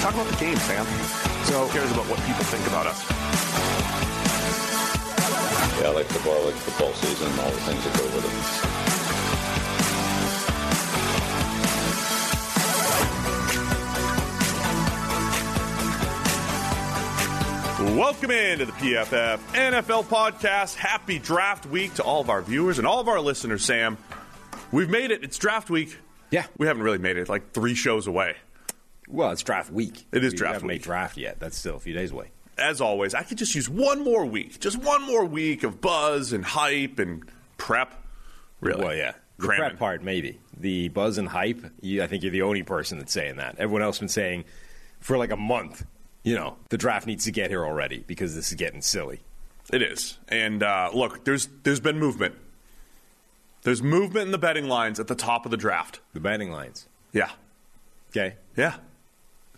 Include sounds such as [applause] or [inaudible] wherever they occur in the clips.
Talk about the game, Sam. So who cares about what people think about us? Yeah, I like football, I like football season and all the things that go with it. Welcome into the PFF NFL podcast. Happy draft week to all of our viewers and all of our listeners, Sam. We've made it. It's draft week. Yeah. We haven't really made it, like three shows away. Well, it's draft week. It is we draft haven't week. made draft yet. That's still a few days away. As always, I could just use one more week. Just one more week of buzz and hype and prep. Really? Well, yeah. The Cramming. prep part, maybe. The buzz and hype, you, I think you're the only person that's saying that. Everyone else has been saying for like a month, you know, the draft needs to get here already because this is getting silly. It is. And uh, look, there's there's been movement. There's movement in the betting lines at the top of the draft. The betting lines. Yeah. Okay. Yeah.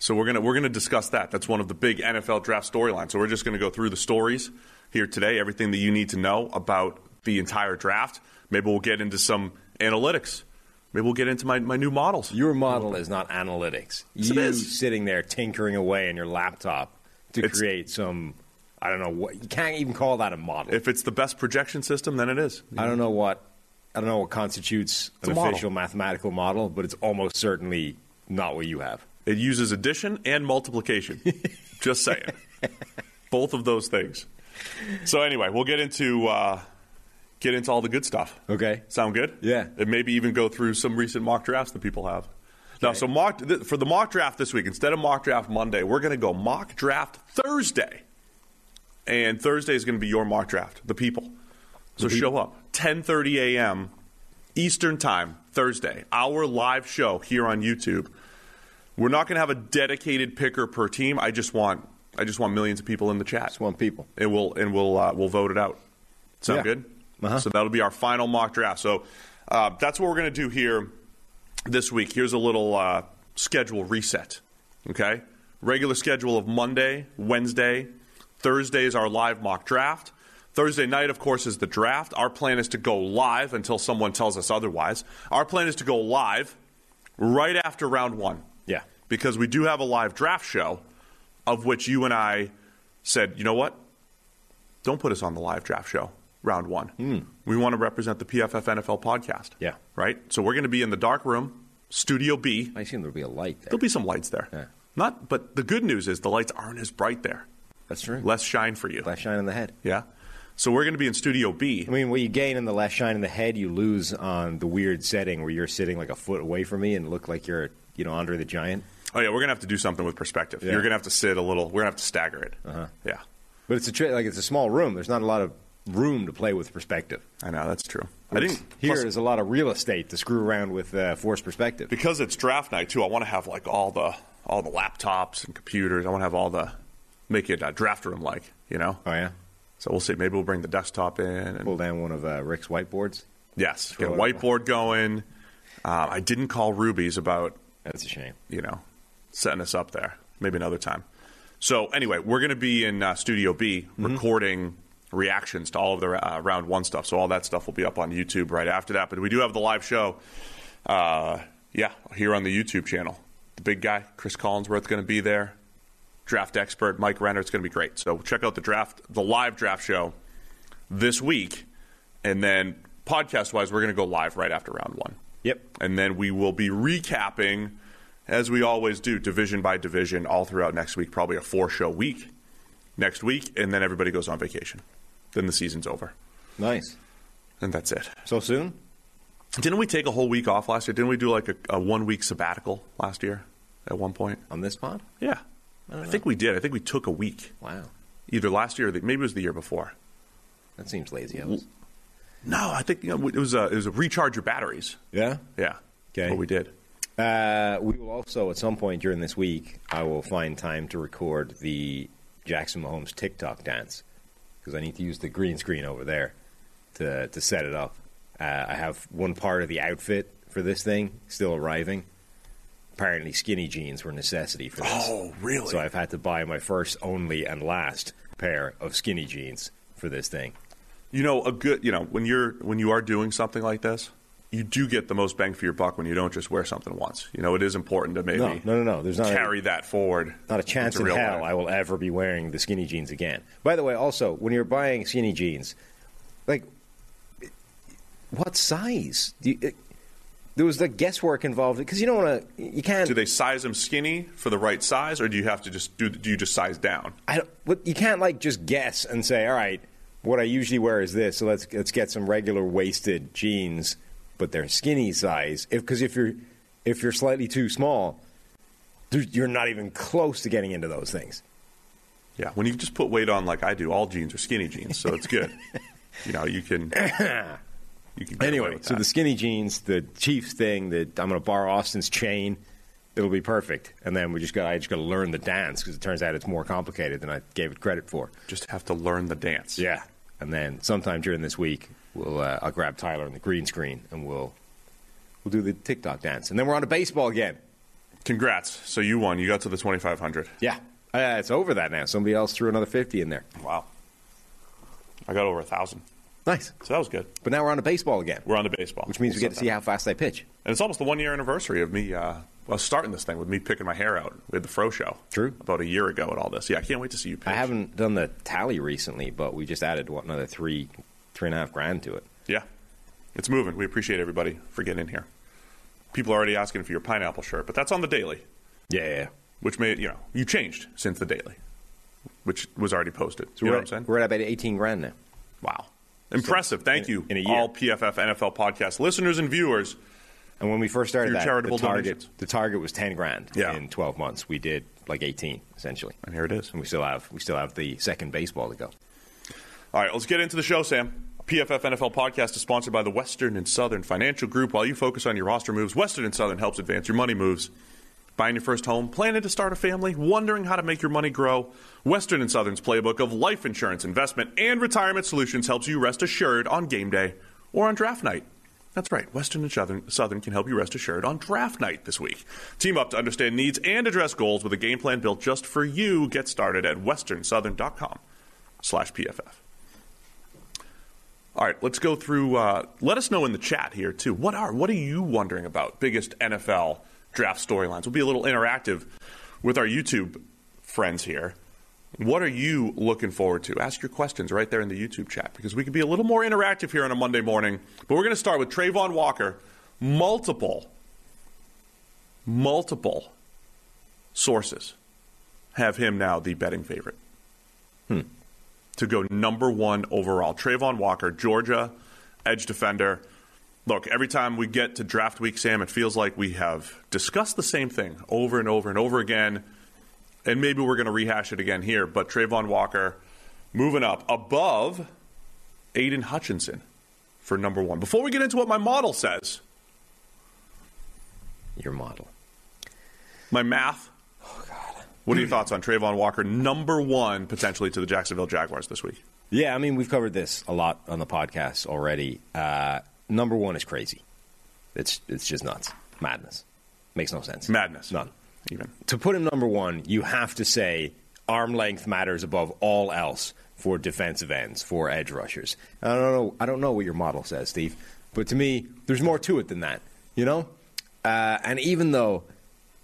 So we're gonna we're gonna discuss that. That's one of the big NFL draft storylines. So we're just gonna go through the stories here today, everything that you need to know about the entire draft. Maybe we'll get into some analytics. Maybe we'll get into my, my new models. Your model is not analytics. Yes, you is. sitting there tinkering away on your laptop to It's- create some, I don't know what, you can't even call that a model. If it's the best projection system, then it is. I don't know what I don't know what constitutes It's an official mathematical model, but it's almost certainly not what you have. It uses addition and multiplication. [laughs] Just saying. Both of those things. So anyway, we'll get into uh, get into all the good stuff. Okay. Sound good? Yeah. And maybe even go through some recent mock drafts that people have. Now, so mock th- for the mock draft this week, instead of mock draft Monday, we're going to go mock draft Thursday. And Thursday is going to be your mock draft, the people. So show up 10:30 a.m. Eastern Time Thursday, our live show here on YouTube. We're not going to have a dedicated picker per team. I just want I just want millions of people in the chat. Just want people. and we'll and we'll uh, we'll vote it out. Sound Yeah. good? Uh-huh. So that'll be our final mock draft. So uh, that's what we're going to do here this week. Here's a little uh, schedule reset. Okay, regular schedule of Monday, Wednesday, Thursday is our live mock draft. Thursday night, of course, is the draft. Our plan is to go live until someone tells us otherwise. Our plan is to go live right after round one. Because we do have a live draft show of which you and I said, you know what? Don't put us on the live draft show, round one. Hmm. We want to represent the PFF NFL podcast. Yeah. Right? So we're going to be in the dark room, Studio B. I assume there'll be a light there. There'll be some lights there. Yeah. Not, but the good news is the lights aren't as bright there. That's true. Less shine for you. less shine in the head. Yeah. So we're going to be in Studio B. I mean, what you gain in the less shine in the head, you lose on the weird setting where you're sitting like a foot away from me and look like you're, you know, Andre the Giant. Oh yeah, we're going to have to do something with perspective. Yeah. You're going to have to sit a little. We're going to have to stagger it. Uh-huh. Yeah. But it's a tra- like it's a small room. There's not a lot of room to play with perspective. I know that's true. I think Here plus- is a lot of real estate to screw around with uh, forced perspective. because it's draft night too. I want to have like all the all the laptops and computers. I want to have all the make it a draft room like you know. Oh yeah, So we'll see. Maybe we'll bring the desktop in. And, pull down one of uh, Rick's whiteboards. yes, get a Throw it up. whiteboard going. Um, I didn't call Ruby's about That's a shame. you know setting us up there. Maybe another time. So anyway, we're going to be in uh, Studio B recording reactions to all of the uh, round one stuff. So all that stuff will be up on YouTube right after that. But we do have the live show. Uh, yeah, here on the YouTube channel. The big guy, Cris Collinsworth, going to be there. Draft expert Mike Renner. It's going to be great. So check out the draft, the live draft show this week, and then podcast wise, we're going to go live right after round one Yep. and then we will be recapping, as we always do, division by division, all throughout next week. Probably a four-show week next week, and then everybody goes on vacation. Then the season's over, Nice. and that's it. So soon? Didn't we take a whole week off last year? Didn't we do like a, a one-week sabbatical last year at one point? On this pod? Yeah, I, think we did. I think we took a week, Wow. either last year or the, maybe it was the year before. That seems lazy of us. No, I think you know, it was a it was a recharge your batteries. Yeah? Yeah, Okay. what we did. Uh, we will also, at some point during this week, I will find time to record the Jackson Mahomes TikTok dance because I need to use the green screen over there to to set it up. Uh, I have one part of the outfit for this thing still arriving. Apparently, skinny jeans were a necessity for this. Oh, really? So I've had to buy my first, only, and last pair of skinny jeans for this thing. You know, a good. You know, when you're when you are doing something like this, you do get the most bang for your buck when you don't just wear something once. You know, it is important to maybe No, no, no, no. There's not a- carry that forward. Not a chance in hell life. I will ever be wearing the skinny jeans again. By the way, also, when you're buying skinny jeans, like, what size? Do you, it, there was the guesswork involved because you don't want to. You can't. Do they size them skinny for the right size, or do you have to just do? Do you just size down? I don't, you can't like just guess and say, all right, what I usually wear is this, so let's let's get some regular waisted jeans, but they're skinny size. Because if, you're if you're slightly too small, you're not even close to getting into those things. Yeah, when you just put weight on like I do, all jeans are skinny jeans, so it's good. [laughs] you know, you can. [coughs] You can Anyway, so the skinny jeans, the Chiefs thing, that I'm going to borrow Austin's chain. It'll be perfect, and then we just got I just got to learn the dance because it turns out it's more complicated than I gave it credit for. just have to learn the dance. Yeah, and then sometime during this week, we'll uh, I'll grab Tyler on the green screen and we'll we'll do the TikTok dance, and then we're on to baseball again. Congrats. So you won. You got to the 2500. Yeah, uh, it's over that now. Somebody else threw another fifty in there. Wow. I got over a thousand. Nice, So that was good. but now we're on to baseball again, We're on to baseball, which means we get to see how fast they pitch. And it's almost the one year anniversary of me uh, well, starting this thing with me picking my hair out. We had the Fro Show. True. About a year ago at all this. Yeah, I can't wait to see you pitch. I haven't done the tally recently, but we just added what another three three and a half grand to it. Yeah. It's moving. We appreciate everybody for getting in here. People are already asking for your pineapple shirt, but that's on the daily, Yeah, yeah. which made, you know, you changed since the daily, which was already posted. So you know we're, what I'm saying? we're at about 18 grand now. Wow. Impressive. Thank in- you, in a year. all PFF NFL podcast listeners and viewers. And when we first started that, charitable the target donations. the target was 10 grand Yeah. in 12 months. We did like 18 essentially. And here it is. And we still have we still have the second baseball to go. All right, let's get into the show, Sam. PFF NFL podcast is sponsored by the Western and Southern Financial Group. While you focus on your roster moves, Western and Southern helps advance your money moves. Buying your first home, planning to start a family, wondering how to make your money grow? Western and Southern's playbook of life insurance, investment, and retirement solutions helps you rest assured on game day or on draft night. That's right. Western and Southern, Southern can help you rest assured on draft night this week. Team up to understand needs and address goals with a game plan built just for you. Get started at westernsouthern.com slash PFF. All right, let's go through. Uh, let us know in the chat here too. What are what are you wondering about? Biggest NFL draft storylines. We'll be a little interactive with our YouTube friends here. What are you looking forward to? Ask your questions right there in the YouTube chat because we can be a little more interactive here on a Monday morning. But we're going to start with Travon Walker. Multiple, multiple sources have him now the betting favorite to go number one overall. Travon Walker, Georgia, edge defender. Look, every time we get to draft week, Sam, it feels like we have discussed the same thing over and over and over again. And maybe we're going to rehash it again here. But Travon Walker moving up above Aidan Hutchinson for number one. Before we get into what my model says, Your model. my math. What are your thoughts on Travon Walker, number one potentially to the Jacksonville Jaguars this week? Yeah, I mean we've covered this a lot on the podcast already. Uh, number one is crazy. It's it's just nuts, madness. Makes no sense. Madness. None. Even. to put him number one, you have to say arm length matters above all else for defensive ends, for edge rushers. I don't know. I don't know what your model says, Steve, but to me, there's more to it than that. You know, uh, and even though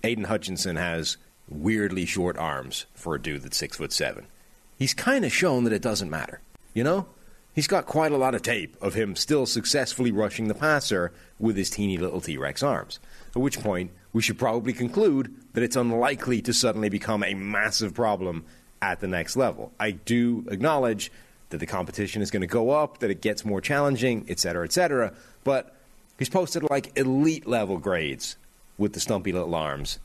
Aidan Hutchinson has weirdly short arms for a dude that's six foot seven, he's kind of shown that it doesn't matter. You know, he's got quite a lot of tape of him still successfully rushing the passer with his teeny little T Rex arms. At which point, we should probably conclude that it's unlikely to suddenly become a massive problem at the next level. I do acknowledge that the competition is going to go up, that it gets more challenging, et cetera, et cetera. But he's posted like elite level grades with the stumpy little arms.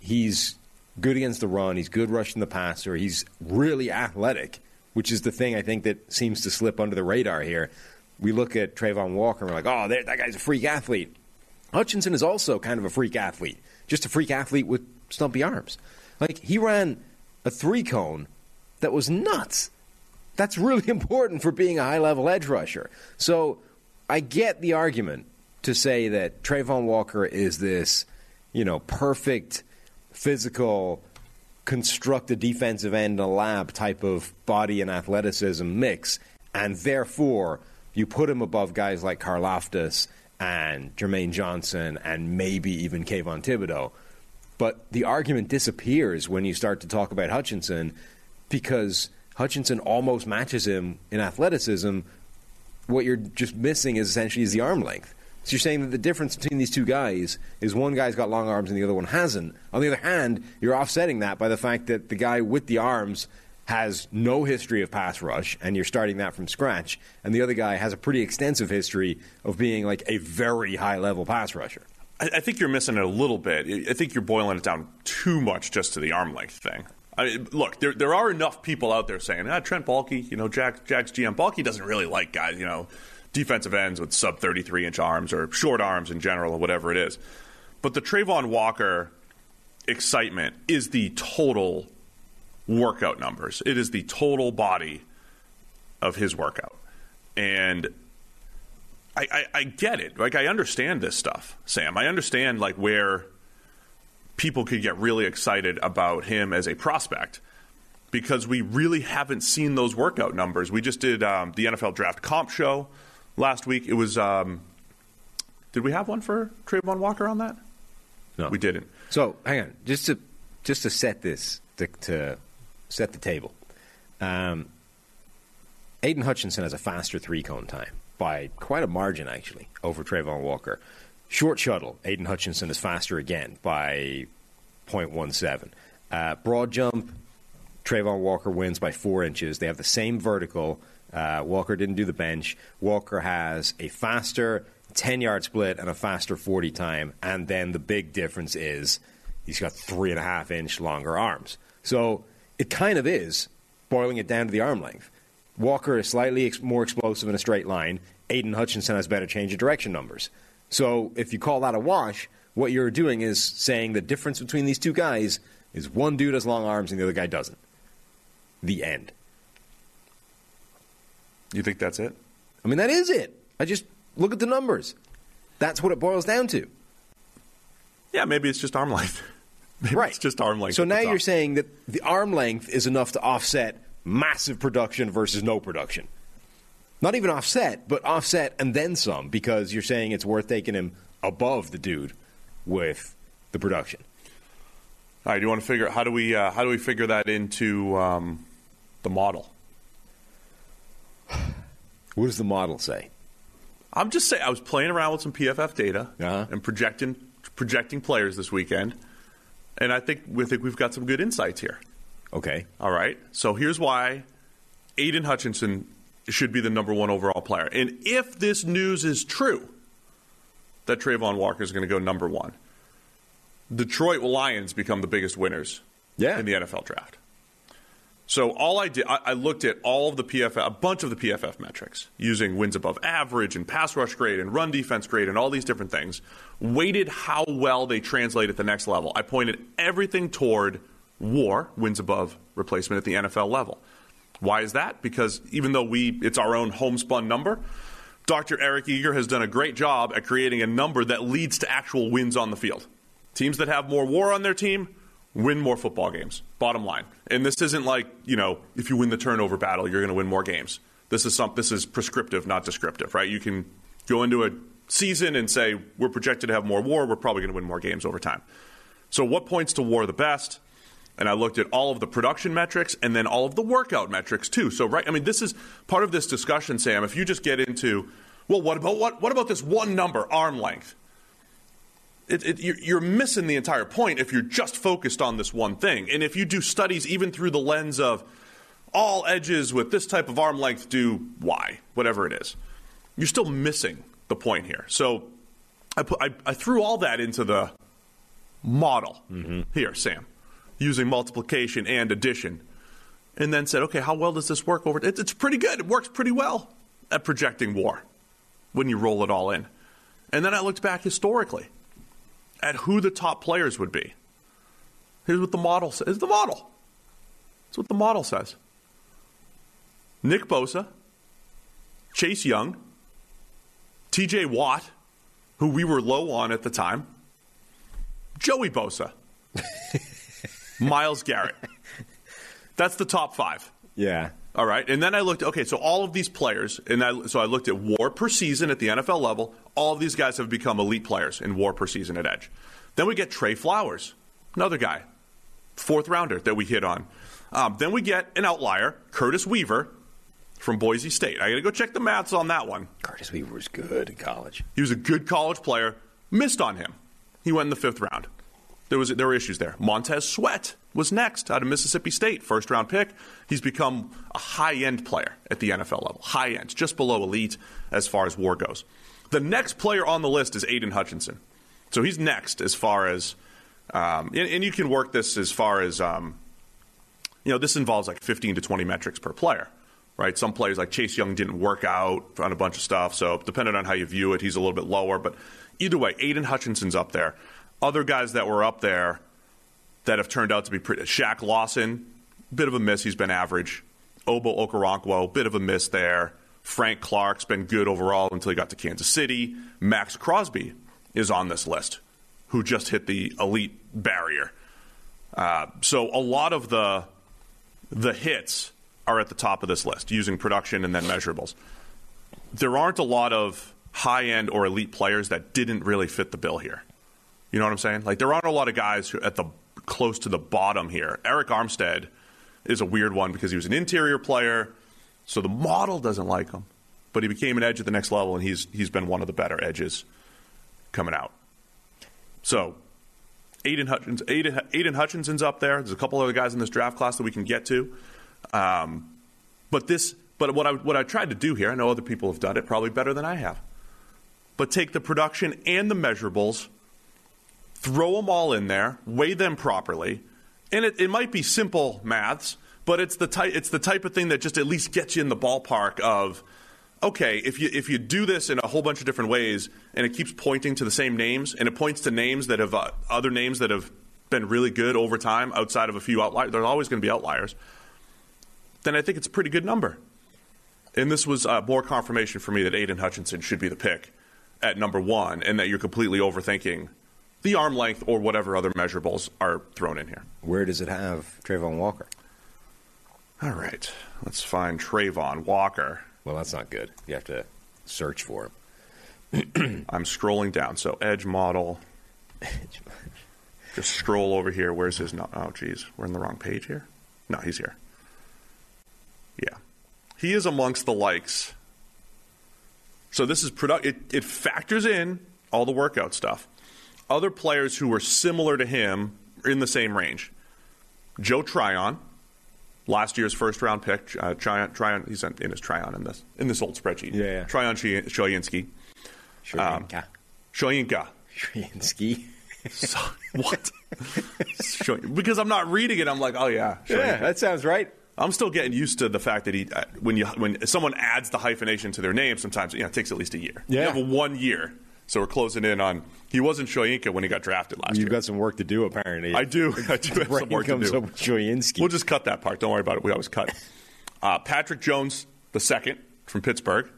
He's good against the run. He's good rushing the passer. He's really athletic, which is the thing I think that seems to slip under the radar here. We look at Travon Walker and we're like, oh, that guy's a freak athlete. Hutchinson is also kind of a freak athlete, just a freak athlete with stumpy arms. Like he ran a three cone that was nuts. That's really [laughs] important for being a high level edge rusher. So I get the argument to say that Travon Walker is this, you know, perfect physical construct a defensive end in a lab type of body and athleticism mix, and therefore you put him above guys like Karlaftis and Jermaine Johnson and maybe even Kayvon Thibodeaux. But the argument disappears when you start to talk about Hutchinson because Hutchinson almost matches him in athleticism. What you're just missing is essentially is the arm length. So you're saying that the difference between these two guys is one guy's got long arms and the other one hasn't. On the other hand, you're offsetting that by the fact that the guy with the arms has no history of pass rush, and you're starting that from scratch, and the other guy has a pretty extensive history of being like a very high level pass rusher. I, I think you're missing it a little bit. I think you're boiling it down too much just to the arm length thing. I mean, look, there, there are enough people out there saying, ah, Trent Baalke, you know, Jack, Jack's GM, Baalke doesn't really like guys, you know, defensive ends with sub 33 inch arms or short arms in general or whatever it is. But the Travon Walker excitement is the total workout numbers. It is the total body of his workout. And I, I, I get it. Like I understand this stuff, Sam. I understand like where people could get really excited about him as a prospect because we really haven't seen those workout numbers. We just did um, the NFL Draft Comp Show last week. It was. Um, did we have one for Travon Walker on that? No, we didn't. So hang on, just to just to set this to, to set the table. Um, Aidan Hutchinson has a faster three cone time by quite a margin, actually, over Travon Walker. Short shuttle, Aidan Hutchinson is faster again by 0.17. Uh, broad jump, Trayvon Walker wins by four inches. They have the same vertical. Uh, Walker didn't do the bench. Walker has a faster 10 yard split and a faster 40 time. And then the big difference is he's got three and a half inch longer arms. So it kind of is boiling it down to the arm length. Walker is slightly ex- more explosive in a straight line. Aidan Hutchinson has better change of direction numbers. So if you call that a wash, what you're doing is saying the difference between these two guys is one dude has long arms and the other guy doesn't. The end. You think that's it? I mean, that is it. I just look at the numbers. That's what it boils down to. Yeah, maybe it's just arm length. [laughs] Maybe right. It's just arm length. So now you're saying that the arm length is enough to offset massive production versus no production. Not even offset, but offset and then some because you're saying it's worth taking him above the dude with the production. All right, do you want to figure how do we uh, how do we figure that into um, the model? What does the model say? I'm just saying I was playing around with some PFF data Uh-huh. and projecting projecting players this weekend, and I think we think we've got some good insights here. Okay. All right, so here's why Aidan Hutchinson should be the number one overall player, and if this news is true that Travon Walker is going to go number one, Detroit Lions become the biggest winners Yeah. in the NFL draft. So all I did, I, I looked at all of the PFF, a bunch of the PFF metrics, using wins above average and pass rush grade and run defense grade and all these different things. Weighted how well they translate at the next level. I pointed everything toward WAR, wins above replacement at the NFL level. Why is that? Because even though we, it's our own homespun number, Dr. Eric Eager has done a great job at creating a number that leads to actual wins on the field. Teams that have more WAR on their team win more football games. Bottom line. And this isn't like, you know, if you win the turnover battle, you're going to win more games. This is some this is prescriptive, not descriptive, right? You can go into a season and say we're projected to have more war, we're probably going to win more games over time. So what points to war the best? And I looked at all of the production metrics and then all of the workout metrics too. So right, I mean this is part of this discussion, Sam. If you just get into, well, what about what what about this one number, arm length? It, it, you're, you're missing the entire point if you're just focused on this one thing. And if you do studies even through the lens of all edges with this type of arm length do Y, whatever it is, you're still missing the point here. So I, put, I, I threw all that into the model mm-hmm. here, Sam, using multiplication and addition, and then said, okay, how well does this work over? It, it's pretty good. It works pretty well at projecting war when you roll it all in. And then I looked back historically at who the top players would be. Here's what the model says. It's the model. That's what the model says. Nick Bosa, Chase Young, TJ Watt, who we were low on at the time, Joey Bosa, [laughs] Myles Garrett. That's the top five. Yeah. All right. And then I looked, okay, so all of these players, and I, so I looked at war per season at the NFL level. All of these guys have become elite players in war per season at Edge. Then we get Trey Flowers, another guy, fourth rounder that we hit on. Um, then we get an outlier, Curtis Weaver from Boise State. I got to go check the maths on that one. Curtis Weaver was good in college. He was a good college player. Missed on him. He went in the fifth round. There was there were issues there. Montez Sweat was next out of Mississippi State, first round pick. He's become a high end player at the NFL level, high end, just below elite as far as WAR goes. The next player on the list is Aidan Hutchinson, so he's next as far as, um, and, and, you can work this as far as, um, you know, this involves like 15 to 20 metrics per player. Right, some players like Chase Young didn't work out on a bunch of stuff, so depending on how you view it, he's a little bit lower. But either way, Aidan Hutchinson's up there other guys that were up there that have turned out to be pretty. Shaq Lawson, bit of a miss. He's been average. Ogbo Okoronkwo, bit of a miss there. Frank Clark's been good overall until he got to Kansas City. Maxx Crosby is on this list, who just hit the elite barrier. Uh, so a lot of the the hits are at the top of this list using production and then measurables. There aren't a lot of high end or elite players that didn't really fit the bill here. You know what I'm saying? Like there aren't a lot of guys who at the close to the bottom here. Arik Armstead is a weird one because he was an interior player, so the model doesn't like him. But he became an edge at the next level, and he's he's been one of the better edges coming out. So, Aidan, Hutchins, Aidan, Aidan Hutchinson's up there. There's a couple other guys in this draft class that we can get to. Um, but this, but what I what I tried to do here, I know other people have done it probably better than I have. But take the production and the measurables throw them all in there, weigh them properly, and it, it might be simple maths, but it's the type it's the type of thing that just at least gets you in the ballpark of okay, if you if you do this in a whole bunch of different ways and it keeps pointing to the same names and it points to names that have uh, other names that have been really good over time outside of a few outliers, there's always going to be outliers. Then I think it's a pretty good number. And this was uh, more confirmation for me that Aidan Hutchinson should be the pick at number one, and that you're completely overthinking the arm length or whatever other measurables are thrown in here. Where does it have Travon Walker? All right, let's find Travon Walker. Well, that's not good. You have to search for him. [clears throat] I'm scrolling down. So edge model. Just scroll over here. Where's his? No- oh, geez, we're in the wrong page here. No, he's here. Yeah, he is amongst the likes. So this is product. It, it factors in all the workout stuff other players who were similar to him in the same range. Joe Tryon, last year's first round pick. Uh, Tryon, Tryon, he's in his Tryon in this in this old spreadsheet. Yeah, yeah. Tryon Shoyinski. Shoyinka. Um, Shoyinka. Shoyinski. [laughs] So, what? because I'm not reading it, I'm like, oh yeah, Shoyinka. yeah, that sounds right. I'm still getting used to the fact that he, uh, when you when someone adds the hyphenation to their name, sometimes you know, it takes at least a year. Yeah, you have a one year so we're closing in on. He wasn't Shoyinka when he got drafted last You've year. You've got some work to do, apparently. I do. [laughs] I do have [laughs] some work to do. Shoyinski. We'll just cut that part. Don't worry about it. We always cut. Uh, Patrick Jones, the second from Pittsburgh.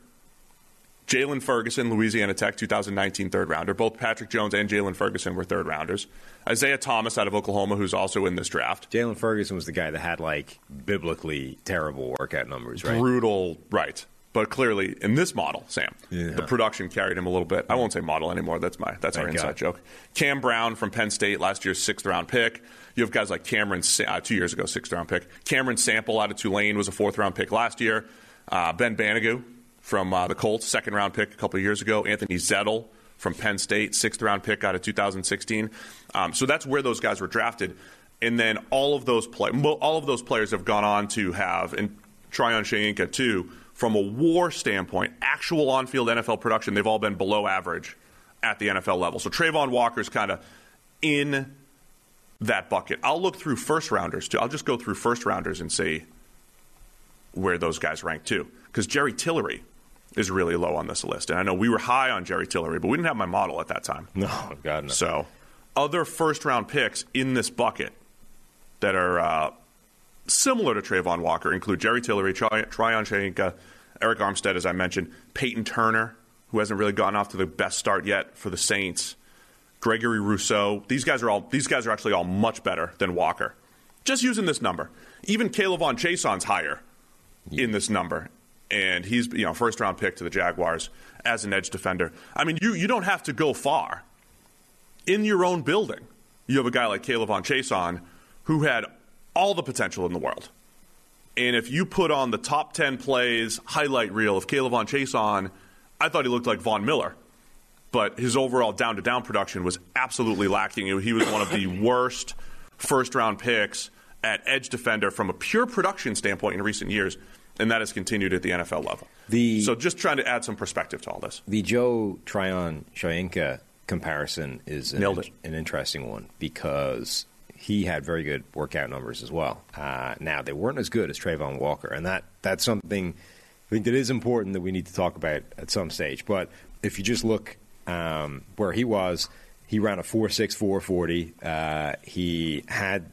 Jaylon Ferguson, Louisiana Tech, 2019 third rounder. Both Patrick Jones and Jaylon Ferguson were third rounders. Isaiah Thomas out of Oklahoma, who's also in this draft. Jaylon Ferguson was the guy that had like biblically terrible workout numbers, right? Brutal, right? But clearly, in this model, Sam, yeah. the production carried him a little bit. I won't say model anymore. That's my that's Thank our inside God. joke. Cam Brown from Penn State, last year's sixth round pick. You have guys like Cameron, uh, two years ago, sixth round pick. Cameron Sample out of Tulane was a fourth round pick last year. Uh, ben Banogu from uh, the Colts, second round pick a couple of years ago. Anthony Zettel from Penn State, sixth round pick out of 2016. Um, so that's where those guys were drafted. And then all of those play, all of those players have gone on to have, and Tryon Shoyinka too from a war standpoint, actual on field NFL production, they've all been below average at the NFL level. So Travon Walker's kind of in that bucket. I'll look through first rounders too. I'll just go through first rounders and see where those guys rank too. Because Jerry Tillery is really low on this list. And I know we were high on Jerry Tillery, but we didn't have my model at that time. No, God, no. So, other first round picks in this bucket that are uh, similar to Travon Walker include Jerry Tillery, Tryon Shanka, Arik Armstead, as I mentioned, Peyton Turner, who hasn't really gotten off to the best start yet for the Saints, Gregory Rousseau. These guys are all these guys are actually all much better than Walker. Just using this number, even K'Lavon Chaisson's higher in this number, and he's you know first round pick to the Jaguars as an edge defender. I mean, you you don't have to go far in your own building. You have a guy like K'Lavon Chaisson who had all the potential in the world. And if you put on the top 10 plays highlight reel of K'Lavon Chaisson, I thought he looked like Von Miller. But his overall down to down production was absolutely lacking. He was one of the [coughs] worst first round picks at edge defender from a pure production standpoint in recent years, and that has continued at the NFL level. The- so just trying to add some perspective to all this. The Joe Tryon Shoyinka comparison is an, an interesting one because he had very good workout numbers as well. Uh, now they weren't as good as Travon Walker, and that that's something I think that is important that we need to talk about at some stage. But if you just look um, where he was, he ran a four six four forty. Uh, he had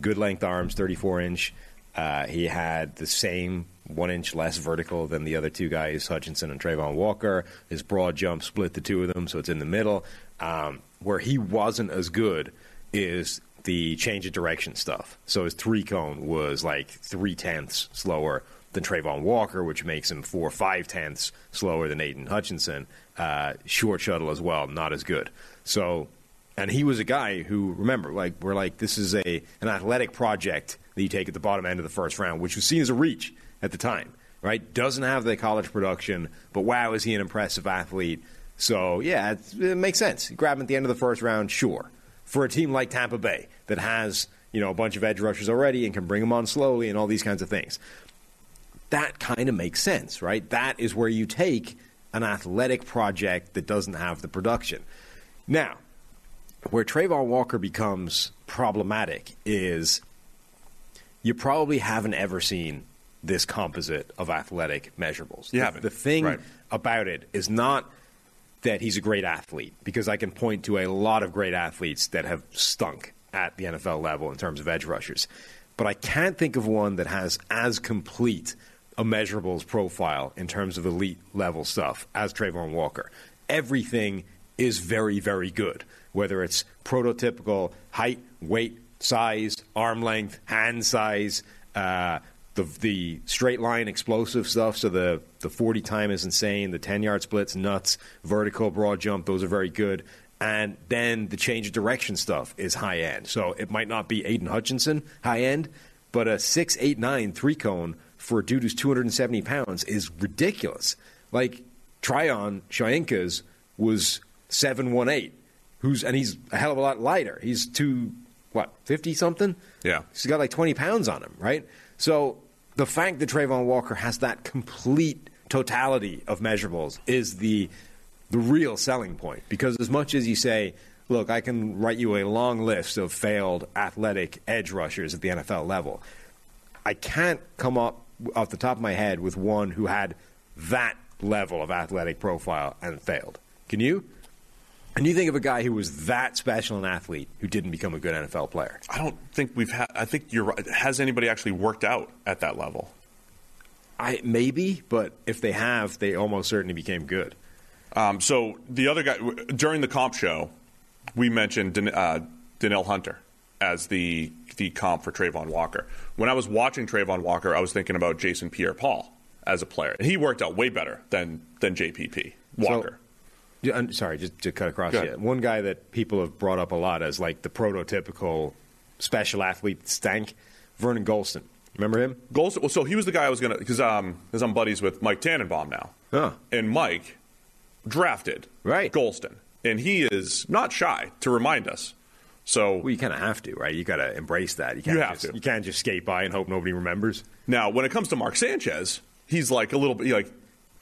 good length arms, 34 inch. Uh, he had the same one inch less vertical than the other two guys, Hutchinson and Travon Walker. His broad jump split the two of them, so it's in the middle. Um, where he wasn't as good is the change of direction stuff. So his three cone was like three tenths slower than Travon Walker, which makes him four or five tenths slower than Aidan Hutchinson. Uh, short shuttle as well, not as good. So and he was a guy who remember like we're like this is a an athletic project that you take at the bottom end of the first round which was seen as a reach at the time right doesn't have the college production but wow is he an impressive athlete so yeah it's, it makes sense grab him at the end of the first round sure for a team like tampa bay that has you know a bunch of edge rushers already and can bring them on slowly and all these kinds of things that kind of makes sense, right? That is where you take an athletic project that doesn't have the production. Now, where Travon Walker becomes problematic is you probably haven't ever seen this composite of athletic measurables. You The- haven't. The thing Right. about it is not that he's a great athlete, because I can point to a lot of great athletes that have stunk at the NFL level in terms of edge rushers. But I can't think of one that has as complete a measurables profile in terms of elite level stuff as Travon Walker. Everything is very, very good, whether it's prototypical height, weight, size, arm length, hand size, uh, the the straight line explosive stuff. So the the forty time is insane. The ten yard splits nuts. Vertical broad jump those are very good. And then the change of direction stuff is high end. So it might not be Aidan Hutchinson high end, but a six eight nine three cone for a dude who's two hundred and seventy pounds is ridiculous. Like Tryon Shoyinka's was seven one eight, who's and he's a hell of a lot lighter. He's two what fifty something. Yeah. He's got like 20 pounds on him, right? So the fact that Travon Walker has that complete totality of measurables is the the real selling point. Because as much as you say, look, I can write you a long list of failed athletic edge rushers at the NFL level, I can't come up off the top of my head with one who had that level of athletic profile and failed. Can you? And you think of a guy who was that special an athlete who didn't become a good NFL player. I don't think we've had. I think you're right. Has anybody actually worked out at that level? I maybe, but if they have, they almost certainly became good. Um, so the other guy during the comp show, we mentioned Dan, uh, Danielle Hunter as the the comp for Travon Walker. When I was watching Travon Walker, I was thinking about Jason Pierre-Paul as a player, and he worked out way better than than JPP Walker. Yeah, I'm sorry, just to cut across you. One guy that people have brought up a lot as like the prototypical special athlete stank, Vernon Gholston. Remember him? Gholston, well, so he was the guy I was gonna because um, because I'm buddies with Mike Tannenbaum now, Huh. and Mike drafted Right. Gholston, and he is not shy to remind us. So Well, you kind of have to, right? You got to embrace that. You, can't You have just, to. You can't just skate by and hope nobody remembers. Now, when it comes to Mark Sanchez, he's like a little bit like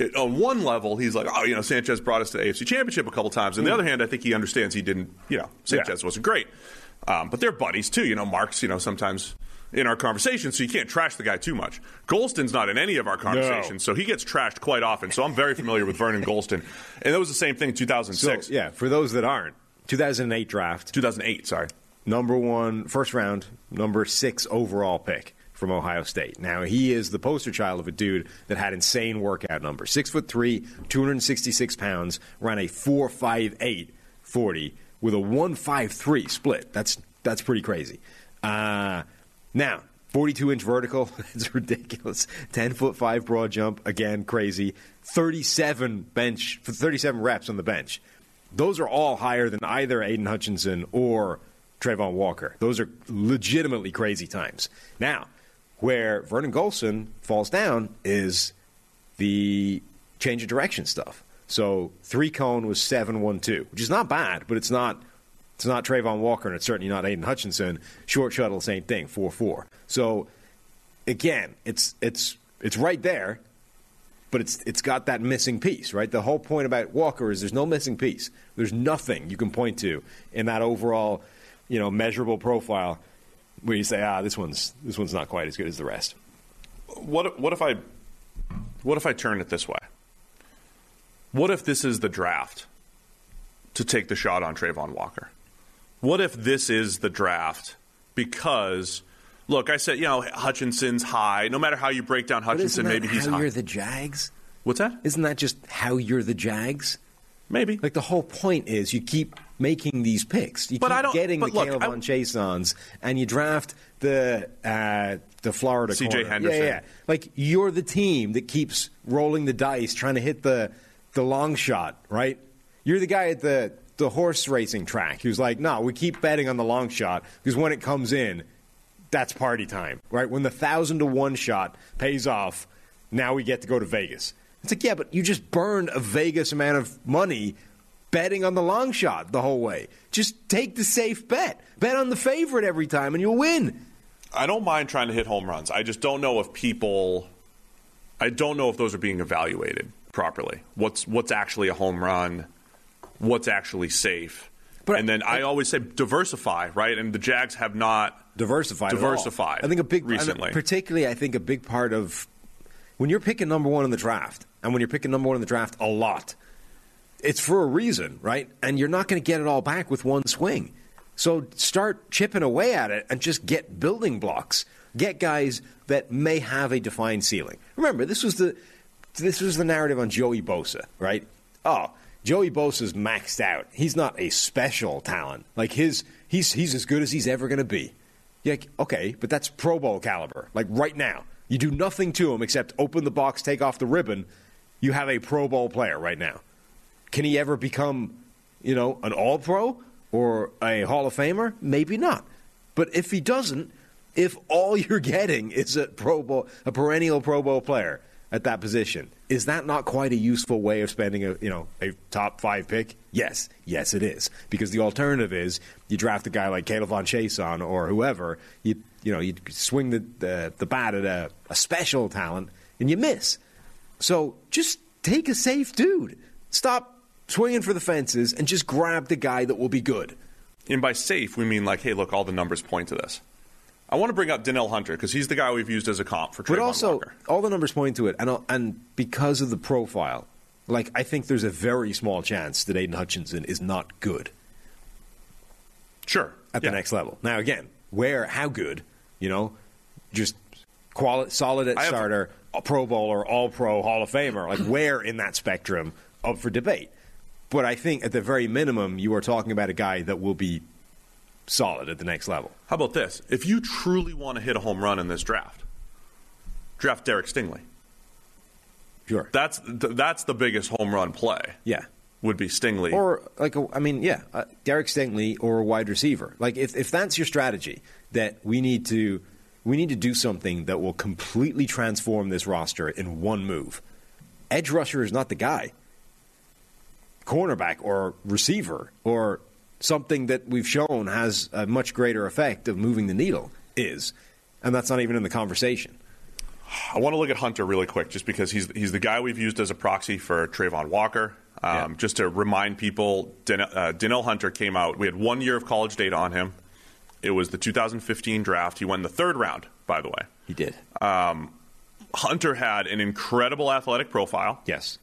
it, on one level, he's like, oh, you know, Sanchez brought us to the AFC Championship a couple times. On the other hand, I think he understands he didn't, you know, Sanchez Yeah. wasn't great. Um, but they're buddies too. You know, Mark's, you know, sometimes in our conversation, so you can't trash the guy too much. Gholston's not in any of our conversations, so he gets trashed quite often. So I'm very familiar with Vernon Gholston, and that was the same thing in 2006, So, yeah, for those that aren't, 2008 draft, 2008. Sorry, number one, first round, number six overall pick from Ohio State. Now he is the poster child of a dude that had insane workout numbers. Six foot three, 266 pounds, ran a four five eight forty with a 1.53 split. That's that's pretty crazy. Uh, now. 42 inch vertical, [laughs] that's ridiculous. 10 foot 5 broad jump, again, crazy. 37 bench, 37 reps on the bench. Those are all higher than either Aidan Hutchinson or Travon Walker. Those are legitimately crazy times. Now, where Vernon Gholston falls down is the change of direction stuff. So three cone was seven one two, which is not bad, but it's not it's not Travon Walker and it's certainly not Aidan Hutchinson. Short shuttle, same thing, four four. So again, it's it's it's right there, but it's it's got that missing piece, right? The whole point about Walker is there's no missing piece. There's nothing you can point to in that overall, you know, measurable profile where you say, ah, this one's this one's not quite as good as the rest. what if- what if I what if I turn it this way? What if this is the draft to take the shot on Travon Walker? What if this is the draft because look, I said, you know, Hutchinson's high. No matter how you break down Hutchinson, maybe he's how high. you're the Jags? What's that? Isn't that just how you're the Jags? Maybe. Like the whole point is you keep making these picks. You But keep I don't- getting the look, Caleb on Chasons and you draft the uh, the Florida C.J. Henderson. Yeah, yeah. Like you're the team that keeps rolling the dice, trying to hit the the long shot, right? You're the guy at the the horse racing track who's like, no, we keep betting on the long shot because when it comes in, that's party time, right? When the thousand to one shot pays off, now we get to go to Vegas. It's like, yeah, but you just burned a Vegas amount of money betting on the long shot the whole way. Just take the safe bet. Bet on the favorite every time and you'll win. I don't mind trying to hit home runs. I just don't know if people I don't know if those are being evaluated properly. What's what's actually a home run? What's actually safe? But- and then I always say diversify, right? And the Jags have not Diversified. Diversified I think a big recently. and particularly I think a big part of when you're picking number one in the draft, and when you're picking number one in the draft a lot, it's for a reason, right? And you're not going to get it all back with one swing. So start chipping away at it and just get building blocks. Get guys that may have a defined ceiling. Remember, this was the this was the narrative on Joey Bosa, right? Oh, Joey Bosa's maxed out. He's not a special talent. Like his he's he's as good as he's ever going to be. You're like, okay, but that's Pro Bowl caliber. Like right now, you do nothing to him except open the box, take off the ribbon. You have a Pro Bowl player right now. Can he ever become, you know, an All Pro or a Hall of Famer? Maybe not. But if he doesn't, if all [laughs] you're getting is a Pro Bowl, a perennial Pro Bowl player at that position, is that not quite a useful way of spending a, you know, a top five pick? Yes, yes, it is. Because the alternative is you draft a guy like K'Lavon Chaisson or whoever, you you know, you swing the the, the bat at a, a special talent and you miss. So just take a safe dude. Stop swinging for the fences and just grab the guy that will be good. And by safe, we mean like, hey, look, all the numbers point to this. I want to bring up Danielle Hunter because he's the guy we've used as a comp for Travon But also, Walker. all the numbers point to it, and and because of the profile, like I think there's a very small chance that Aidan Hutchinson is not good Sure. at Yeah. the next level. Now, again, where, how good, you know, just quali- solid at I have- starter, a Pro Bowler, All Pro, Hall of Famer, like where in that spectrum up for debate. But I think at the very minimum, you are talking about a guy that will be solid at the next level. How about this? If you truly want to hit a home run in this draft, draft Derek Stingley. Sure. That's th- that's the biggest home run play. Yeah. Would be Stingley. Or like a, I mean, yeah, uh, Derek Stingley or a wide receiver. Like if if that's your strategy, that we need to we need to do something that will completely transform this roster in one move. Edge rusher is not the guy. Cornerback or receiver or something that we've shown has a much greater effect of moving the needle is, and that's not even in the conversation. I want to look at Hunter really quick, just because he's he's the guy we've used as a proxy for Travon Walker. Um, Yeah. Just to remind people, Dan- uh, Danielle Hunter came out. We had one year of college data on him. It was the 2015 draft. He won the third round, by the way. He did. Hunter had an incredible athletic profile. yes.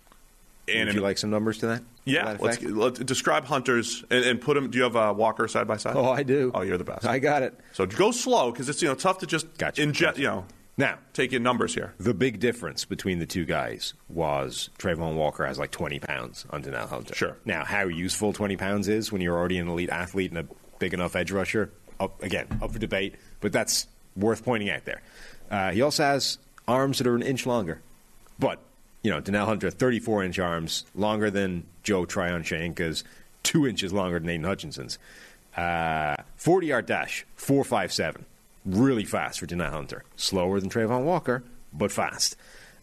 And Would you like some numbers to that? Yeah, that let's, let's describe Hunter's and, and put them. Do you have a Walker side by side? Oh, I do. Oh, you're the best. I got it. So go slow because it's you know tough to just Gotcha, inject. gotcha. You know, Now, take in numbers here. the big difference between the two guys was Travon Walker has like 20 pounds on Danielle Hunter. Sure. Now, how useful 20 pounds is when you're already an elite athlete and a big enough edge rusher, up, again, up for debate, but that's worth pointing out there. Uh, he also has arms that are an inch longer. But, you know, Danielle Hunter, 34 inch arms, longer than Joe Tryon Shoyinka's, two inches longer than Aidan Hutchinson's. Uh, 40 yard dash, 457. Really fast for Danielle Hunter. Slower than Travon Walker, but fast.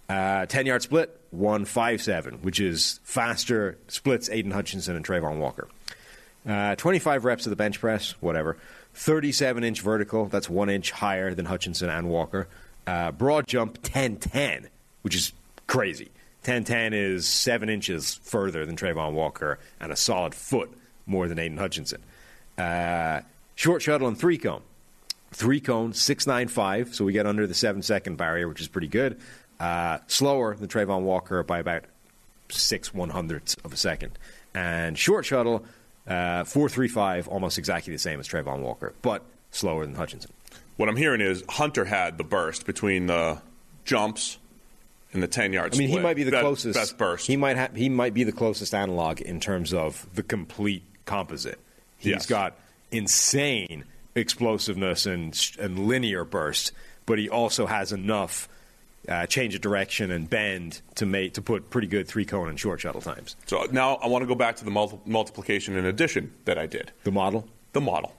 Uh, 10 yard split, 157, which is faster splits Aidan Hutchinson and Travon Walker. Uh, 25 reps of the bench press, whatever. 37 inch vertical, that's one inch higher than Hutchinson and Walker. Uh, broad jump, 1010, which is crazy. 1010 is seven inches further than Travon Walker and a solid foot more than Aidan Hutchinson. Uh, short shuttle and three cone. Three cone, 695, so we get under the seven second barrier, which is pretty good. Uh, slower than Travon Walker by about six one hundredths of a second. And short shuttle, uh, 435, almost exactly the same as Travon Walker, but slower than Hutchinson. What I'm hearing is Hunter had the burst between the jumps and the 10 yards. I mean, he might be the best, closest. best burst. He might ha- he might be the closest analog in terms of the complete composite. He's Yes. got insane explosiveness and and linear burst, but he also has enough uh, change of direction and bend to make to put pretty good three cone and short shuttle times. so now I want to go back to the multi- multiplication and addition that I did. The model. the model.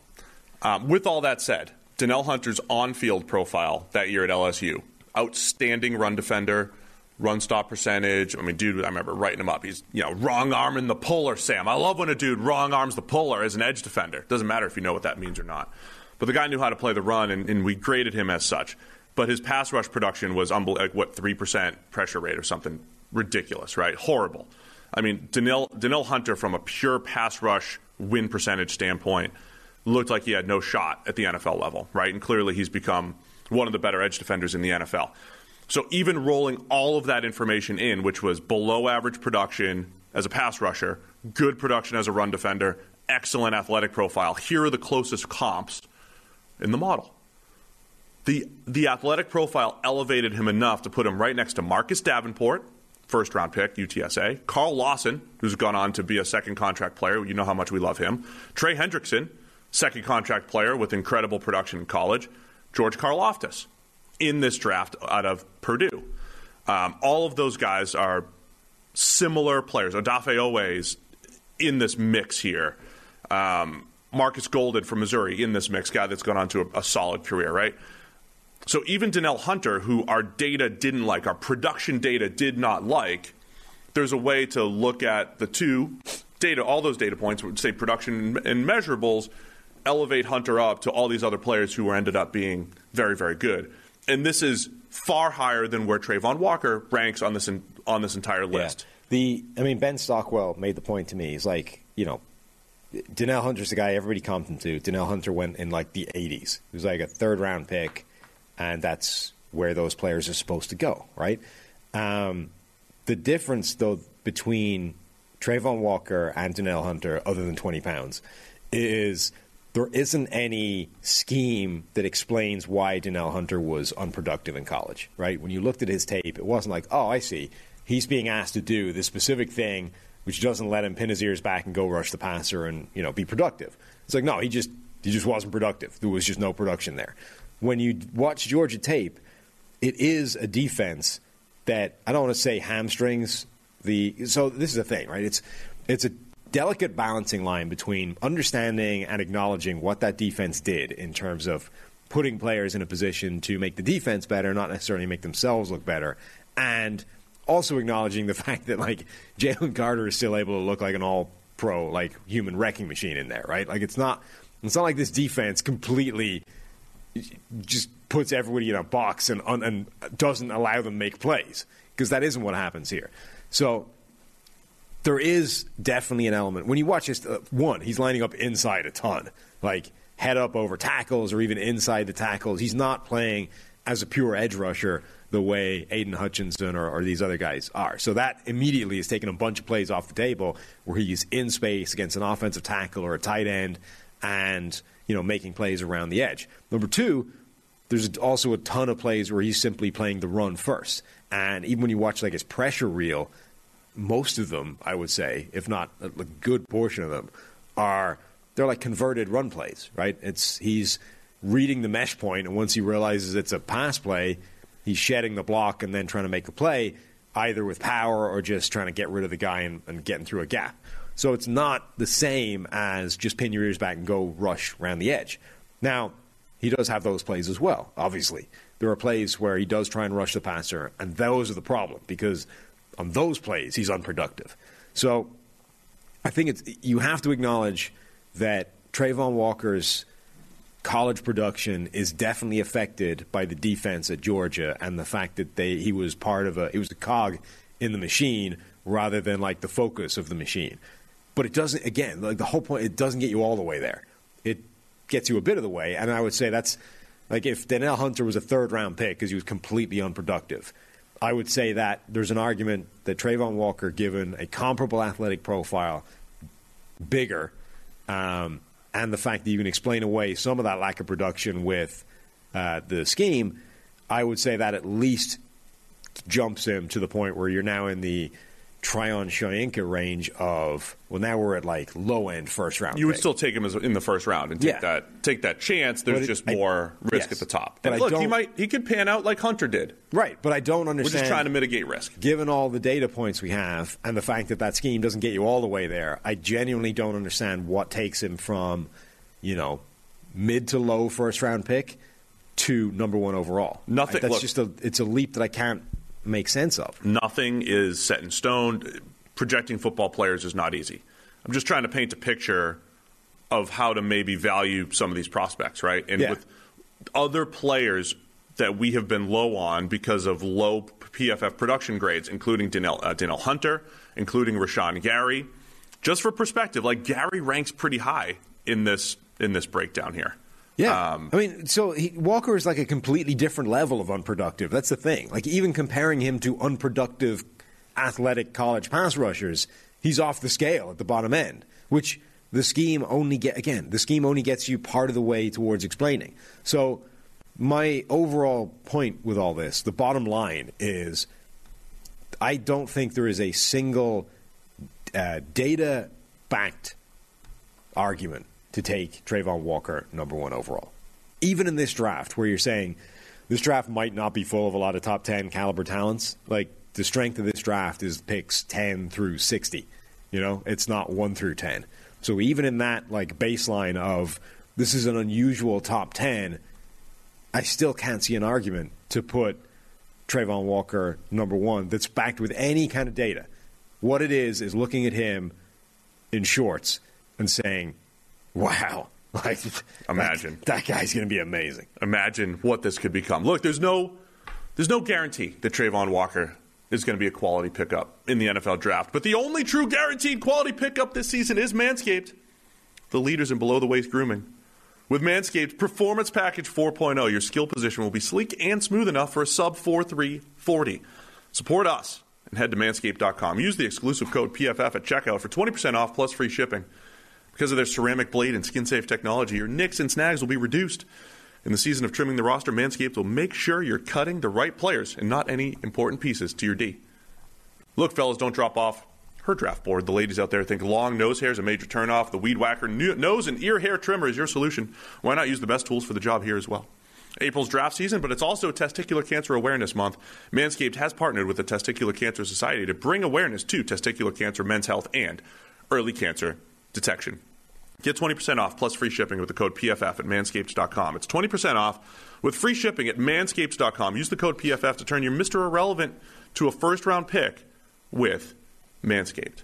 Um, with all that said, Danielle Hunter's on-field profile that year at LSU, outstanding run defender, run stop percentage. I mean, dude, I remember writing him up. He's you know wrong arm in the puller, Sam. I love when a dude wrong arms the puller as an edge defender. Doesn't matter if you know what that means or not. But the guy knew how to play the run, and, and we graded him as such. But his pass rush production was unbel- like what three percent pressure rate or something ridiculous, right? Horrible. I mean, Danielle, Danielle Hunter, from a pure pass rush win percentage standpoint, looked like he had no shot at the NFL level, right? And clearly he's become one of the better edge defenders in the NFL. So even rolling all of that information in, which was below average production as a pass rusher, good production as a run defender, excellent athletic profile, here are the closest comps in the model. The, the athletic profile elevated him enough to put him right next to Marcus Davenport, first round pick, UTSA, Carl Lawson, who's gone on to be a second contract player. You know how much we love him. Trey Hendrickson, second contract player with incredible production in college. George Karlaftis in this draft out of Purdue. Um, all of those guys are similar players. Odafe Oweh's in this mix here. Um, Marcus Golden from Missouri in this mix, guy that's gone on to a, a solid career, right? So even Danielle Hunter, who our data didn't like, our production data did not like, there's a way to look at the two data, all those data points, would say production and measurables, elevate Hunter up to all these other players who ended up being very, very good. And this is far higher than where Travon Walker ranks on this in, on this entire list. The I mean Ben Stockwell made the point to me. He's like, you know, Danielle Hunter's the guy everybody comped him to. Danielle Hunter went in like the 80s. He was like a third round pick, and that's where those players are supposed to go, right? Um, the difference, though, between Travon Walker and Danielle Hunter, other than 20 pounds, is there isn't any scheme that explains why Danielle Hunter was unproductive in college, right? When you looked at his tape, it wasn't like, oh, I see. He's being asked to do this specific thing, which doesn't let him pin his ears back and go rush the passer and you know be productive. It's like no, he just he just wasn't productive. There was just no production there. When you watch Georgia tape, it is a defense that I don't want to say hamstrings the. So this is the thing, right? It's it's a delicate balancing line between understanding and acknowledging what that defense did in terms of putting players in a position to make the defense better, not necessarily make themselves look better, and also acknowledging the [laughs] fact that like Jalen Carter is still able to look like an all pro like human wrecking machine in there, right? Like it's not it's not like this defense completely just puts everybody in a box and and doesn't allow them make plays because that isn't what happens here. So there is definitely an element when you watch this. Uh, one, he's lining up inside a ton. Like head up over tackles or even inside the tackles. He's not playing as a pure edge rusher the way Aidan Hutchinson or, or, these other guys are. So that immediately is taking a bunch of plays off the table where he's in space against an offensive tackle or a tight end and you know making plays around the edge. Number two, there's also a ton of plays where he's simply playing the run first. And even when you watch like his pressure reel, most of them, I would say, if not a good portion of them, are they're like converted run plays, right? It's he's reading the mesh point, and once he realizes it's a pass play, he's shedding the block and then trying to make a play, either with power or just trying to get rid of the guy and, and getting through a gap. So it's not the same as just pin your ears back and go rush around the edge. Now, he does have those plays as well, obviously. There are plays where he does try and rush the passer, and those are the problem because on those plays, he's unproductive. So I think it's, you have to acknowledge that Travon Walker's college production is definitely affected by the defense at Georgia and the fact that they he was part of a he was a cog in the machine rather than like the focus of the machine. But it doesn't again, like the whole point it doesn't get you all the way there. It gets you a bit of the way and I would say that's like if Danielle Hunter was a third round pick because he was completely unproductive. I would say that there's an argument that Travon Walker, given a comparable athletic profile, bigger, um, and the fact that you can explain away some of that lack of production with uh, the scheme, I would say that at least jumps him to the point where you're now in the Tryon Shoyinka range of well now we're at like low end first round. You would still take him as, in the first round and take Yeah. that take that chance. There's it- just I- more risk yes. at the top. But And I look, he might he could pan out like Hunter did. right, but I don't understand. We're just trying to mitigate risk. given all the data points we have and the fact that that scheme doesn't get you all the way there, I genuinely don't understand what takes him from, you know, mid to low first round pick to number one overall. Nothing- I- That's look- just a it's a leap that I can't make sense of. Nothing is set in stone. Projecting football players is not easy. I'm just trying to paint a picture of how to maybe value some of these prospects, right? And Yeah. with other players that we have been low on because of low PFF production grades, including Danielle, uh, Hunter, including Rashan Gary. Just for perspective, like Gary ranks pretty high in this in this breakdown here. Yeah, Um, I mean, so he, Walker is like a completely different level of unproductive. That's the thing. Like even comparing him to unproductive athletic college pass rushers, he's off the scale at the bottom end, which the scheme only get again. The scheme only gets you part of the way towards explaining. So my overall point with all this, the bottom line is, I don't think there is a single uh, data backed argument to take Travon Walker number one overall. Even in this draft, where you're saying this draft might not be full of a lot of top 10 caliber talents, like the strength of this draft is picks 10 through 60. You know, it's not 1 through 10. So even in that like baseline of this is an unusual top 10, I still can't see an argument to put Travon Walker number one that's backed with any kind of data. What it is is looking at him in shorts and saying, "Wow, [laughs] like Imagine. that, that guy's going to be amazing." imagine what this could become. Look, there's no there's no guarantee that Travon Walker is going to be a quality pickup in the NFL draft. But the only true guaranteed quality pickup this season is Manscaped, the leaders in below the waist grooming. With Manscaped Performance Package 4.0, your skill position will be sleek and smooth enough for a sub 4340. Support us and head to manscaped.com. Use the exclusive code PFF at checkout for 20% off plus free shipping. Because of their ceramic blade and skin safe technology, your nicks and snags will be reduced. In the season of trimming the roster, Manscaped will make sure you're cutting the right players and not any important pieces to your D. Look, fellas, don't drop off her draft board. The ladies out there think long nose hair is a major turnoff. The Weed Whacker nose and ear hair trimmer is your solution. Why not use the best tools for the job here as well? April's draft season, but it's also Testicular Cancer Awareness Month. Manscaped has partnered with the Testicular Cancer Society to bring awareness to testicular cancer, men's health, and early cancer detection. Get 20% off plus free shipping with the code PFF at manscaped.com. It's 20% off with free shipping at manscaped.com. Use the code PFF to turn your Mr. Irrelevant to a first round pick with Manscaped.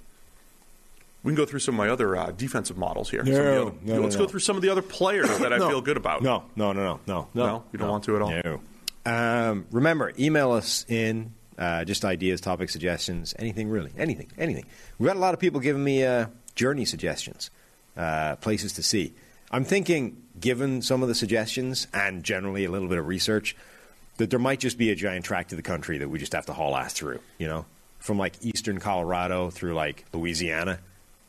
We can go through some of my other uh, defensive models here. Some of No, other- no, no, let's no. go through some of the other players that I [coughs] No. feel good about. No, no, no, no, no, no. No? You don't want to at all? No. Um, remember, email us in uh, just ideas, topic suggestions, anything really, anything, anything. We've got a lot of people giving me uh, journey suggestions, uh, places to see. I'm thinking, given some of the suggestions and generally a little bit of research, that there might just be a giant tract of the country that we just have to haul ass through. You know, from like eastern Colorado through like Louisiana,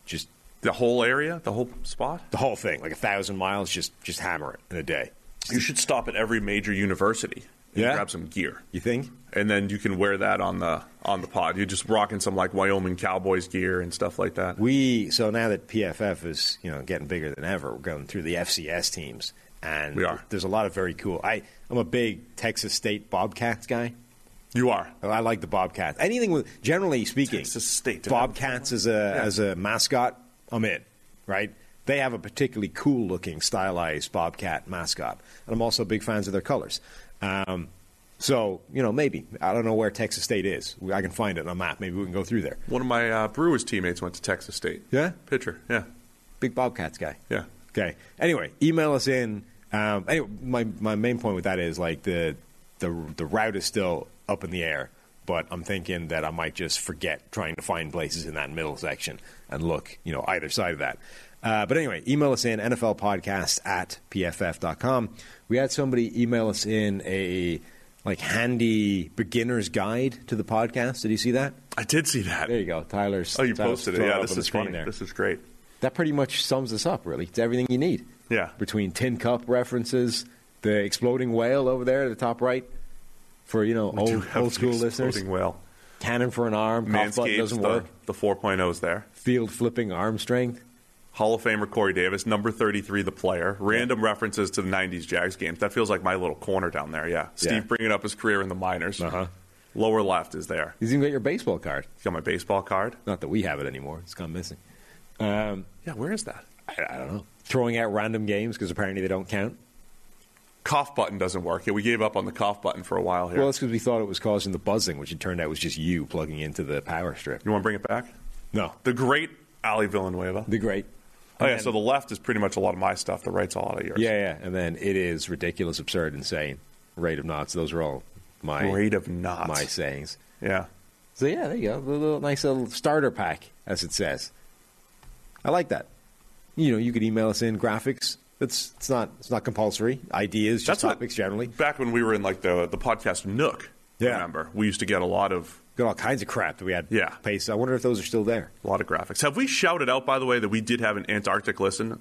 just The whole area, the whole spot. the whole thing, like a thousand miles, just just hammer it in a day. You should stop at every major university Yeah? grab some gear, You think? and then you can wear that on the on the pod. You're just rocking some like Wyoming Cowboys gear and stuff like that. We so now that PFF is you know getting bigger than ever, we're going through the FCS teams, and We are. There's a lot of very cool. I I'm a big Texas State Bobcats guy. You are. Oh, I like the Bobcats. Anything with generally speaking, Texas State. Bobcats as a as a mascot, I'm in. Right? They have a particularly cool looking, stylized Bobcat mascot, and I'm also big fans of their colors. Um, so you know, maybe I don't know where Texas State is. I can find it on a map. Maybe we can go through there. One of my uh, Brewers teammates went to Texas State. Yeah? pitcher. Yeah, Big Bobcats guy. yeah. Okay. Anyway, email us in. Um, anyway, my my main point with that is like the the the route is still up in the air, but I'm thinking that I might just forget trying to find places in that middle section and look, you know, either side of that. Uh, but anyway, email us in NFLpodcast at pff.com. We had somebody email us in a like handy beginner's guide to the podcast. Did you see that? I did see that. There you go, Tyler's. Oh, you Tyler's posted it. Yeah, this is funny. there. This is great. That pretty much sums this up, really. It's everything you need. Yeah. Between tin cup references, the exploding whale over there at the top right, for you know We old old school listeners. whale. Cannon for an arm, cough button doesn't the, work. the 4.0's there. Field flipping arm strength. Hall of Famer Corey Davis, number 33, the player. Random references to the 90s Jags games. That feels like my little corner down there, yeah. Steve Yeah. bringing up his career in the minors. Uh-huh. Lower left is there. He's even got your baseball card. He's got my baseball card. Not that we have it anymore. It's gone missing. Um, Yeah, where is that? I, I don't know. Throwing out random games because apparently they don't count. Cough button doesn't work. Yeah, we gave up on the cough button for a while here. Well, that's because we thought it was causing the buzzing, which it turned out was just you plugging into the power strip. you want to bring it back? No, The great Ali Villanueva. the great. Oh, yeah, And- so the left is pretty much a lot of my stuff. The right's a lot of yours. Yeah, yeah, and then it is ridiculous, absurd, insane. Rate of knots. Those are all my Rate of knots. my sayings. Yeah. So yeah, there you go. A little nice little starter pack, as it says. I like that. You know, you could email us in graphics. It's it's not it's not compulsory. Ideas, just That's what- topics generally. Back when we were in like the the podcast Nook, Yeah. remember? We used to get a lot of Got all kinds of crap that we had. Yeah. Paste. I wonder if those are still there. a lot of graphics. Have we shouted out by the way that we did have an Antarctic listen?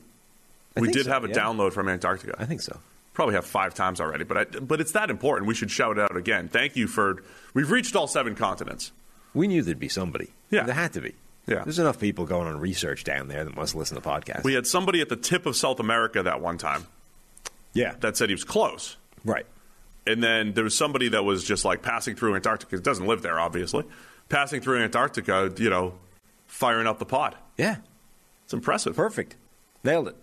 I we did so, have a yeah. download from Antarctica. I think so. Probably have five times already, but I, but it's that important. We should shout it out again. Thank you for we've reached all seven continents. We knew there'd be somebody. Yeah. There had to be. Yeah. There's enough people going on research down there that must listen to podcasts. We had somebody at the tip of South America that one time yeah. that said he was close. right. And then there was somebody that was just like passing through Antarctica. It doesn't live there, obviously. Passing through Antarctica, you know, firing up the pod. Yeah. It's impressive. Perfect. Nailed it.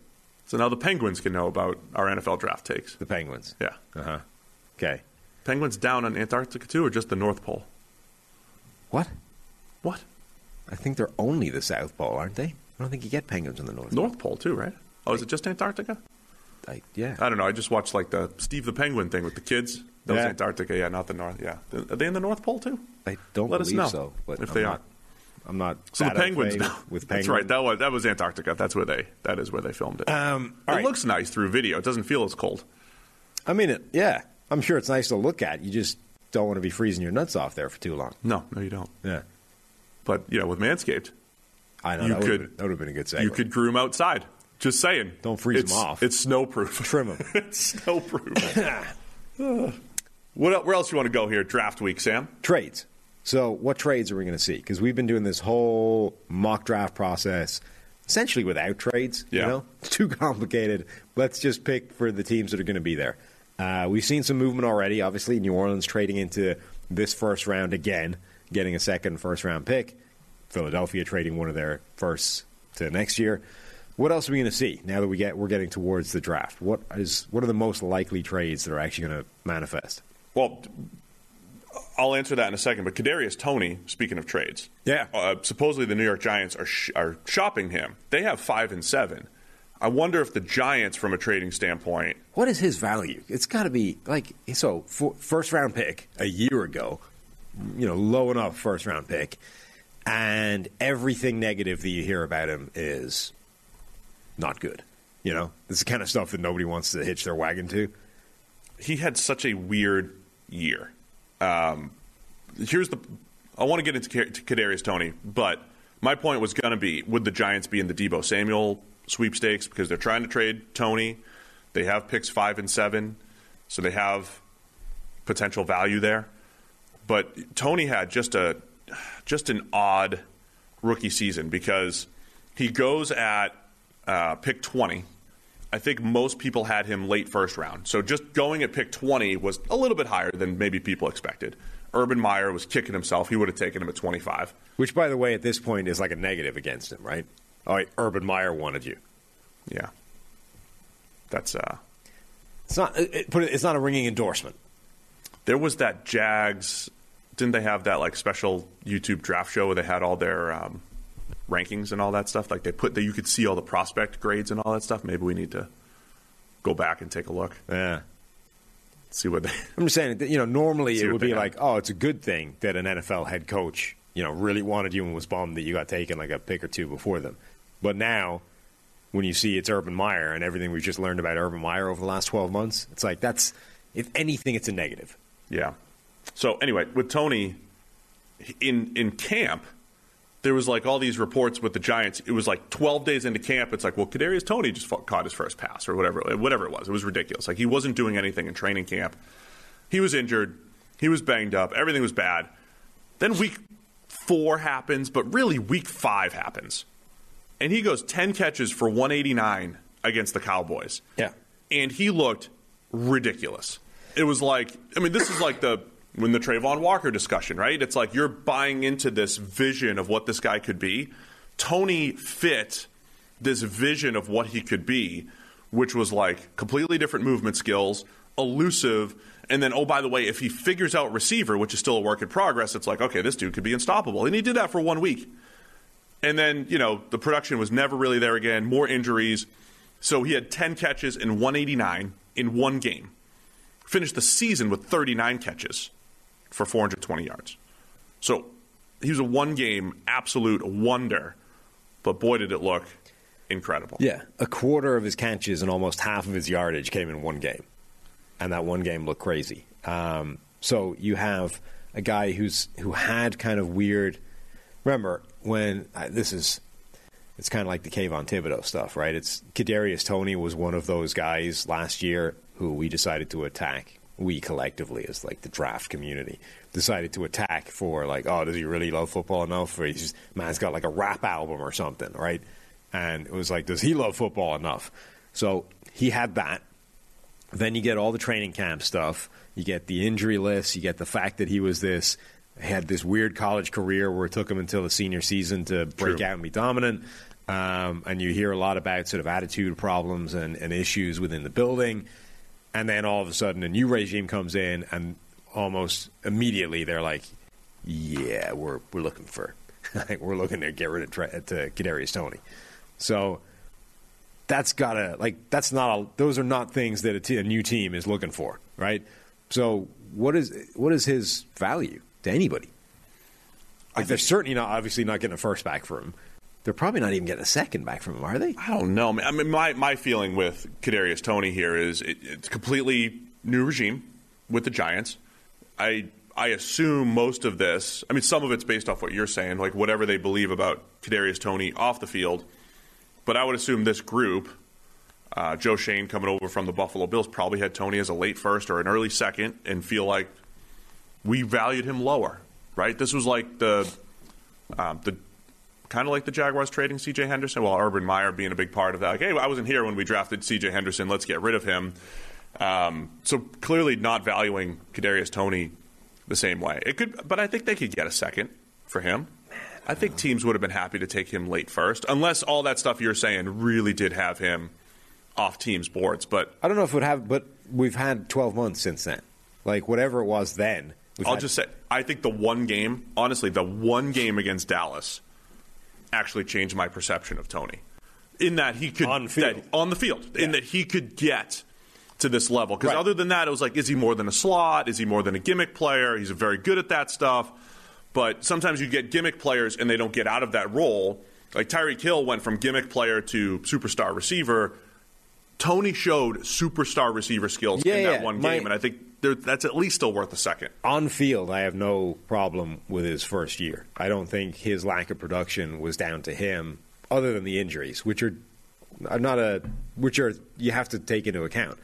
So now the Penguins can know about our NFL draft takes. The Penguins. Yeah. Uh huh. Okay. Penguins down on Antarctica too, or just the North Pole? What? What? I think they're only the South Pole, aren't they? I don't think you get penguins in the North. North Pole too, right? Oh, is it just Antarctica? I, yeah. I don't know. I just watched like the Steve the Penguin thing with the kids. That was Yeah. Antarctica, yeah, not the North. Yeah, are they in the North Pole too? I don't Let us know so. But if I'm they not, are. I'm not. So the Penguins, fait no. [laughs] with that's penguins. right. That was that was Antarctica. That's where they that is where they filmed it. Um, it right. looks nice through video. It doesn't feel as cold. I mean, it, yeah. I'm sure it's nice to look at. You just don't want to be freezing your nuts off there for too long. No, no, you don't. Yeah. But you know, with Manscaped, I know. You that could- would've been- that would have been a good segue. you could groom outside. Just saying. Don't freeze It's- off. It's snowproof. Trim them. [laughs] it's snowproof. what el- where else you want to go here? Draft week, Sam. trades. So, what trades are we going to see? Because we've been doing this whole mock draft process essentially without trades. Yeah. You know, it's too complicated. Let's just pick for the teams that are going to be there. Uh, we've seen some movement already. Obviously, New Orleans trading into this first round again, getting a second first round pick. Philadelphia trading one of their firsts to next year. What else are we going to see now that we get we're getting towards the draft? What is what are the most likely trades that are actually going to manifest? Well, I'll answer that in a second. But Kadarius Toney, speaking of trades, Yeah. uh, supposedly the New York Giants are sh- are shopping him. They have five and seven. I wonder if the Giants, from a trading standpoint, What is his value? It's got to be like so. For, first round pick a year ago, you know, low enough first round pick, and everything negative that you hear about him is not good. You know, this is the kind of stuff that nobody wants to hitch their wagon to. he had such a weird year. Um, here's the. I want to get into Ka- Kadarius Toney, but my point was going to be: Would the Giants be in the Deebo Samuel sweepstakes because they're trying to trade Toney? They have picks five and seven, so they have potential value there. But Toney had just a just an odd rookie season because he goes at uh, pick 20. I think most people had him late first round. So just going at pick 20 was a little bit higher than maybe people expected. Urban Meyer was kicking himself. He would have taken him at 25. Which, by the way, at this point is like a negative against him, right? All right, Urban Meyer wanted you. Yeah. That's uh It's not. It, put it, it's not a ringing endorsement. there was that Jags didn't they have that like special YouTube draft show where they had all their um, rankings and all that stuff? Like they put that you could see all the prospect grades and all that stuff. Maybe we need to go back and take a look, Yeah. see what they. [laughs] I'm just saying, you know, normally it would be have. like, oh, it's a good thing that an NFL head coach, you know, really wanted you and was bummed that you got taken like a pick or two before them. But now, when you see it's Urban Meyer and everything we've just learned about Urban Meyer over the last 12 months, it's like that's, if anything, it's a negative. Yeah. So anyway, with Toney in in camp, there was like all these reports with the Giants. It was like 12 days into camp. It's like, well, Kadarius Toney just fought, caught his first pass or whatever, whatever it was. It was ridiculous. Like he wasn't doing anything in training camp. He was injured. He was banged up. Everything was bad. Then week four happens, but really week five happens, and he goes 10 catches for 189 against the Cowboys Yeah. and he looked ridiculous. It was like, I mean, this is like the when the Travon Walker discussion, right? It's like you're buying into this vision of what this guy could be. Toney fit this vision of what he could be, which was like completely different movement skills, elusive, and then oh by the way, if he figures out receiver, which is still a work in progress, it's like okay, this dude could be unstoppable, and he did that for one week. And then, you know, the production was never really there again, more injuries. So he had 10 catches and 189 in one game. Finished the season with 39 catches for 420 yards. So he was a one game absolute wonder. But boy, did it look incredible. Yeah. A quarter of his catches and almost half of his yardage came in one game. And that one game looked crazy. Um, so you have a guy who's who had kind of weird. Remember when uh, this is, it's kind of like the Kayvon Thibodeaux stuff, right? It's Kadarius Toney was one of those guys last year who we decided to attack. We collectively, as like the draft community, decided to attack for like, oh, does he really love football enough? Or he's man's got like a rap album or something, right? And it was like, does he love football enough? So he had that. Then you get all the training camp stuff. You get the injury list. You get the fact that he was this had this weird college career where it took him until the senior season to break True. out and be dominant. Um, and you hear a lot about sort of attitude problems and, and issues within the building. And then all of a sudden, a new regime comes in, and almost immediately they're like, "Yeah, we're we're looking for, [laughs] like we're looking to get rid of Tra- to Kadarius Toney." So that's gotta like that's not a, those are not things that a, t- a new team is looking for, right? So what is what is his value to anybody? Like they're certainly not obviously not getting a first back for him. They're probably not even getting a second back from him, are they? I don't know. I mean, my, my feeling with Kadarius Toney here is it, it's completely new regime with the Giants. I I assume most of this. I mean, some of it's based off what you're saying, like whatever they believe about Kadarius Toney off the field. But I would assume this group, uh, Joe Schoen coming over from the Buffalo Bills, probably had Toney as a late first or an early second, and feel like we valued him lower. Right? This was like the um, the kind of like the Jaguars trading C.J. Henderson. Well, Urban Meyer being a big part of that. Like, hey, I wasn't here when we drafted C.J. Henderson. Let's get rid of him. Um, so clearly not valuing Kadarius Toney the same way. It could, but I think they could get a second for him. I think teams would have been happy to take him late first, unless all that stuff you're saying really did have him off teams' boards. But I don't know if it would have, but we've had 12 months since then. Like whatever it was then. I'll had- just say, I think the one game, honestly, the one game against Dallas actually changed my perception of Toney. In that he could On that- on the field, in that he could get to this level. Because Right. other than that, it was like, is he more than a slot? Is he more than a gimmick player? He's very good at that stuff. But sometimes you get gimmick players and they don't get out of that role. Like Tyreek Hill went from gimmick player to superstar receiver Toney showed superstar receiver skills Yeah, in that yeah. one My- game, and I think that's at least still worth a second. on field, I have no problem with his first year. I don't think his lack of production was down to him, other than the injuries, which are not a which are you have to take into account.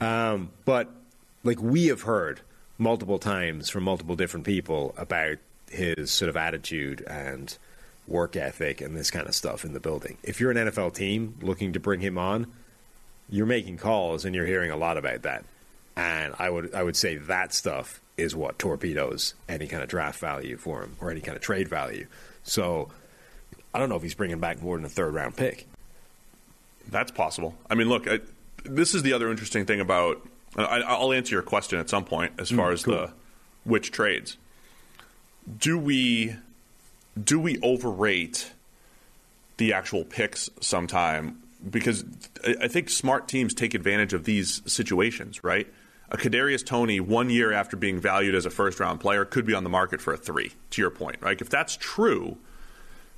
Um, but like we have heard multiple times from multiple different people about his sort of attitude and work ethic and this kind of stuff in the building. If you're an NFL team looking to bring him on, you're making calls and you're hearing a lot about that. And I would I would say that stuff is what torpedoes any kind of draft value for him or any kind of trade value. So I don't know if he's bringing back more than a third round pick. That's possible. I mean, look, I, this is the other interesting thing about. I, I'll answer your question at some point as mm, far as cool. the which trades. Do we do we overrate the actual picks sometime? Because I I think smart teams take advantage of these situations, right? A Kadarius Toney, one year after being valued as a first round player, could be on the market for a three. To your point, right? If that's true,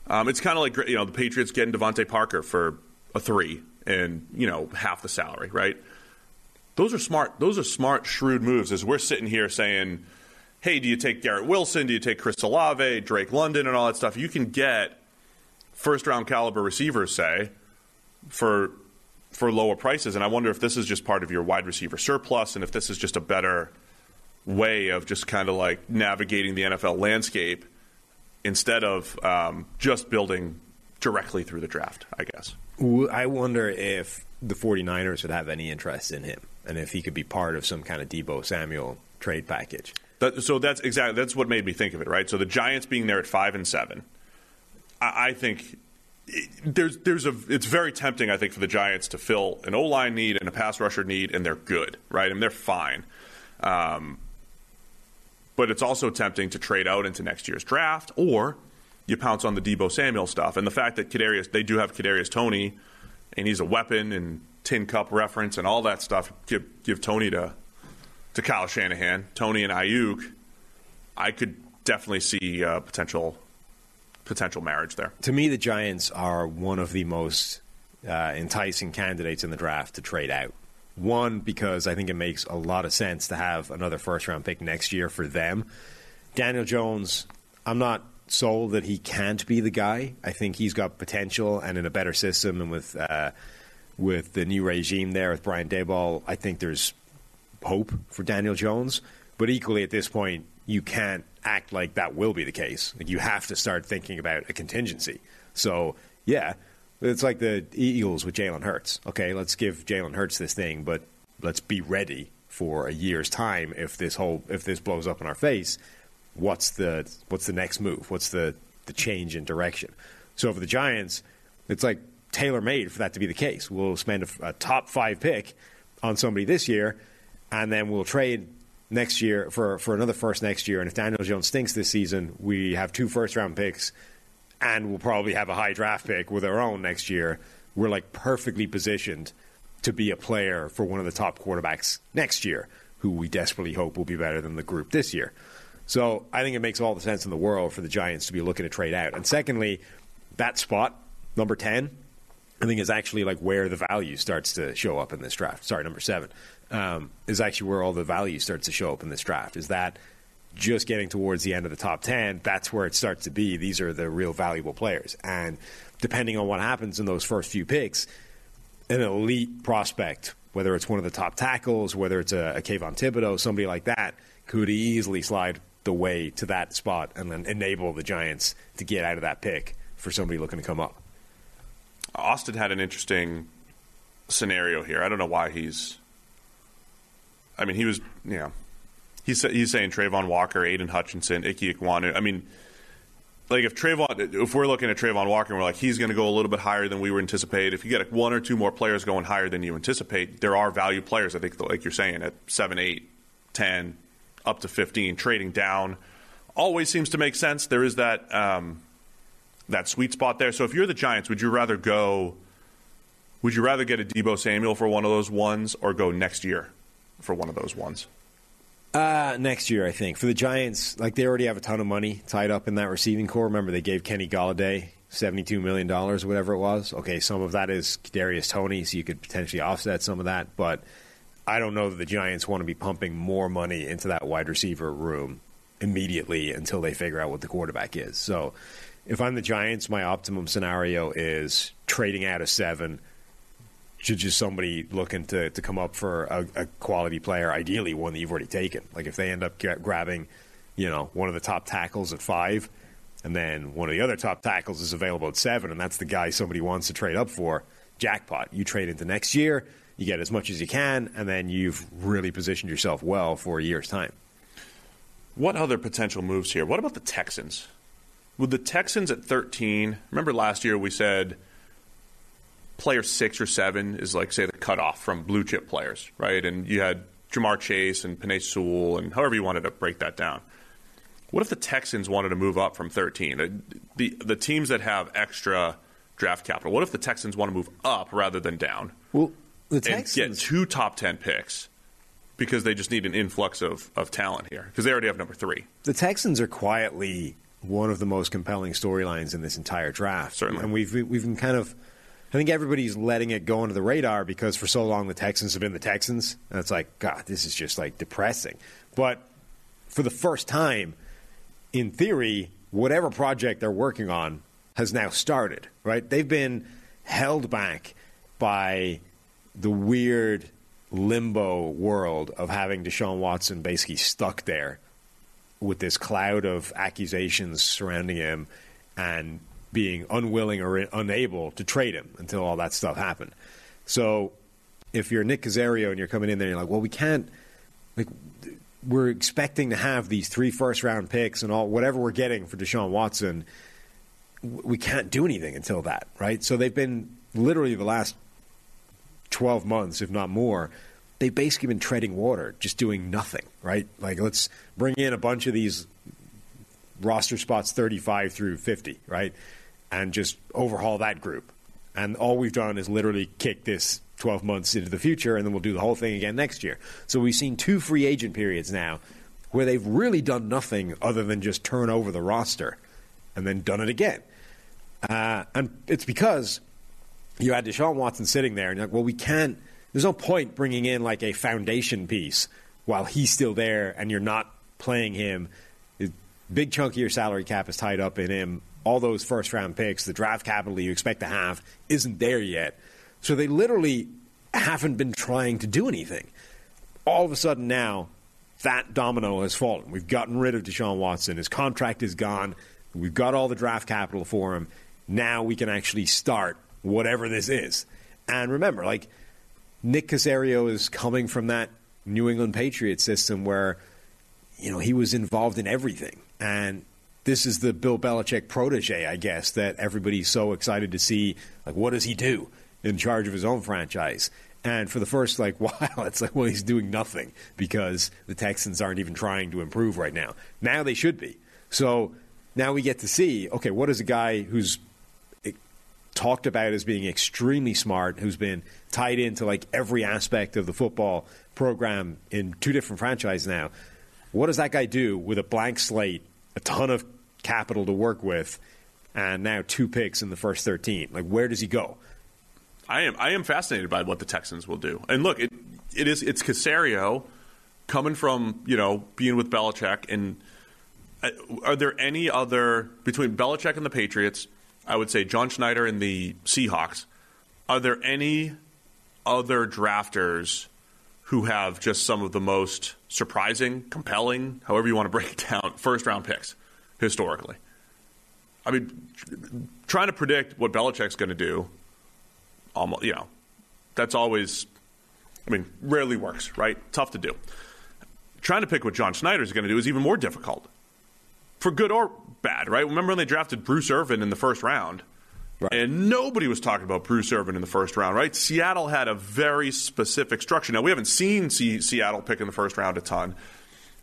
um, it's kind of like you know the Patriots getting DeVante Parker for a three and you know half the salary, right? Those are smart. Those are smart, shrewd moves. As we're sitting here saying, "Hey, do you take Garrett Wilson? Do you take Chris Olave, Drake London, and all that stuff?" You can get first round caliber receivers, say, for for lower prices. And I wonder if this is just part of your wide receiver surplus, and if this is just a better way of just kind of like navigating the NFL landscape instead of um, just building directly through the draft. I guess. I wonder if the 49ers would have any interest in him and if he could be part of some kind of Deebo Samuel trade package. That, so that's exactly that's what made me think of it, right? So the Giants being there at five and seven, I, I think there's there's a it's very tempting, I think, for the Giants to fill an O line need and a pass rusher need, and they're good, right? And they're fine. Um, but it's also tempting to trade out into next year's draft, or you pounce on the Deebo Samuel stuff, and the fact that Kadarius they do have Kadarius Toney, and he's a weapon and tin cup reference and all that stuff. Give give Toney to to Kyle Shanahan, Toney and Aiyuk, I could definitely see uh, potential potential marriage there. To me, the Giants are one of the most uh, enticing candidates in the draft to trade out. One, because I think it makes a lot of sense to have another first round pick next year for them. Daniel Jones, I'm not sold that he can't be the guy. I think he's got potential, and in a better system, and with uh, with the new regime there with Brian Daboll, I think there's hope for Daniel Jones. But equally, at this point, you can't act like that will be the case. Like you have to start thinking about a contingency. So, yeah, it's like the Eagles with Jalen Hurts. Okay, let's give Jalen Hurts this thing, but let's be ready for a year's time if this whole if this blows up in our face. What's the what's the next move? What's the the change in direction? So for the Giants, it's like tailor made for that to be the case. We'll spend a, a top five pick on somebody this year, and then we'll trade next year for, for another first next year. And if Daniel Jones stinks this season, we have two first round picks, and we'll probably have a high draft pick with our own next year. We're like perfectly positioned to be a player for one of the top quarterbacks next year, who we desperately hope will be better than the group this year. So I think it makes all the sense in the world for the Giants to be looking to trade out. And secondly, that spot, number 10, I think is actually like where the value starts to show up in this draft. Sorry, number seven um, is actually where all the value starts to show up in this draft. Is that just getting towards the end of the top 10, that's where it starts to be. These are the real valuable players. And depending on what happens in those first few picks, an elite prospect, whether it's one of the top tackles, whether it's a, a Kayvon Thibodeaux, somebody like that, could easily slide the way to that spot and then enable the Giants to get out of that pick for somebody looking to come up. Austin had an interesting scenario here. I don't know why he's. I mean, he was, you know, he's he's saying Travon Walker, Aidan Hutchinson, Ickey Ekwonu. I mean, like if Travon, if we're looking at Travon Walker and we're like he's going to go a little bit higher than we were anticipate. If you get one or two more players going higher than you anticipate, there are value players. I think, like you're saying, at seven, eight, ten, up to fifteen, trading down always seems to make sense. There is that. Um, that sweet spot there. So if you're the Giants, would you rather go? Would you rather get a Deebo Samuel for one of those ones, or go next year for one of those ones? Uh, next year, I think. For the Giants, like they already have a ton of money tied up in that receiving core. Remember, they gave Kenny Golladay $72 million, whatever it was. Okay, some of that is Darius Toney, so you could potentially offset some of that. But I don't know that the Giants want to be pumping more money into that wide receiver room immediately until they figure out what the quarterback is. So if I'm the Giants, my optimum scenario is trading out of seven to just somebody looking to, to come up for a, a quality player, ideally one that you've already taken. Like if they end up gra- grabbing, you know, one of the top tackles at five, and then one of the other top tackles is available at seven, and that's the guy somebody wants to trade up for, jackpot. You trade into next year, you get as much as you can, and then you've really positioned yourself well for a year's time. What other potential moves here? What about the Texans? With the Texans at 13, remember last year we said player six or seven is like, say, the cutoff from blue chip players, right? And you had Ja'Marr Chase and Penei Sewell and however you wanted to break that down. What if the Texans wanted to move up from 13? The, uh, the, the teams that have extra draft capital, what if the Texans want to move up rather than down? Well, the and Texans get two top 10 picks because they just need an influx of, of talent here because they already have number three. the Texans are quietly one of the most compelling storylines in this entire draft. Certainly. and we've we've been kind of. I think everybody's letting it go under the radar because for so long the Texans have been the Texans, and it's like God, this is just like depressing. But for the first time, in theory, whatever project they're working on has now started. Right? They've been held back by the weird limbo world of having Deshaun Watson basically stuck there with this cloud of accusations surrounding him and being unwilling or unable to trade him until all that stuff happened. So if you're Nick Caserio and you're coming in there and you're like, well, we can't, like, we're expecting to have these three first round picks and all, whatever we're getting for Deshaun Watson, we can't do anything until that, right? So they've been literally the last 12 months, if not more, they've basically been treading water, just doing nothing, right? Like, let's bring in a bunch of these roster spots 35 through 50, right? And just overhaul that group. And all we've done is literally kick this 12 months into the future, and then we'll do the whole thing again next year. So we've seen two free agent periods now where they've really done nothing other than just turn over the roster and then done it again. Uh, and it's because you had Deshaun Watson sitting there, and you're like, well, we can't. There's no point bringing in like a foundation piece while he's still there, and you're not playing him. Big chunk of your salary cap is tied up in him. All those first round picks, the draft capital you expect to have, isn't there yet. So they literally haven't been trying to do anything. All of a sudden now, that domino has fallen. We've gotten rid of Deshaun Watson. His contract is gone. We've got all the draft capital for him. Now we can actually start whatever this is. And remember, like Nick Caserio is coming from that New England Patriot system where you know he was involved in everything, and this is the Bill Belichick protege, I guess, that everybody's so excited to see. Like, what does he do in charge of his own franchise? And for the first like [laughs] while, it's like, well, he's doing nothing because the Texans aren't even trying to improve right now. Now they should be. So now we get to see, okay, what is a guy who's eh, talked about as being extremely smart, who's been tied into like every aspect of the football program in two different franchises now. What does that guy do with a blank slate, a ton of capital to work with, and now two picks in the first 13? Like, where does he go? I am I am fascinated by what the Texans will do. And look, it it is it's Caserio coming from you know being with Belichick. And uh, are there any other between Belichick and the Patriots? I would say John Schneider and the Seahawks. Are there any other drafters who have just some of the most surprising, compelling, however you want to break it down, first round picks historically? I mean, trying to predict what Belichick's going to do, almost, you know, that's always, I mean, rarely works, right? Tough to do. Trying to pick what John Schneider is going to do is even more difficult, for good or bad, right? Remember when they drafted Bruce Irvin in the first round? Right. And nobody was talking about Bruce Irvin in the first round, right? Seattle had a very specific structure. Now, we haven't seen C- Seattle pick in the first round a ton.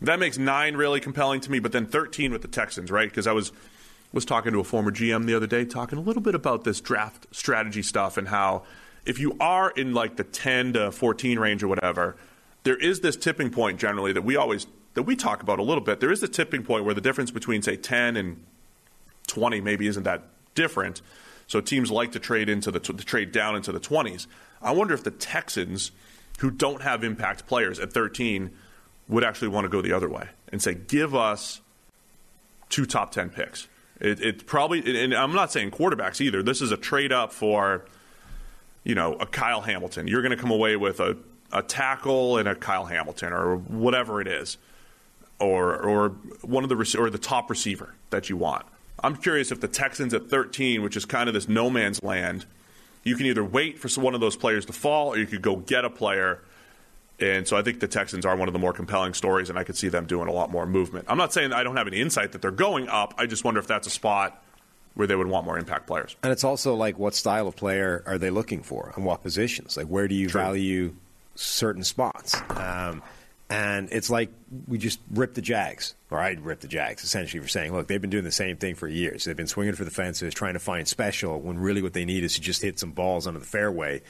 That makes nine really compelling to me, but then 13 with the Texans, right? Because I was was talking to a former GM the other day, talking a little bit about this draft strategy stuff and how if you are in like the 10 to 14 range or whatever, there is this tipping point generally that we always that we talk about a little bit. There is a tipping point where the difference between say 10 and 20 maybe isn't that different. So teams like to trade into the trade down into the 20s. I wonder if the Texans, who don't have impact players at 13, would actually want to go the other way and say, give us two top 10 picks. It, it probably, and I'm not saying quarterbacks either. This is a trade up for, you know, a Kyle Hamilton. You're going to come away with a, a tackle and a Kyle Hamilton or whatever it is, or or one of the or the top receiver that you want. I'm curious if the Texans at 13, which is kind of this no man's land, you can either wait for one of those players to fall, or you could go get a player. And so I think the Texans are one of the more compelling stories, and I could see them doing a lot more movement. I'm not saying I don't have any insight that they're going up. I just wonder if that's a spot where they would want more impact players. And it's also like what style of player are they looking for and what positions? Like where do you True. value certain spots? Um, and it's like we just ripped the Jags, or I ripped the Jags essentially for saying, look, they've been doing the same thing for years. They've been swinging for the fences, trying to find special when really what they need is to just hit some balls under the fairway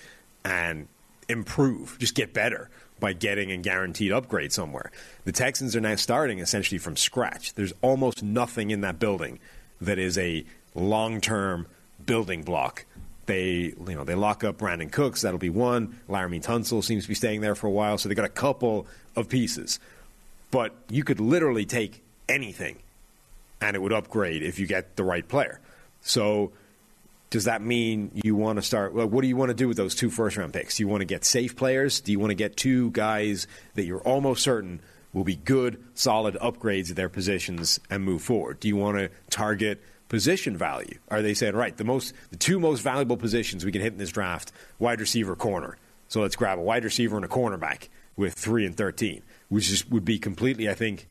and improve, just get better by getting a guaranteed upgrade somewhere. The Texans are now starting essentially from scratch. There's almost nothing in that building that is a long-term building block. They, you know, they lock up Brandin Cooks. That'll be one. Laremy Tunsil seems to be staying there for a while, so they got a couple of pieces. But you could literally take anything, and it would upgrade if you get the right player. So, does that mean you want to start? What do you want to do with those two first-round picks? Do you want to get safe players? Do you want to get two guys that you're almost certain will be good, solid upgrades at their positions and move forward? Do you want to target position value? Are they saying, right, the most the two most valuable positions we can hit in this draft, wide receiver, corner. So let's grab a wide receiver and a cornerback with three and thirteen, which is, would be completely, I think,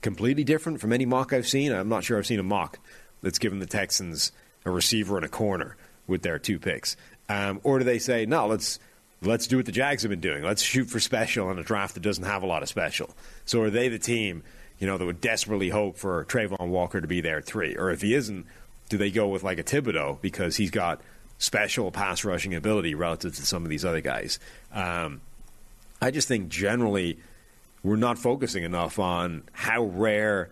completely different from any mock I've seen. I'm not sure I've seen a mock that's given the Texans a receiver and a corner with their two picks. Um, or do they say, no, let's let's do what the Jags have been doing. Let's shoot for special in a draft that doesn't have a lot of special. So are they the team, you know, that would desperately hope for Travon Walker to be there at three? Or if he isn't, do they go with like a Thibodeaux because he's got special pass rushing ability relative to some of these other guys? Um, I just think generally we're not focusing enough on how rare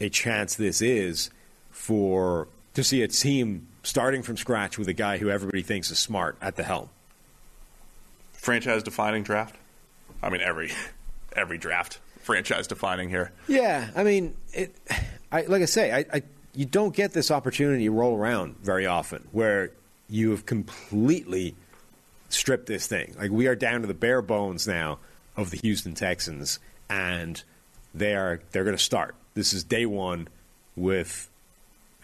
a chance this is for to see a team starting from scratch with a guy who everybody thinks is smart at the helm. Franchise defining draft. I mean, every [laughs] every draft franchise defining here. Yeah, I mean, it. I, like I say, I, I you don't get this opportunity to roll around very often where you have completely stripped this thing. Like we are down to the bare bones now of the Houston Texans, and they are they're going to start. This is day one with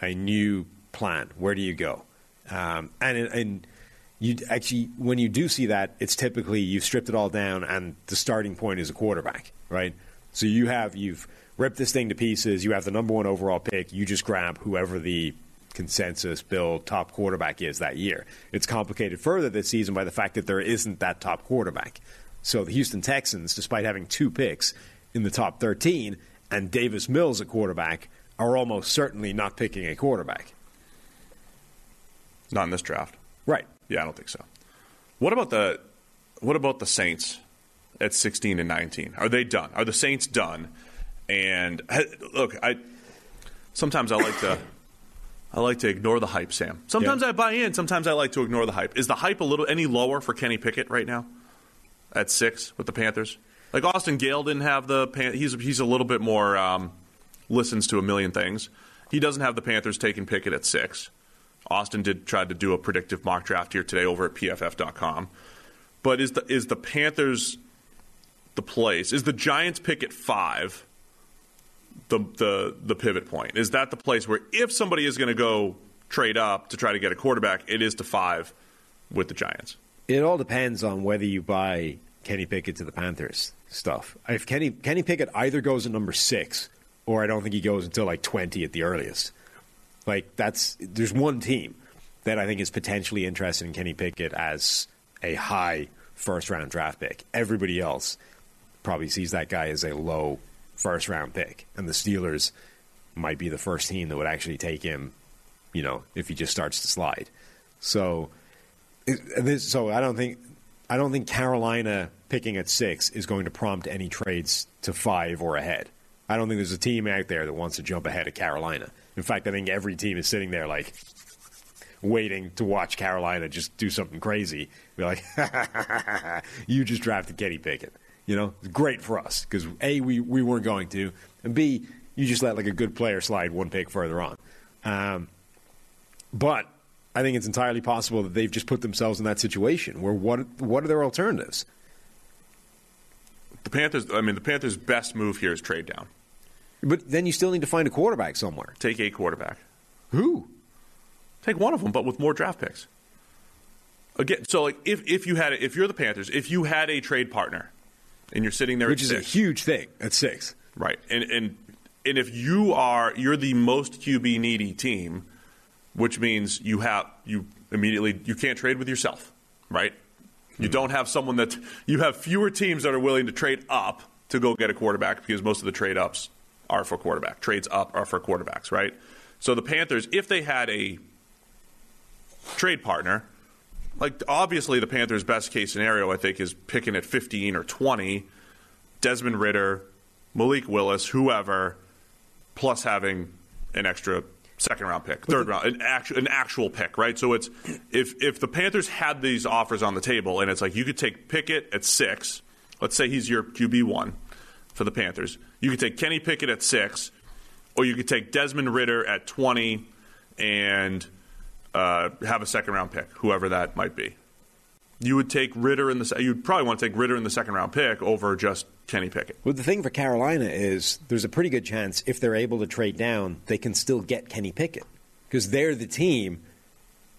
a new plan. Where do you go? Um, and and you actually when you do see that, it's typically you've stripped it all down, and the starting point is a quarterback, right? So you have you've ripped this thing to pieces. You have the number one overall pick. You just grab whoever the consensus build top quarterback is that year. It's complicated further this season by the fact that there isn't that top quarterback. So the Houston Texans, despite having two picks in the top 13 and Davis Mills at quarterback, are almost certainly not picking a quarterback. Not in this draft. Right. Yeah, I don't think so. What about the what about the Saints at 16 and 19? Are they done? Are the Saints done? And look, I sometimes I like to I like to ignore the hype, Sam. Sometimes Yeah. I buy in, sometimes I like to ignore the hype. Is the hype a little any lower for Kenny Pickett right now? At 6 with the Panthers? Like Austin Gayle didn't have the Pan- he's he's a little bit more um, listens to a million things. He doesn't have the Panthers taking Pickett at 6. Austin did try to do a predictive mock draft here today over at pff.com. But is the is the Panthers the place? Is the Giants pick at five the the the pivot point? Is that the place where if somebody is going to go trade up to try to get a quarterback, it is to five with the Giants? It all depends on whether you buy Kenny Pickett to the Panthers stuff. If Kenny Kenny Pickett either goes at number six, or I don't think he goes until like twenty at the earliest. Like that's there's one team that I think is potentially interested in Kenny Pickett as a high first round draft pick. Everybody else probably sees that guy as a low first round pick, and the Steelers might be the first team that would actually take him. You know, if he just starts to slide. So this, so I don't think I don't think Carolina picking at six is going to prompt any trades to five or ahead. I don't think there's a team out there that wants to jump ahead of Carolina. In fact, I think every team is sitting there like, waiting to watch Carolina just do something crazy. Be like, [laughs] you just drafted Kenny Pickett. You know, it's great for us because A, we, we weren't going to, and B, you just let like a good player slide one pick further on. Um, but I think it's entirely possible that they've just put themselves in that situation where what what are their alternatives? The Panthers. I mean, the Panthers' best move here is trade down. But then you still need to find a quarterback somewhere. Take a quarterback. Who? Take one of them, but with more draft picks. Again, so like if, if you had if you're the Panthers, if you had a trade partner, and you're sitting there, Which is a huge thing at six. right? And and and if you are you're the most QB needy team, which means you have you immediately you can't trade with yourself, right? You don't have someone that you have fewer teams that are willing to trade up to go get a quarterback because most of the trade ups are for quarterback. Trades up are for quarterbacks, right? So the Panthers, if they had a trade partner, like obviously the Panthers' best case scenario, I think, is picking at 15 or 20, Desmond Ridder, Malik Willis, whoever, plus having an extra second round pick, third round, an actual an actual pick, right? So it's if if the Panthers had these offers on the table, and it's like you could take Pickett at six, let's say he's your QB one for the Panthers, you could take Kenny Pickett at six, or you could take Desmond Ridder at twenty, and uh, have a second round pick, whoever that might be. You would take Ridder in the. You'd probably want to take Ridder in the second round pick over just Kenny Pickett. Well, the thing for Carolina is there's a pretty good chance if they're able to trade down, they can still get Kenny Pickett because they're the team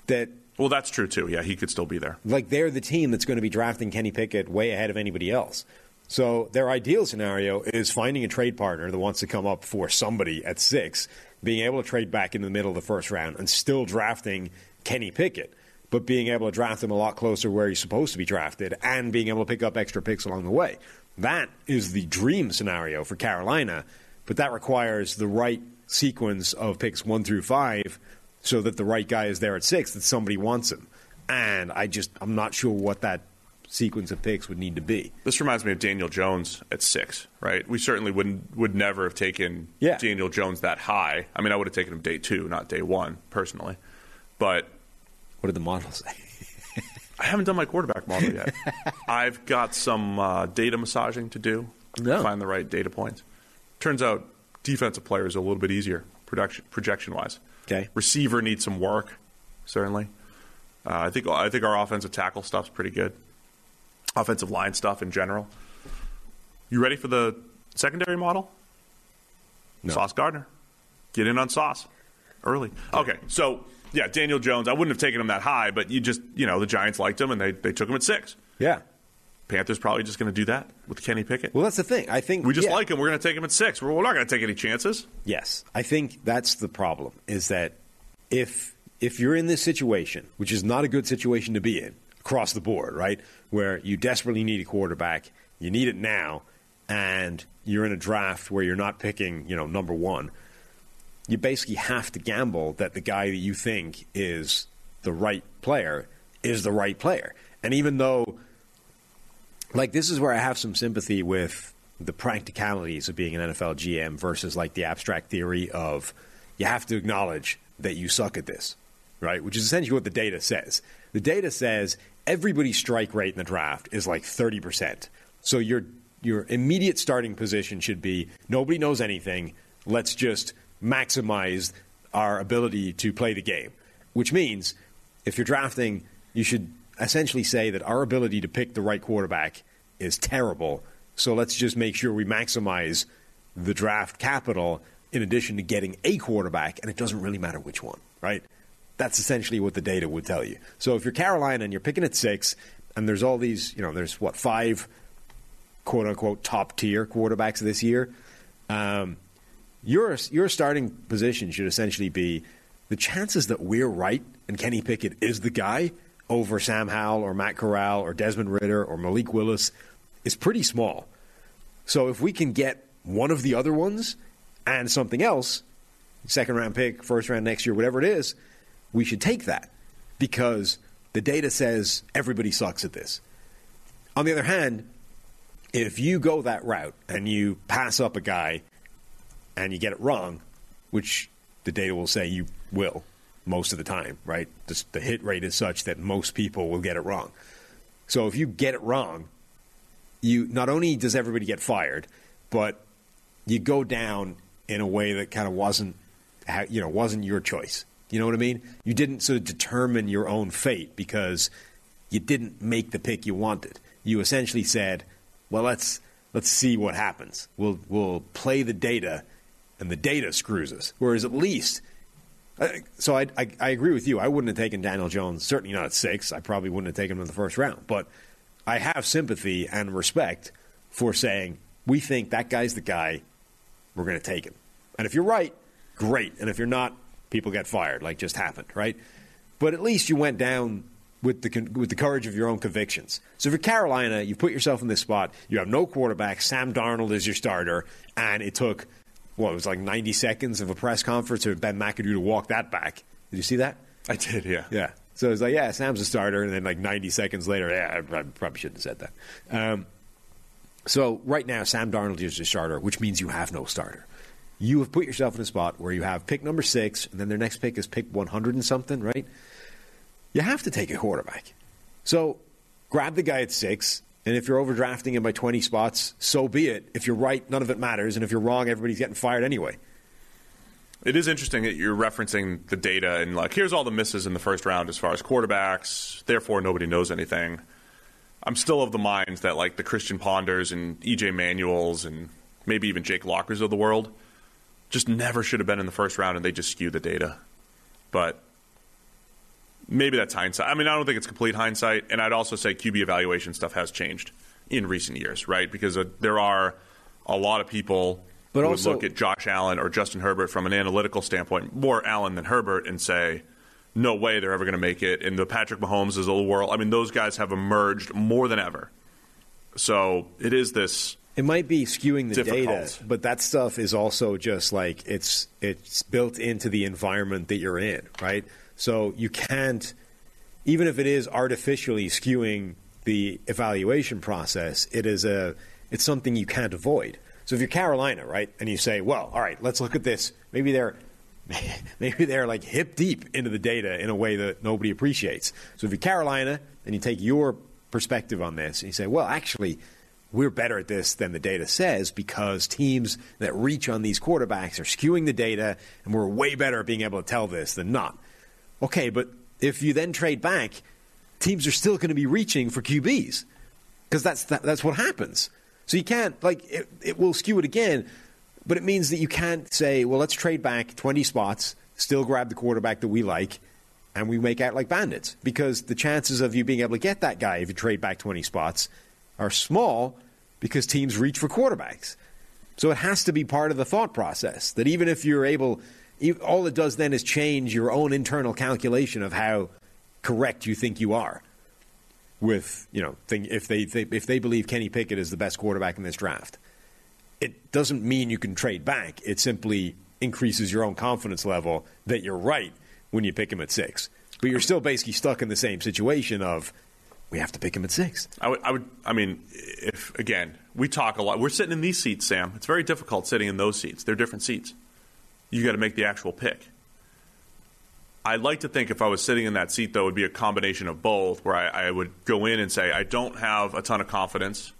that Well, that's true too. Yeah, he could still be there. like they're the team that's going to be drafting Kenny Pickett way ahead of anybody else. So their ideal scenario is finding a trade partner that wants to come up for somebody at six, being able to trade back in the middle of the first round, and still drafting Kenny Pickett, but being able to draft him a lot closer where he's supposed to be drafted, and being able to pick up extra picks along the way. That is the dream scenario for Carolina, but that requires the right sequence of picks one through five so that the right guy is there at six that somebody wants him. And I just I'm not sure what that sequence of picks would need to be. This reminds me of Daniel Jones at six, right? We certainly wouldn't would never have taken Yeah. Daniel Jones that high. I mean, I would have taken him day two, not day one, personally. But What did the model say? I haven't done my quarterback model yet. [laughs] I've got some uh, data massaging to do. No. Find the right data points. Turns out defensive players are a little bit easier production projection wise. Okay. Receiver needs some work, certainly. Uh, I think I think our offensive tackle stuff's pretty good. Offensive line stuff in general. You ready for the secondary model? No. Sauce Gardner. Get in on Sauce early. Okay, so yeah, Daniel Jones. I wouldn't have taken him that high, but you just you know the Giants liked him and they they took him at six. Yeah. Panthers probably just going to do that with Kenny Pickett. Well, that's the thing. I think we just yeah. like him. We're going to take him at six. We're, we're not going to take any chances. Yes, I think that's the problem. Is that if if you're in this situation, which is not a good situation to be in across the board, right, where you desperately need a quarterback, you need it now, and you're in a draft where you're not picking, you know, number one, you basically have to gamble that the guy that you think is the right player is the right player, and even though like this is where I have some sympathy with the practicalities of being an NFL GM versus like the abstract theory of you have to acknowledge that you suck at this, right? Which is essentially what the data says. The data says everybody's strike rate in the draft is like 30%. So your your immediate starting position should be nobody knows anything. Let's just maximize our ability to play the game. Which means if you're drafting, you should essentially say that our ability to pick the right quarterback is terrible. So let's just make sure we maximize the draft capital in addition to getting a quarterback, and it doesn't really matter which one, right? That's essentially what the data would tell you. So if you're Carolina and you're picking at six, and there's all these, you know, there's what, five quote unquote top tier quarterbacks this year, um, your, your starting position should essentially be the chances that we're right and Kenny Pickett is the guy over Sam Howell or Matt Corral or Desmond Ridder or Malik Willis is pretty small. So if we can get one of the other ones and something else, second round pick, first round next year, whatever it is, we should take that because the data says everybody sucks at this. On the other hand, if you go that route and you pass up a guy and you get it wrong, which the data will say you will, most of the time, right? The hit rate is such that most people will get it wrong. So if you get it wrong, you not only does everybody get fired, but you go down in a way that kind of wasn't, you know, wasn't your choice. You know what I mean? You didn't sort of determine your own fate because you didn't make the pick you wanted. You essentially said, "Well, let's let's see what happens. We'll we'll play the data, and the data screws us." Whereas at least, so I, I I agree with you. I wouldn't have taken Daniel Jones. Certainly not at six. I probably wouldn't have taken him in the first round. But I have sympathy and respect for saying we think that guy's the guy. We're going to take him. And if you're right, great. And if you're not, people get fired, like just happened, right? But at least you went down with the with the courage of your own convictions. So for Carolina, you put yourself in this spot. You have no quarterback. Sam Darnold is your starter, and it took what it was like 90 seconds of a press conference for Ben McAdoo to walk that back. Did you see that? I did, yeah. Yeah. So it's like, yeah, Sam's a starter, and then like 90 seconds later, yeah, I, I probably shouldn't have said that. Um, so right now, Sam Darnold is your starter, which means you have no starter. You have put yourself in a spot where you have pick number six, and then their next pick is pick 100 and something, right? You have to take a quarterback. So grab the guy at six, and if you're overdrafting him by 20 spots, so be it. If you're right, none of it matters, and if you're wrong, everybody's getting fired anyway. It is interesting that you're referencing the data and like here's all the misses in the first round as far as quarterbacks. Therefore, nobody knows anything. I'm still of the mind that like the Christian Ponders and EJ Manuels and maybe even Jake Lockers of the world just never should have been in the first round, and they just skew the data. But maybe that's hindsight. I mean, I don't think it's complete hindsight, and I'd also say QB evaluation stuff has changed in recent years, right? Because uh, there are a lot of people But who also- would look at Josh Allen or Justin Herbert from an analytical standpoint, more Allen than Herbert, and say, no way they're ever going to make it. And the Patrick Mahomes is a little world. I mean, those guys have emerged more than ever. So it is this. It might be skewing the Difficult. data, but that stuff is also just like it's it's built into the environment that you're in, right? So you can't, even if it is artificially skewing the evaluation process, it is a it's something you can't avoid. So if you're Carolina, right, and you say, well, all right, let's look at this. Maybe they're [laughs] maybe they're like hip deep into the data in a way that nobody appreciates. So if you're Carolina and you take your perspective on this and you say, well, actually, we're better at this than the data says because teams that reach on these quarterbacks are skewing the data and we're way better at being able to tell this than not. Okay, but if you then trade back, teams are still going to be reaching for QBs because that's that, that's what happens. So you can't like it, it will skew it again, but it means that you can't say, well, let's trade back 20 spots, still grab the quarterback that we like, and we make out like bandits because the chances of you being able to get that guy if you trade back 20 spots are small because teams reach for quarterbacks. So it has to be part of the thought process that even if you're able, all it does then is change your own internal calculation of how correct you think you are. With you know, think, if they, they if they believe Kenny Pickett is the best quarterback in this draft, it doesn't mean you can trade back. It simply increases your own confidence level that you're right when you pick him at six. But you're still basically stuck in the same situation of we have to pick him at six. I would, I would. I mean, if again, we talk a lot. We're sitting in these seats, Sam. It's very difficult sitting in those seats. They're different seats. You got to make the actual pick. I'd like to think if I was sitting in that seat, though, it would be a combination of both, where I, I would go in and say, I don't have a ton of confidence.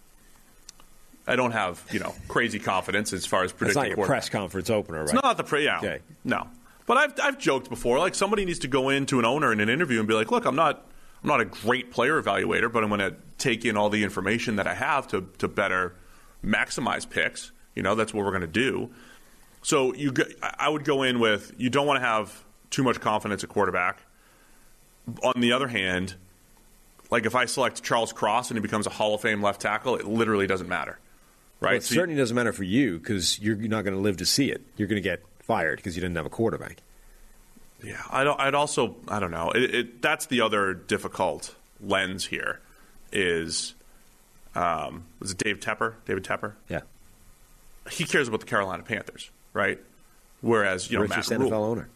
I don't have, you know, crazy confidence as far as predicting. not your press conference opener, right? It's not the pre. Yeah, Okay. no. But I've I've joked before. Like somebody needs to go into an owner in an interview and be like, "Look, I'm not I'm not a great player evaluator, but I'm going to take in all the information that I have to to better maximize picks. You know, that's what we're going to do." So you, go, I would go in with you don't want to have too much confidence at quarterback. On the other hand, like if I select Charles Cross and he becomes a Hall of Fame left tackle, it literally doesn't matter, right? Well, it So you- certainly doesn't matter for you because you're not going to live to see it. You're going to get fired because you didn't have a quarterback. Yeah, I'd, I'd also I don't know. It, it, that's the other difficult lens here. Is um, was it Dave Tepper? David Tepper. Yeah. He cares about the Carolina Panthers, right? Whereas you know Richest Matt NFL Rhule, owner.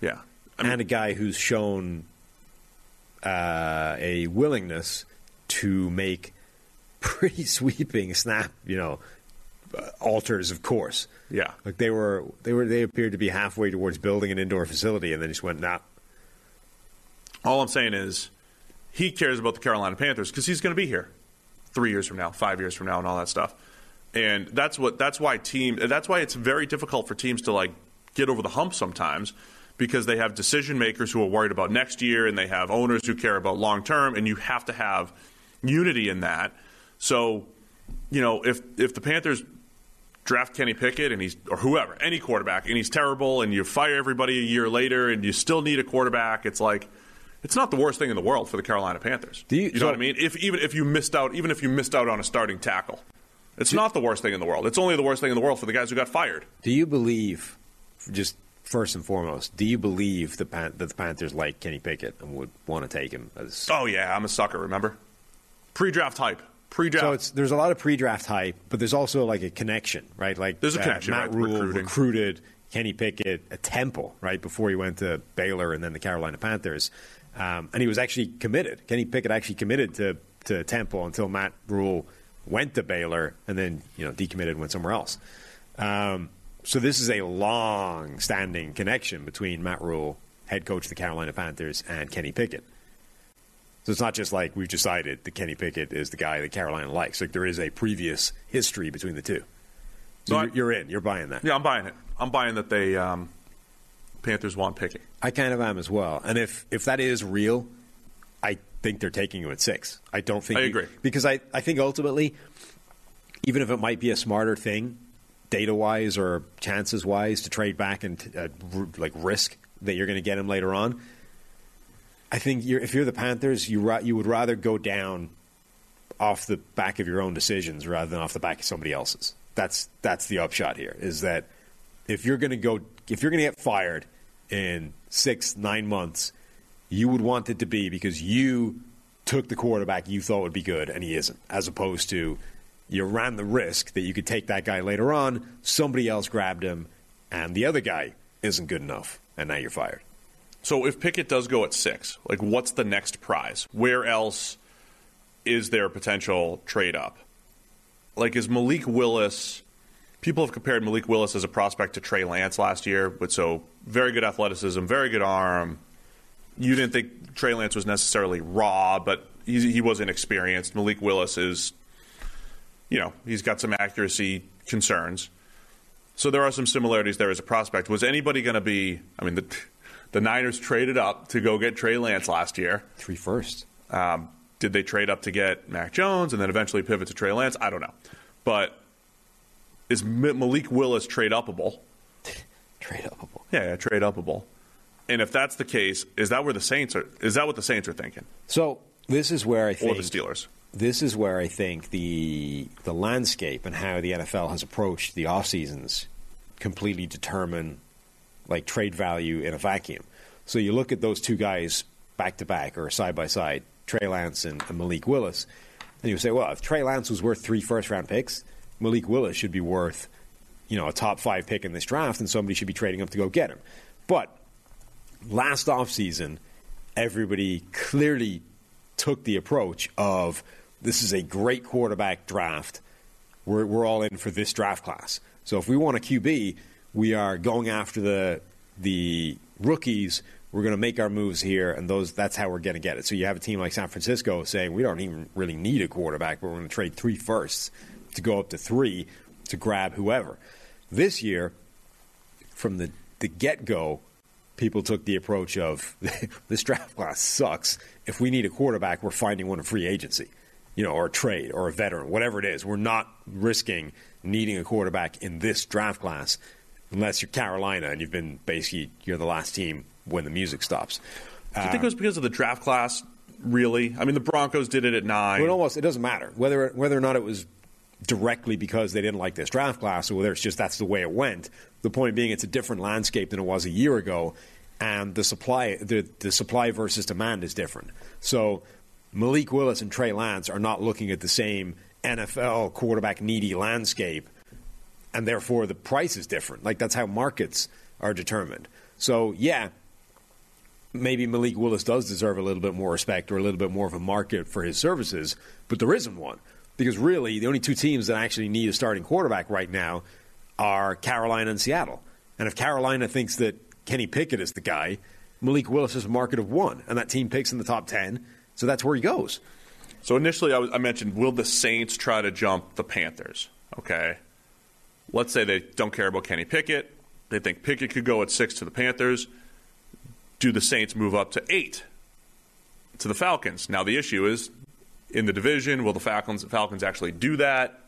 yeah, I mean, and a guy who's shown uh, a willingness to make pretty [laughs] sweeping snap, you know, uh, alters of course. yeah, Like they were, they were, they appeared to be halfway towards building an indoor facility, and then just went, "Nah, All I'm saying is he cares about the Carolina Panthers because he's going to be here three years from now, five years from now, and all that stuff. And that's what that's why team that's why it's very difficult for teams to like get over the hump sometimes because they have decision makers who are worried about next year and they have owners who care about long term and you have to have unity in that. So, you know, if if the Panthers draft Kenny Pickett and he's or whoever, any quarterback, and he's terrible and you fire everybody a year later and you still need a quarterback, it's like it's not the worst thing in the world for the Carolina Panthers. Do you- know so- what I mean? If even if you missed out, even if you missed out on a starting tackle, it's not the worst thing in the world. It's only the worst thing in the world for the guys who got fired. Do you believe, just first and foremost, do you believe the Pan- that the Panthers like Kenny Pickett and would want to take him as? Oh yeah, I'm a sucker. Remember, pre-draft hype, pre-draft. So it's there's a lot of pre-draft hype, but there's also like a connection, right? Like There's a uh, connection, Matt right, Rhule recruiting. recruited Kenny Pickett at Temple right before he went to Baylor and then the Carolina Panthers, um, and he was actually committed. Kenny Pickett actually committed to to Temple until Matt Rhule went to Baylor and then you know decommitted and went somewhere else. Um, so this is a long-standing connection between Matt Rhule, head coach of the Carolina Panthers, and Kenny Pickett. So it's not just like we've decided that Kenny Pickett is the guy that Carolina likes. Like there is a previous history between the two. So No, I- you're, you're in. You're buying that. yeah, I'm buying it. I'm buying that they um, Panthers want Pickett. I kind of am as well. And if if that is real, I think they're taking you at six. I don't think I you- agree. because I I think ultimately, even if it might be a smarter thing, data wise or chances wise, to trade back and uh, r- like risk that you're going to get him later on. I think you're, if you're the Panthers, you ra- you would rather go down off the back of your own decisions rather than off the back of somebody else's. That's that's the upshot here. Is that if you're going to go if you're going to get fired in six nine months, you would want it to be because you took the quarterback you thought would be good and he isn't, as opposed to you ran the risk that you could take that guy later on, somebody else grabbed him, and the other guy isn't good enough, and now you're fired. So if Pickett does go at six, like what's the next prize? Where else is there a potential trade up? Like is Malik Willis? People have compared Malik Willis as a prospect to Trey Lance last year, but so very good athleticism, very good arm. You didn't think Trey Lance was necessarily raw, but he, he was inexperienced. Malik Willis is, you know, he's got some accuracy concerns. So there are some similarities there as a prospect. Was anybody going to be? I mean, the the Niners traded up to go get Trey Lance last year. Three first. Um, did they trade up to get Mac Jones and then eventually pivot to Trey Lance? I don't know, but is Malik Willis trade upable? [laughs] Trade upable. Yeah, yeah, trade upable. And if that's the case, is that where the Saints are? Is that what the Saints are thinking, So this is where I or think the Steelers? this is where I think the the landscape and how the NFL has approached the off seasons completely determine like trade value in a vacuum. So you look at those two guys back to back or side by side, Trey Lance and, and Malik Willis, and you say, well, if Trey Lance was worth three first round picks, Malik Willis should be worth, you know, a top five pick in this draft, and somebody should be trading up to go get him. But last offseason, everybody clearly took the approach of this is a great quarterback draft. We're, we're all in for this draft class. So if we want a QB, we are going after the the rookies. We're going to make our moves here, and those that's how we're going to get it. So you have a team like San Francisco saying we don't even really need a quarterback, but we're going to trade three firsts to go up to three to grab whoever. This year, from the, the get go, people took the approach of [laughs] this draft class sucks. If we need a quarterback, we're finding one in free agency, you know, or a trade or a veteran, whatever it is. We're not risking needing a quarterback in this draft class unless you're Carolina and you've been basically you're the last team when the music stops. Do you think it was because of the draft class? Really? I mean, the Broncos did it at nine. Well, it almost it doesn't matter whether whether or not it was directly because they didn't like this draft class or whether it's just that's the way it went. The point being, it's a different landscape than it was a year ago, and the supply the, the supply versus demand is different. So Malik Willis and Trey Lance are not looking at the same NFL quarterback needy landscape, and therefore the price is different. Like that's how markets are determined. So yeah, maybe Malik Willis does deserve a little bit more respect or a little bit more of a market for his services, but there isn't one. Because really, the only two teams that actually need a starting quarterback right now are Carolina and Seattle. And if Carolina thinks that Kenny Pickett is the guy, Malik Willis is a market of one, and that team picks in the top 10, so that's where he goes. So initially, I, was, I mentioned, will the Saints try to jump the Panthers? Okay. Let's say they don't care about Kenny Pickett. They think Pickett could go at six to the Panthers. Do the Saints move up to eight to the Falcons? Now the issue is in the division. Will the Falcons Falcons actually do that?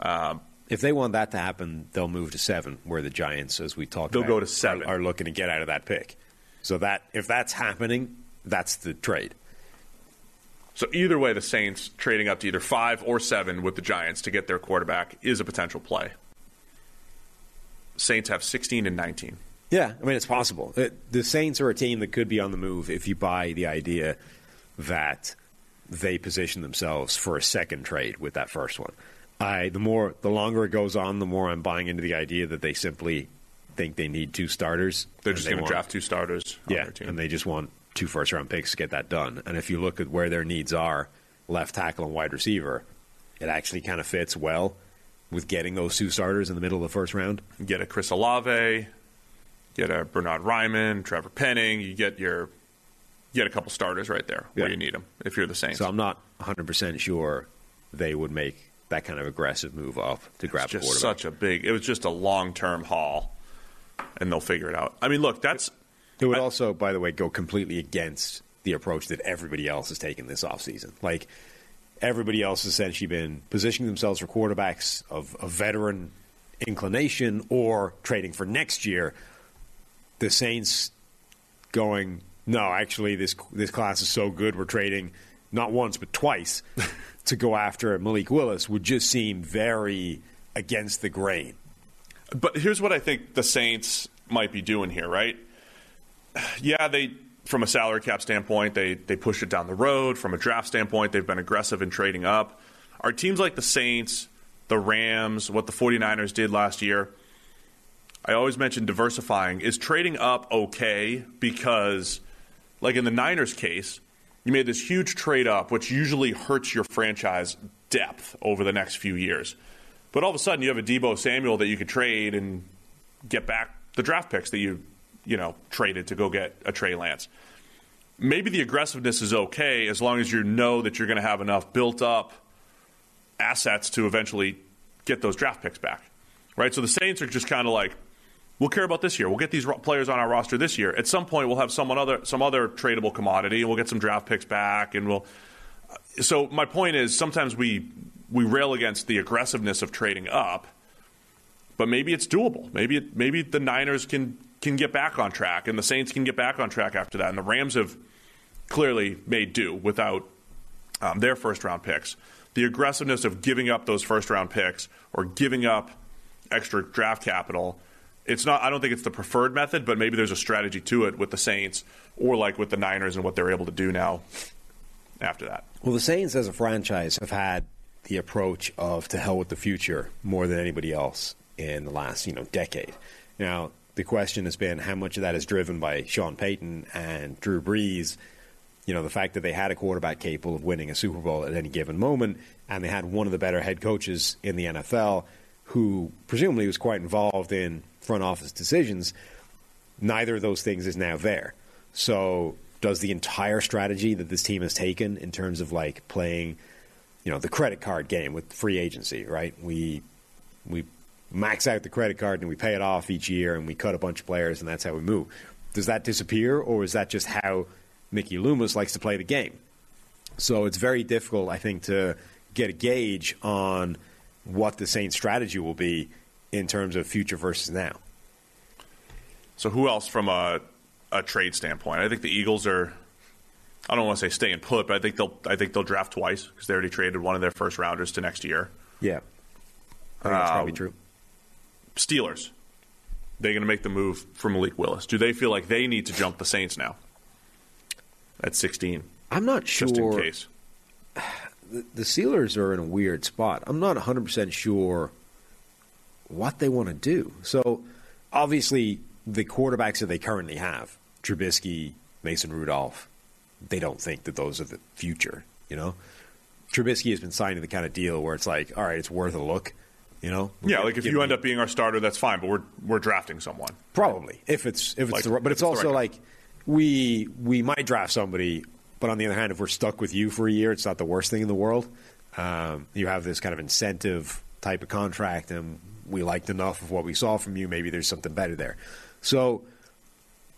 Um, If they want that to happen, they'll move to seven, where the Giants, as we talked They'll about, go to seven. Are, are looking to get out of that pick. So that if that's happening, that's the trade. so either way, the Saints trading up to either five or seven with the Giants to get their quarterback is a potential play. Saints have 16 and 19. Yeah, I mean it's possible. Uh, the Saints are a team that could be on the move if you buy the idea that they position themselves for a second trade with that first one. I the more the longer it goes on, the more I'm buying into the idea that they simply think they need two starters. They're just they going to draft two starters Yeah, their team. and they just want two first round picks to get that done. And if you look at where their needs are, left tackle and wide receiver, it actually kind of fits well with getting those two starters in the middle of the first round. get a Chris Olave, get a Bernhard Raimann, Trevor Penning. You get your you get a couple starters right there where you need them if you're the Saints. So I'm not 100% sure they would make that kind of aggressive move up to grab it's just quarterback. such a big. It was just a long term haul, and they'll figure it out. I mean, look, that's it would I- also, by the way, go completely against the approach that everybody else has taken this offseason. Like, everybody else has essentially been positioning themselves for quarterbacks of a veteran inclination or trading for next year. The Saints going, no, actually, this this class is so good, we're trading not once but twice [laughs] to go after Malik Willis would just seem very against the grain. But here's what I think the Saints might be doing here, right? Yeah, they from a salary cap standpoint, they they push it down the road. From a draft standpoint, they've been aggressive in trading up. Are teams like the Saints, the Rams, what the 49ers did last year? I always mention diversifying. Is trading up okay because like in the Niners case, you made this huge trade up which usually hurts your franchise depth over the next few years. But all of a sudden, you have a Deebo Samuel that you could trade and get back the draft picks that you, you know, traded to go get a Trey Lance. Maybe the aggressiveness is okay as long as you know that you're going to have enough built up assets to eventually get those draft picks back, right? So the Saints are just kind of like, we'll care about this year. We'll get these players on our roster this year. At some point, we'll have someone other some other tradable commodity, and we'll get some draft picks back, and we'll. So my point is, sometimes we we rail against the aggressiveness of trading up, but maybe it's doable. Maybe it, maybe the Niners can can get back on track, and the Saints can get back on track after that, and the Rams have clearly made do without um, their first round picks. The aggressiveness of giving up those first round picks or giving up extra draft capital. It's not. I don't think it's the preferred method, but maybe there's a strategy to it with the Saints or like with the Niners and what they're able to do now. After that, Well, the Saints as a franchise have had the approach of to hell with the future more than anybody else in the last you know decade. Now the question has been how much of that is driven by Sean Payton and Drew Brees. You know the fact that they had a quarterback capable of winning a Super Bowl at any given moment, and they had one of the better head coaches in the NFL, who presumably was quite involved in front office decisions. Neither of those things is now there. So does the entire strategy that this team has taken in terms of like playing, you know, the credit card game with free agency, right? We we max out the credit card and we pay it off each year and we cut a bunch of players and that's how we move. Does that disappear or is that just how Mickey Loomis likes to play the game? So it's very difficult, I think, to get a gauge on what the Saints' strategy will be in terms of future versus now. so who else from a a trade standpoint? I think the Eagles are. I don't want to say staying put, but I think they'll. I think they'll draft twice because they already traded one of their first rounders to next year. Yeah. I think that's probably Um, true. Steelers. They're going to make the move for Malik Willis. Do they feel like they need to jump the Saints now? At 16, I'm not sure. just in case. The Steelers are in a weird spot. I'm not 100% sure what they want to do. So, obviously, the quarterbacks that they currently have, Trubisky, Mason Rudolph, they don't think that those are the future, you know? Trubisky has been signing the kind of deal where it's like, all right, it's worth a look, you know? Yeah, like if you me- end up being our starter, that's fine. But we're we're drafting someone. Probably, if it's if it's Like, the right, but it's it's also right like we we might draft somebody, but on the other hand, if we're stuck with you for a year, it's not the worst thing in the world. Um, you have this kind of incentive type of contract, and we liked enough of what we saw from you. Maybe there's something better there. So,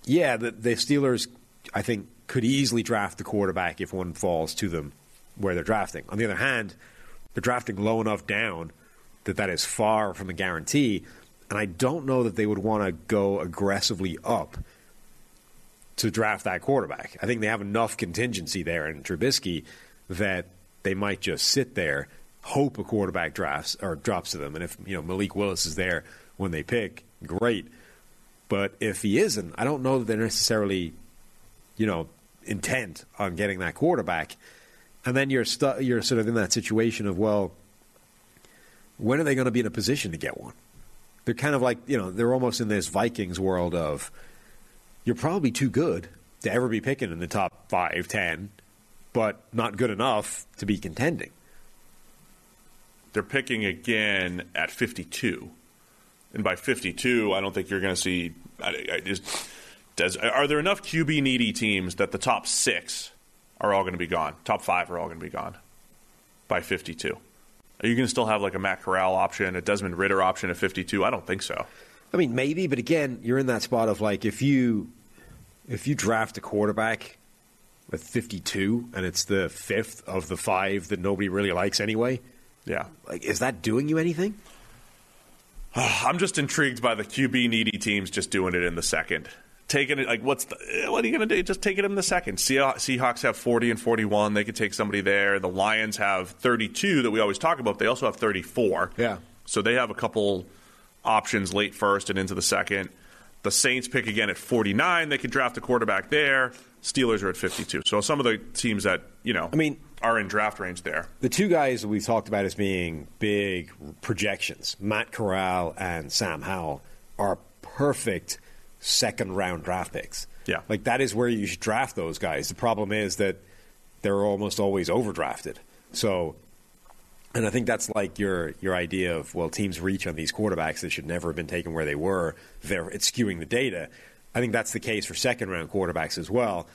yeah, the, the Steelers, I think, could easily draft the quarterback if one falls to them where they're drafting. On the other hand, they're drafting low enough down that that is far from a guarantee, and I don't know that they would want to go aggressively up to draft that quarterback. I think they have enough contingency there in Trubisky that they might just sit there, hope a quarterback drafts or drops to them, and if you know Malik Willis is there when they pick, great. But if he isn't, I don't know that they're necessarily, you know, intent on getting that quarterback. And then you're stu- you're sort of in that situation of well, when are they going to be in a position to get one? They're kind of like you know they're almost in this Vikings world of you're probably too good to ever be picking in the top five, ten, but not good enough to be contending. They're picking again at 52. And by 52, I don't think you're going to see. I, I just, does, are there enough QB needy teams that the top six are all going to be gone? Top five are all going to be gone by 52. Are you going to still have like a Matt Corral option, a Desmond Ridder option at 52? I don't think so. I mean, maybe, but again, you're in that spot of like if you if you draft a quarterback at 52 and it's the fifth of the five that nobody really likes anyway, Yeah. like is that doing you anything? [sighs] I'm just intrigued by the QB needy teams just doing it in the second. Taking it, like, what's the, eh, what are you going to do? Just take it in the second. Seahawks have 40 and 41. They could take somebody there. The Lions have 32 that we always talk about. They also have 34. Yeah. So they have a couple options late first and into the second. The Saints pick again at 49. They could draft a quarterback there. Steelers are at 52. So some of the teams that, you know, I mean- are in draft range there. The two guys we've talked about as being big projections, Matt Corral and Sam Howell, are perfect second round draft picks. Yeah. Like that is where you should draft those guys. The problem is that they're almost always overdrafted. So and I think that's like your your idea of well, teams reach on these quarterbacks that should never have been taken where they were. They're it's skewing the data. I think that's the case for second round quarterbacks as well.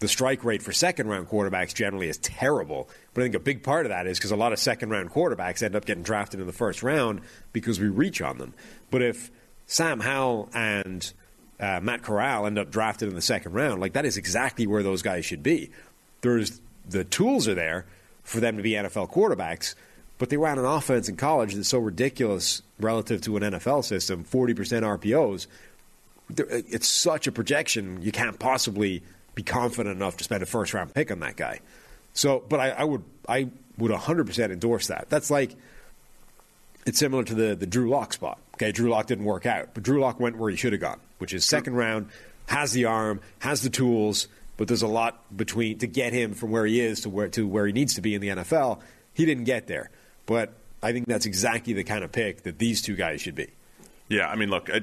The strike rate for second round quarterbacks generally is terrible, but I think a big part of that is because a lot of second round quarterbacks end up getting drafted in the first round because we reach on them. But if Sam Howell and uh, Matt Corral end up drafted in the second round, like that is exactly where those guys should be. There's the tools are there for them to be NFL quarterbacks, but they ran an offense in college that's so ridiculous relative to an NFL system, 40% RPOs. It's such a projection, you can't possibly be confident enough to spend a first round pick on that guy. So, but I, I would, I would 100% endorse that. That's like, it's similar to the, the Drew Lock spot. Okay, Drew Lock didn't work out, but Drew Lock went where he should have gone, which is second round, has the arm, has the tools, but there's a lot between to get him from where he is to where to where he needs to be in the NFL. He didn't get there, but I think that's exactly the kind of pick that these two guys should be. Yeah, I mean, look, I,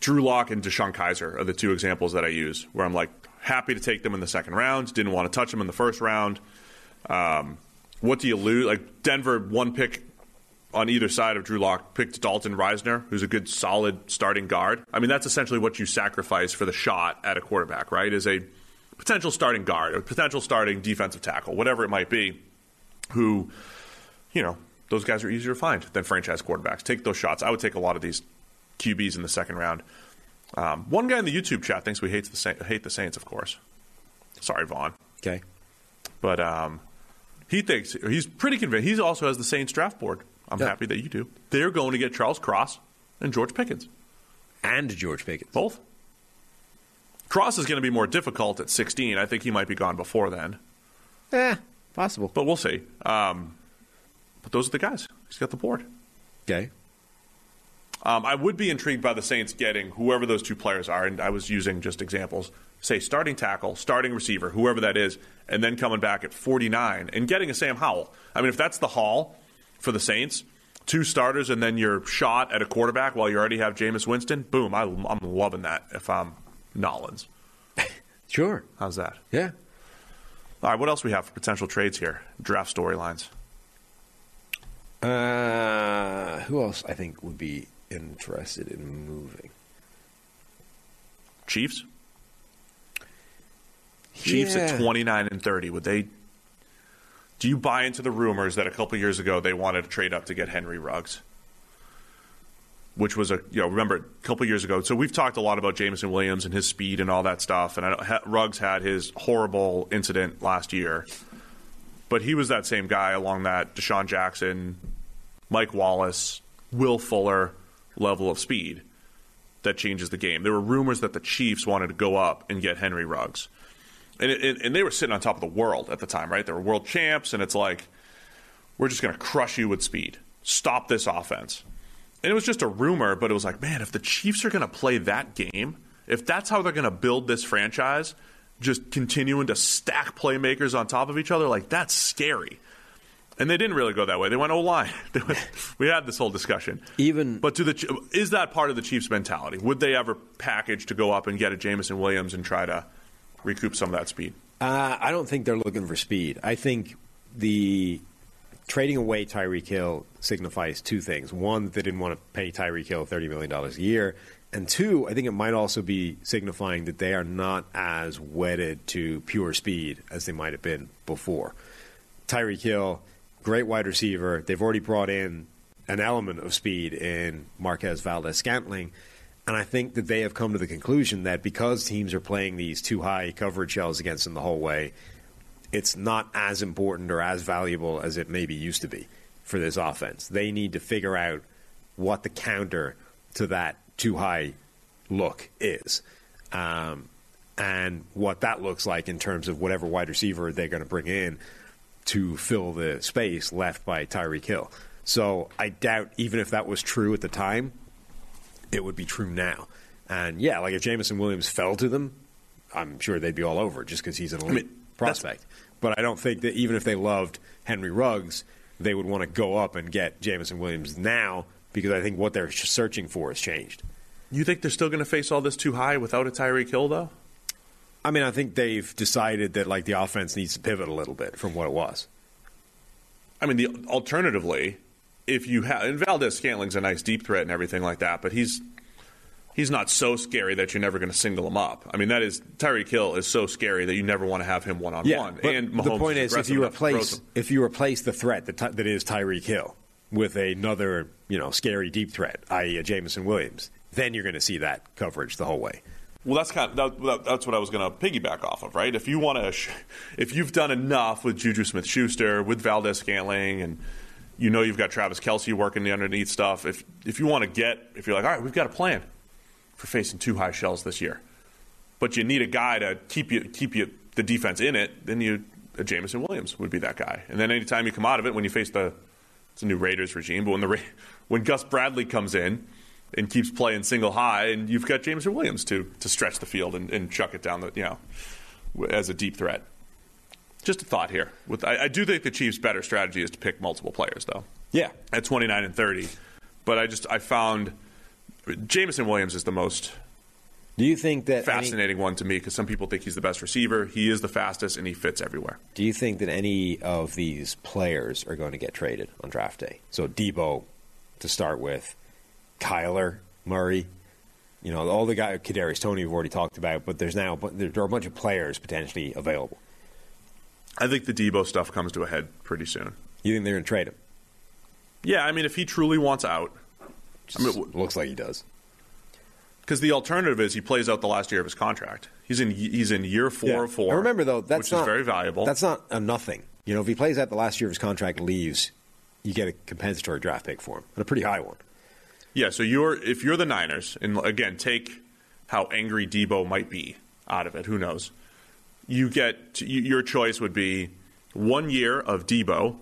Drew Lock and DeShone Kizer are the two examples that I use where I'm like happy to take them in the second round, didn't want to touch them in the first round. Um, what do you lose? Like Denver, one pick on either side of Drew Lock picked Dalton Risner, who's a good, solid starting guard. I mean, that's essentially what you sacrifice for the shot at a quarterback, right? Is a potential starting guard, a potential starting defensive tackle, whatever it might be, who, you know, those guys are easier to find than franchise quarterbacks. Take those shots. I would take a lot of these QBs in the second round. Um, one guy in the YouTube chat thinks we hate the Sa- hate the Saints, of course. Sorry, Vaughn, Okay, but um, he thinks he's pretty convinced. He also has the Saints draft board. I'm Yeah. happy that you do. They're going to get Charles Cross and George Pickens, and George Pickens. both. Cross is going to be more difficult at 16. I think he might be gone before then, Eh, possible. but we'll see. Um, but those are the guys. He's got the board. Okay, Um, I would be intrigued by the Saints getting whoever those two players are, and I was using just examples. Say starting tackle, starting receiver, whoever that is, and then coming back at 49 and getting a Sam Howell. I mean, if that's the haul for the Saints, two starters and then your shot at a quarterback while you already have Jameis Winston, boom, I, I'm loving that if I'm Nollins. [laughs] sure. How's that? Yeah. All right, what else we have for potential trades here? Draft storylines. Uh, who else I think would be interested in moving? Chiefs? Chiefs Yeah. at 29 and 30. Would they? Do you buy into the rumors that a couple years ago they wanted to trade up to get Henry Ruggs? Which was a you know remember a couple years ago. So we've talked a lot about Jameson Williams and his speed and all that stuff. And I, know Ruggs had his horrible incident last year, but he was that same guy along that DeSean Jackson, Mike Wallace, Will Fuller level of speed that changes the game. There were rumors that the Chiefs wanted to go up and get Henry Ruggs and, it, and they were sitting on top of the world at the time, right? They were world champs, and it's like we're just going to crush you with speed. Stop this offense. And it was just a rumor, but it was like, man, if the Chiefs are going to play that game, if that's how they're going to build this franchise, just continuing to stack playmakers on top of each other, like that's scary. And they didn't really go that way. They went O line. [laughs] we had this whole discussion. Even- but to the is that part of the Chiefs' mentality? Would they ever package to go up and get a Jameson Williams and try to recoup some of that speed? Uh, I don't think they're looking for speed. I think the trading away Tyreek Hill signifies two things. One, that they didn't want to pay Tyreek Hill $30 million a year. And two, I think it might also be signifying that they are not as wedded to pure speed as they might have been before. Tyreek Hill, great wide receiver. They've already brought in an element of speed in Marquez Valdes Scantling. And I think that they have come to the conclusion that because teams are playing these two high coverage shells against them the whole way, it's not as important or as valuable as it maybe used to be for this offense. They need to figure out what the counter to that too high look is. Um, and what that looks like in terms of whatever wide receiver they're going to bring in to fill the space left by Tyreek Hill. So I doubt, even if that was true at the time, it would be true now. And yeah, like if Jameson Williams fell to them, I'm sure they'd be all over it just because he's an elite mean, prospect. But I don't think that even if they loved Henry Ruggs, they would want to go up and get Jameson Williams now because I think what they're searching for has changed. You think they're still going to face all this too high without a Tyreek Hill, though? I mean, I think they've decided that like the offense needs to pivot a little bit from what it was. I mean, the alternatively, if you have and Valdes Scantling's a nice deep threat and everything like that, but he's he's not so scary that you're never going to single him up. I mean, that is Tyreek Hill is so scary that you never want to have him one on one. And the point is, if you enough to throw replace if you replace the threat that, that is Tyreek Hill with another you know scary deep threat, i.e., a Jameson Williams, then you're going to see that coverage the whole way. Well, that's kind of that, that- that's what I was going to piggyback off of, right? If you want to, if you've done enough with Juju Smith-Schuster, with Valdes Scantling, and you know you've got Travis Kelce working the underneath stuff. If if you want to get, if you're like, all right, we've got a plan for facing two high shells this year, but you need a guy to keep you keep you the defense in it, then you uh, a Jameson Williams would be that guy. And then anytime you come out of it, when you face the it's a new Raiders regime, but when the when Gus Bradley comes in and keeps playing single high, and you've got Jameson Williams to to stretch the field and, and chuck it down the you know as a deep threat. Just a thought here. With I, I do think the Chiefs' better strategy is to pick multiple players, though. Yeah. At 29 and 30, but I just I found Jameson Williams is the most Do you think that any- fascinating one to me because some people think he's the best receiver. He is the fastest, and he fits everywhere. do you think that any of these players are going to get traded on draft day? So Deebo to start with, Kyler Murray, you know, all the guy Kadarius Toney we've already talked about, but there's now but there are a bunch of players potentially available. I think the Deebo stuff comes to a head pretty soon. You think they're going to trade him? Yeah, I mean, if he truly wants out, I mean, w- Looks like he does. because the alternative is he plays out the last year of his contract. He's in he's in year four of four. I remember though that's which not is very valuable. That's not a nothing. You know, if he plays out the last year of his contract, leaves, you get a compensatory draft pick for him, and a pretty high one. Yeah, so you're if you're the Niners, and again, take how angry Deebo might be out of it. Who knows? You get to, you, your choice would be one year of Deebo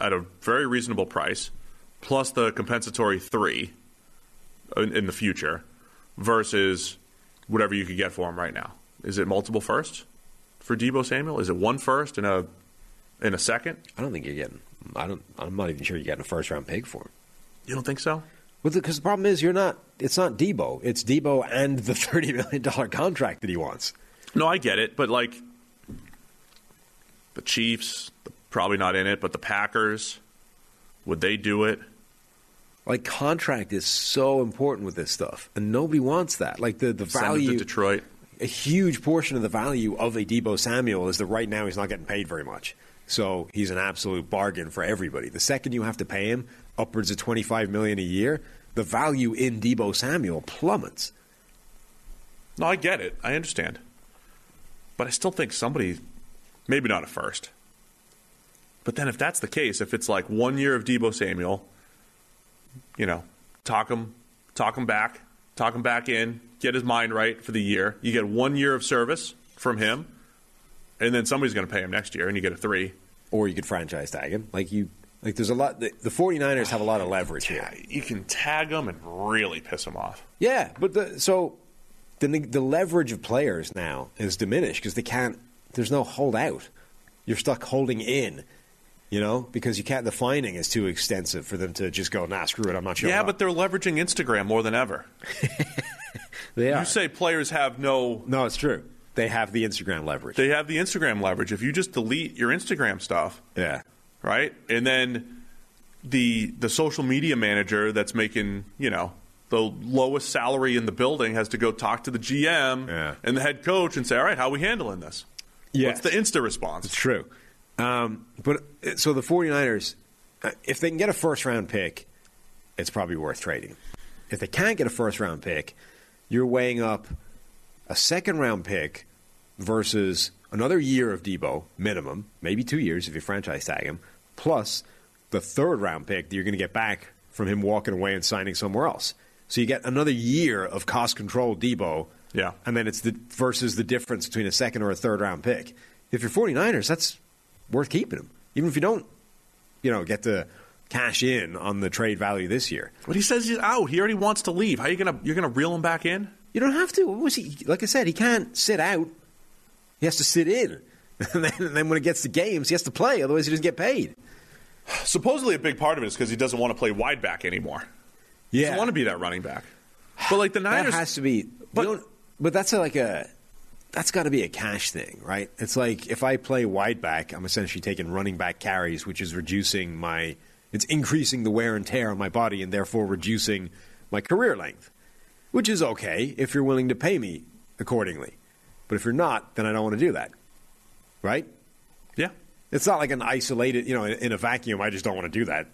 at a very reasonable price, plus the compensatory three in, in the future, versus whatever you could get for him right now. Is it multiple firsts for Deebo Samuel? Is it one first and a in a second? I don't think you're getting. I don't. I'm not even sure you're getting a first round pick for him. You don't think so? Well, because the problem is you're not. It's not Deebo. It's Deebo and the [laughs] thirty million dollar contract that he wants. No, I get it, but like the Chiefs, probably not in it, but the Packers, would they do it? Like contract is so important with this stuff, and nobody wants that. Like the the Send value. to Detroit. a huge portion of the value of a Deebo Samuel is that right now he's not getting paid very much. So he's an absolute bargain for everybody. The second you have to pay him upwards of 25 million a year, the value in Deebo Samuel plummets. No, I get it. I understand. But I still think somebody, maybe not a first. But then if that's the case, if it's like one year of Deebo Samuel, you know, talk him, talk him back, talk him back in, get his mind right for the year. You get one year of service from him, and then somebody's going to pay him next year, and you get a three. Or you could franchise tag him. Like you like there's a lot the, the 49ers have a lot of leverage here. Yeah, you can tag them and really piss them off. Yeah, but the, so the the leverage of players now is diminished because they can't. There's no holdout. You're stuck holding in, you know, because you can't. The finding is too extensive for them to just go, nah, screw it. I'm not sure. Yeah, but they're leveraging Instagram more than ever. [laughs] they are. You say players have no no, it's true. They have the Instagram leverage. they have the Instagram leverage. If you just delete your Instagram stuff, yeah, right? And then the the social media manager that's making, you know, the lowest salary in the building has to go talk to the GM Yeah. and the head coach and say, "All right, how are we handling this?" Yes. What's the Insta response? It's true. Um, but uh, so the 49ers, uh, if they can get a first round pick, it's probably worth trading. If they can't get a first round pick, you're weighing up a second round pick versus another year of Deebo, minimum, maybe two years if you franchise tag him, plus the third round pick that you're going to get back from him walking away and signing somewhere else. So you get another year of cost control Deebo. Yeah. And then it's the versus the difference between a second or a third round pick. If you're 49ers, that's worth keeping him. Even if you don't, you know, get to cash in on the trade value this year. But he says he's out. He already wants to leave. How are you gonna you're gonna reel him back in? You don't have to. What was he? Like I said, he can't sit out. He has to sit in. [laughs] And then, and then when it gets to games, he has to play. Otherwise, he doesn't get paid. Supposedly, a big part of it is because he doesn't want to play wide back anymore. He doesn't want to be that running back. But like the that Niners, has to be. But- But but that's a, like a that's got to be a cash thing, right? It's like if I play wide back, I'm essentially taking running back carries, which is reducing my it's increasing the wear and tear on my body and therefore reducing my career length, which is okay if you're willing to pay me accordingly. But if you're not, then I don't want to do that, right? yeah. It's not like an isolated, you know, in, a vacuum. I just don't want to do that.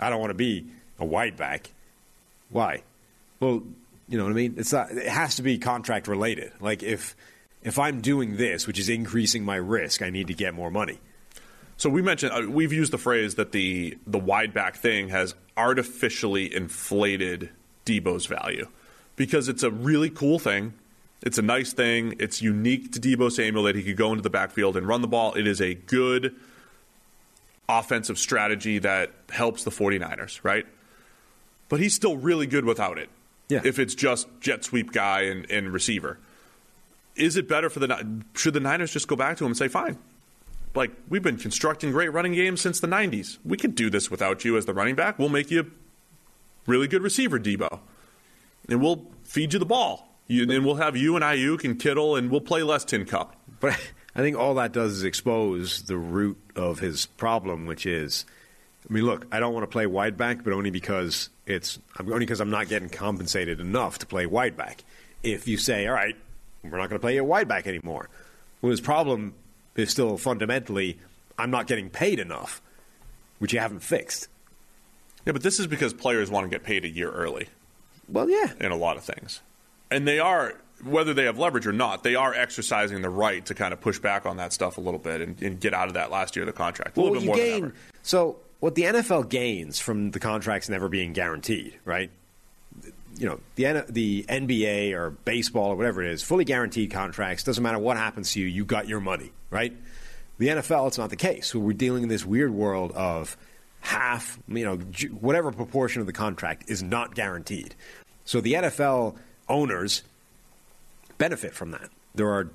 I don't want to be a wide back. Why? Well, you know what I mean. It's not. It has to be contract related. Like if if I'm doing this, which is increasing my risk, I need to get more money. So we mentioned uh, we've used the phrase that the the wide back thing has artificially inflated Deebo's value because it's a really cool thing. It's a nice thing. It's unique to Deebo Samuel that he could go into the backfield and run the ball. It is a good offensive strategy that helps the 49ers, right? But he's still really good without it. Yeah. If it's just jet sweep guy and, and receiver. Is it better for the should the Niners just go back to him and say, "Fine, like we've been constructing great running games since the 90s. We can do this without you as the running back. We'll make you a really good receiver, Deebo, and we'll feed you the ball. You, and we'll have you and Aiyuk and Kittle, and we'll play less tin cup. But [laughs] I think all that does is expose the root of his problem, which is, I mean, look, I don't want to play wide back, but only because it's I'm only because I'm not getting compensated enough to play wide back. If you say, all right, we're not going to play you wide back anymore, well, his problem is still fundamentally I'm not getting paid enough, which you haven't fixed. Yeah, but this is because players want to get paid a year early Well, yeah, in a lot of things, and they are. Whether they have leverage or not, they are exercising the right to kind of push back on that stuff a little bit and, and get out of that last year of the contract a well, little bit more gain. than ever. So what the NFL gains from the contracts never being guaranteed, right? You know, the the NBA or baseball or whatever it is, fully guaranteed contracts. Doesn't matter what happens to you, you got your money, right? The NFL, it's not the case. So we're dealing in this weird world of half, you know, whatever proportion of the contract is not guaranteed. So the NFL owners benefit from that. There are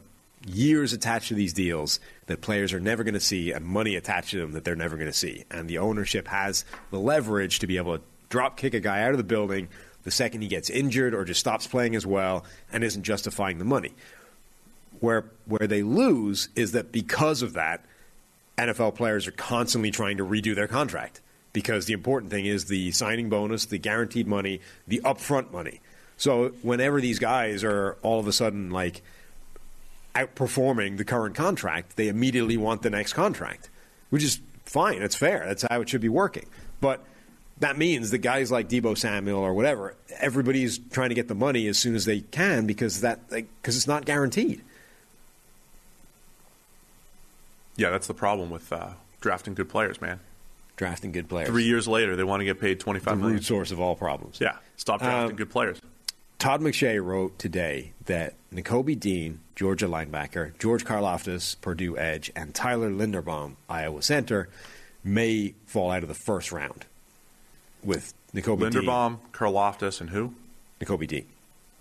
years attached to these deals that players are never going to see and money attached to them that they're never going to see. And the ownership has the leverage to be able to drop kick a guy out of the building the second he gets injured or just stops playing as well and isn't justifying the money. Where where they lose is that because of that, NFL players are constantly trying to redo their contract because the important thing is the signing bonus, the guaranteed money, the upfront money. So whenever these guys are all of a sudden like outperforming the current contract, they immediately want the next contract, which is fine. It's fair. That's how it should be working. But that means that guys like Deebo Samuel or whatever, everybody's trying to get the money as soon as they can because that because it's not guaranteed. Yeah, that's the problem with uh, drafting good players, man. Drafting good players. Three years later, they want to get paid twenty five. the million. root source of all problems. Yeah, stop drafting Um, good players. Todd McShay wrote today that Nakobe Dean, Georgia linebacker, George Karlaftis, Purdue edge, and Tyler Linderbaum, Iowa center, may fall out of the first round. With Nakobe Linderbaum, Karlaftis, and who? Dean, Dean,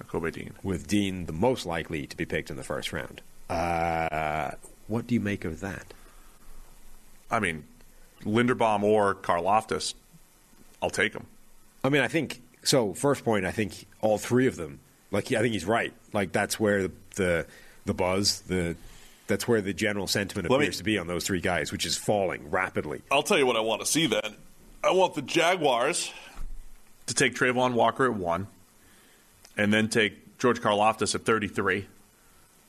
Kobe Dean. with Dean the most likely to be picked in the first round. Uh, what do you make of that? I mean, Linderbaum or Karlaftis, I'll take them. I mean, I think so. First point, I think all three of them. Like, I think he's right. Like, that's where the the, the buzz, the that's where the general sentiment Let me- appears to be on those three guys, which is falling rapidly. I'll tell you what I want to see then. I want the Jaguars to take Travon Walker at one, and then take George Karlaftis at 33.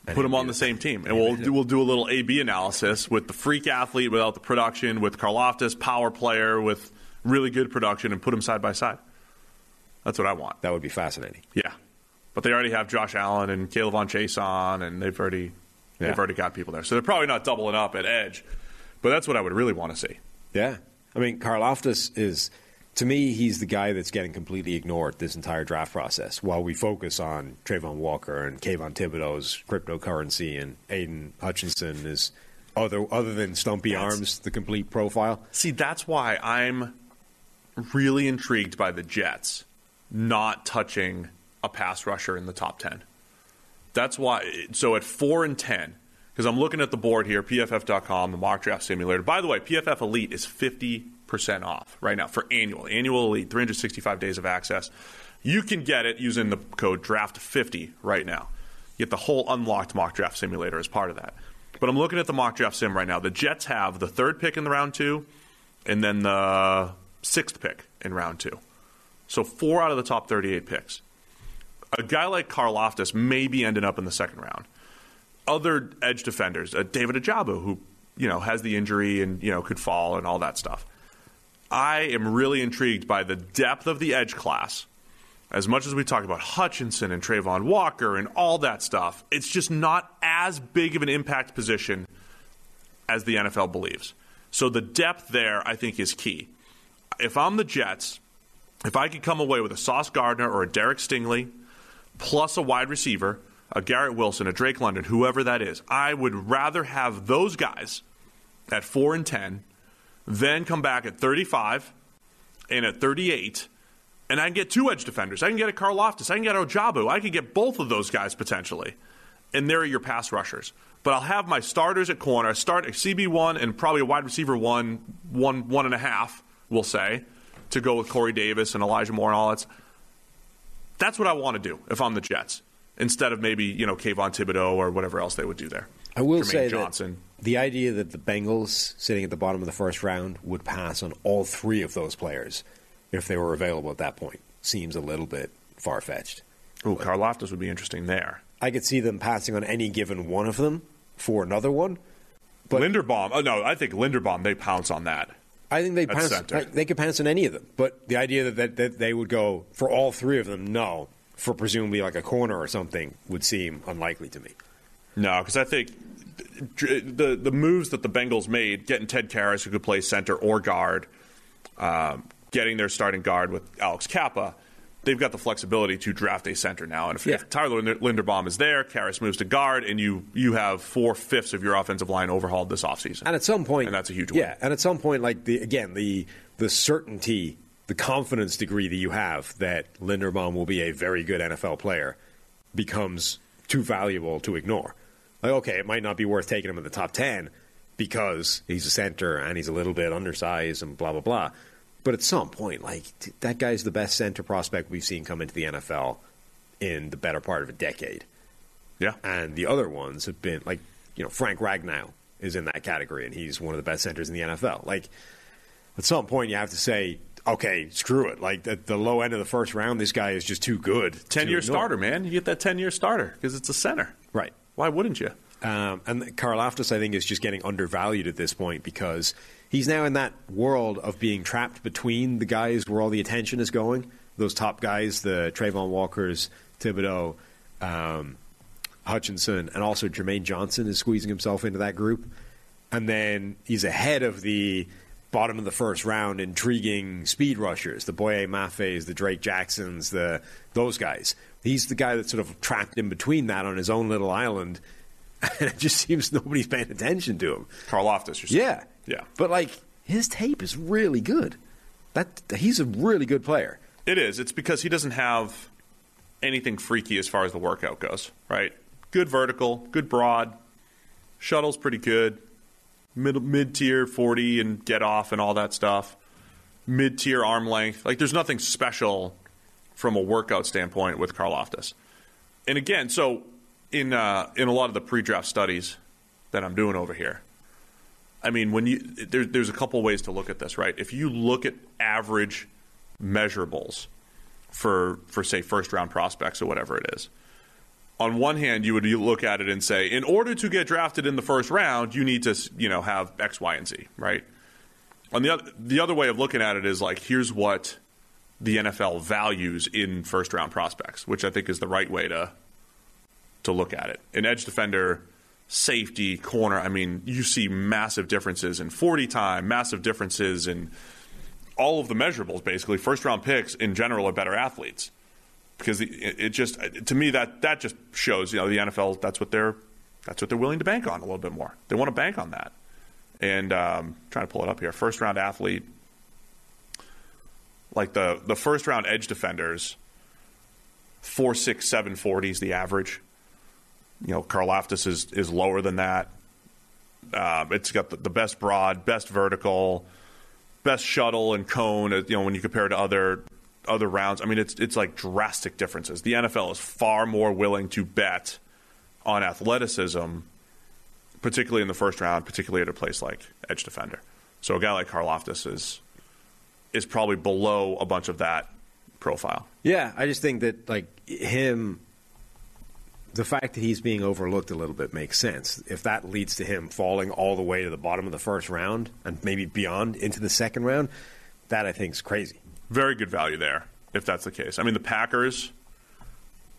And Put him he'd on the the- same team, and we'll do, we'll do a little A/B analysis with the freak athlete without the production, with Karlaftis power player with really good production, and put them side by side. That's what I want. That would be fascinating. Yeah, but they already have Josh Allen and K'Lavon Chaisson, and they've already Yeah. they've already got people there, so they're probably not doubling up at edge. But that's what I would really want to see. Yeah. I mean, Karlaftis is, to me, he's the guy that's getting completely ignored this entire draft process while we focus on Travon Walker and Kayvon Thibodeaux's cryptocurrency and Aidan Hutchinson is, other, other than Stumpy That's- Arms, the complete profile. See, that's why I'm really intrigued by the Jets not touching a pass rusher in the top 10. That's why. So at 4 and 10, because I'm looking at the board here, pff.com, the mock draft simulator. By the way, PFF Elite is 50% off right now for annual. Annual Elite, 365 days of access. You can get it using the code DRAFT50 right now. Get the whole unlocked mock draft simulator as part of that. But I'm looking at the mock draft sim right now. The Jets have the third pick in the round two, and then the sixth pick in round two. So four out of the top 38 picks. A guy like Karlaftis may be ending up in the second round. Other edge defenders, uh, David Ojabo, who you know has the injury and you know could fall and all that stuff. I am really intrigued by the depth of the edge class. As much as we talk about Hutchinson and Travon Walker and all that stuff, it's just not as big of an impact position as the NFL believes. So the depth there, I think, is key. If I'm the Jets, if I could come away with a Sauce Gardner or a Derek Stingley, plus a wide receiver, a Garrett Wilson, a Drake London, whoever that is, I would rather have those guys at 4 and 10 then come back at 35 and at 38 and I can get two edge defenders. I can get a Karlaftis. I can get Ojabo. I can get both of those guys potentially. And there are your pass rushers. But I'll have my starters at corner. I start a CB1 and probably a wide receiver one, one, one and a half, we'll say, to go with Corey Davis and Elijah Moore and all that. That's what I want to do if I'm the Jets, instead of maybe, you know, Kayvon Thibodeaux or whatever else they would do there. I will Jermaine say Johnson. that the idea that the Bengals sitting at the bottom of the first round would pass on all three of those players if they were available at that point seems a little bit far fetched. Ooh, Karlaftis would be interesting there. I could see them passing on any given one of them for another one. But Linderbaum. Oh, no, I think Linderbaum, they pounce on that. I think they pounce, center. They could pounce on any of them. But the idea that, that, that they would go for all three of them, no, for presumably like a corner or something, would seem unlikely to me. No, because I think the the moves that the Bengals made, getting Ted Karras who could play center or guard, um, getting their starting guard with Alex Cappa, they've got the flexibility to draft a center now. And if, Yeah. if Tyler Linderbaum is there, Karras moves to guard, and you you have four fifths of your offensive line overhauled this offseason. And at some point, And that's a huge win. Yeah, and at some point, like the again the the certainty, the confidence degree that you have that Linderbaum will be a very good NFL player becomes too valuable to ignore. Like, okay, it might not be worth taking him in the top ten because he's a center and he's a little bit undersized and blah blah blah. But at some point, like t- that guy's the best center prospect we've seen come into the NFL in the better part of a decade yeah. and the other ones have been like you know Frank Ragnow is in that category, and he's one of the best centers in the NFL. Like at some point, you have to say, okay, screw it. Like at the low end of the first round, this guy is just too good. Ten to year ignore. starter, man. You get that ten year starter because it's a center. Right. Why wouldn't you? Um, and Karlaftis, I think, is just getting undervalued at this point because he's now in that world of being trapped between the guys where all the attention is going. Those top guys, the Travon Walkers, Thibodeaux, um, Hutchinson, and also Jermaine Johnson is squeezing himself into that group. And then he's ahead of the bottom of the first round intriguing speed rushers, the Boye Mafe's, the Drake Jacksons, the those guys. He's the guy that's sort of trapped in between that on his own little island. And [laughs] it just seems nobody's paying attention to him. Karlaftis. Yeah. Yeah. But like his tape is really good. That he's a really good player. It is. It's because he doesn't have anything freaky as far as the workout goes, right? Good vertical, good broad, shuttle's pretty good, mid mid tier forty and get off and all that stuff. Mid tier arm length, like there's nothing special from a workout standpoint with Karlaftis. And again, so in uh, in a lot of the pre-draft studies that I'm doing over here, I mean, when you there, there's a couple ways to look at this, right? If you look at average measurables for for say first round prospects or whatever it is, on one hand, you would look at it and say, in order to get drafted in the first round, you need to you know have X, Y, and Z, right? On the other the other way of looking at it is like, here's what the NFL values in first round prospects, which I think is the right way to to look at it. An edge defender, safety, corner, I mean, you see massive differences in 40 time, massive differences in all of the measurables basically. First round picks in general are better athletes. Because it, just to me that that just shows, you know, the NFL that's what they're that's what they're willing to bank on a little bit more. They want to bank on that. And um, trying to pull it up here. First round athlete like the the first round edge defenders, four six seven forty is the average. You know, Karlaftis is is lower than that. Um, it's got the, the best broad, best vertical, best shuttle and cone. uh, You know, when you compare to other other rounds, I mean, it's it's like drastic differences. The NFL is far more willing to bet on athleticism, particularly in the first round, particularly at a place like edge defender. So a guy like Karlaftis is is probably below a bunch of that profile. Yeah, I just think that like him, the fact that he's being overlooked a little bit makes sense. If that leads to him falling all the way to the bottom of the first round and maybe beyond into the second round, that I think is crazy. Very good value there, if that's the case. I mean, the Packers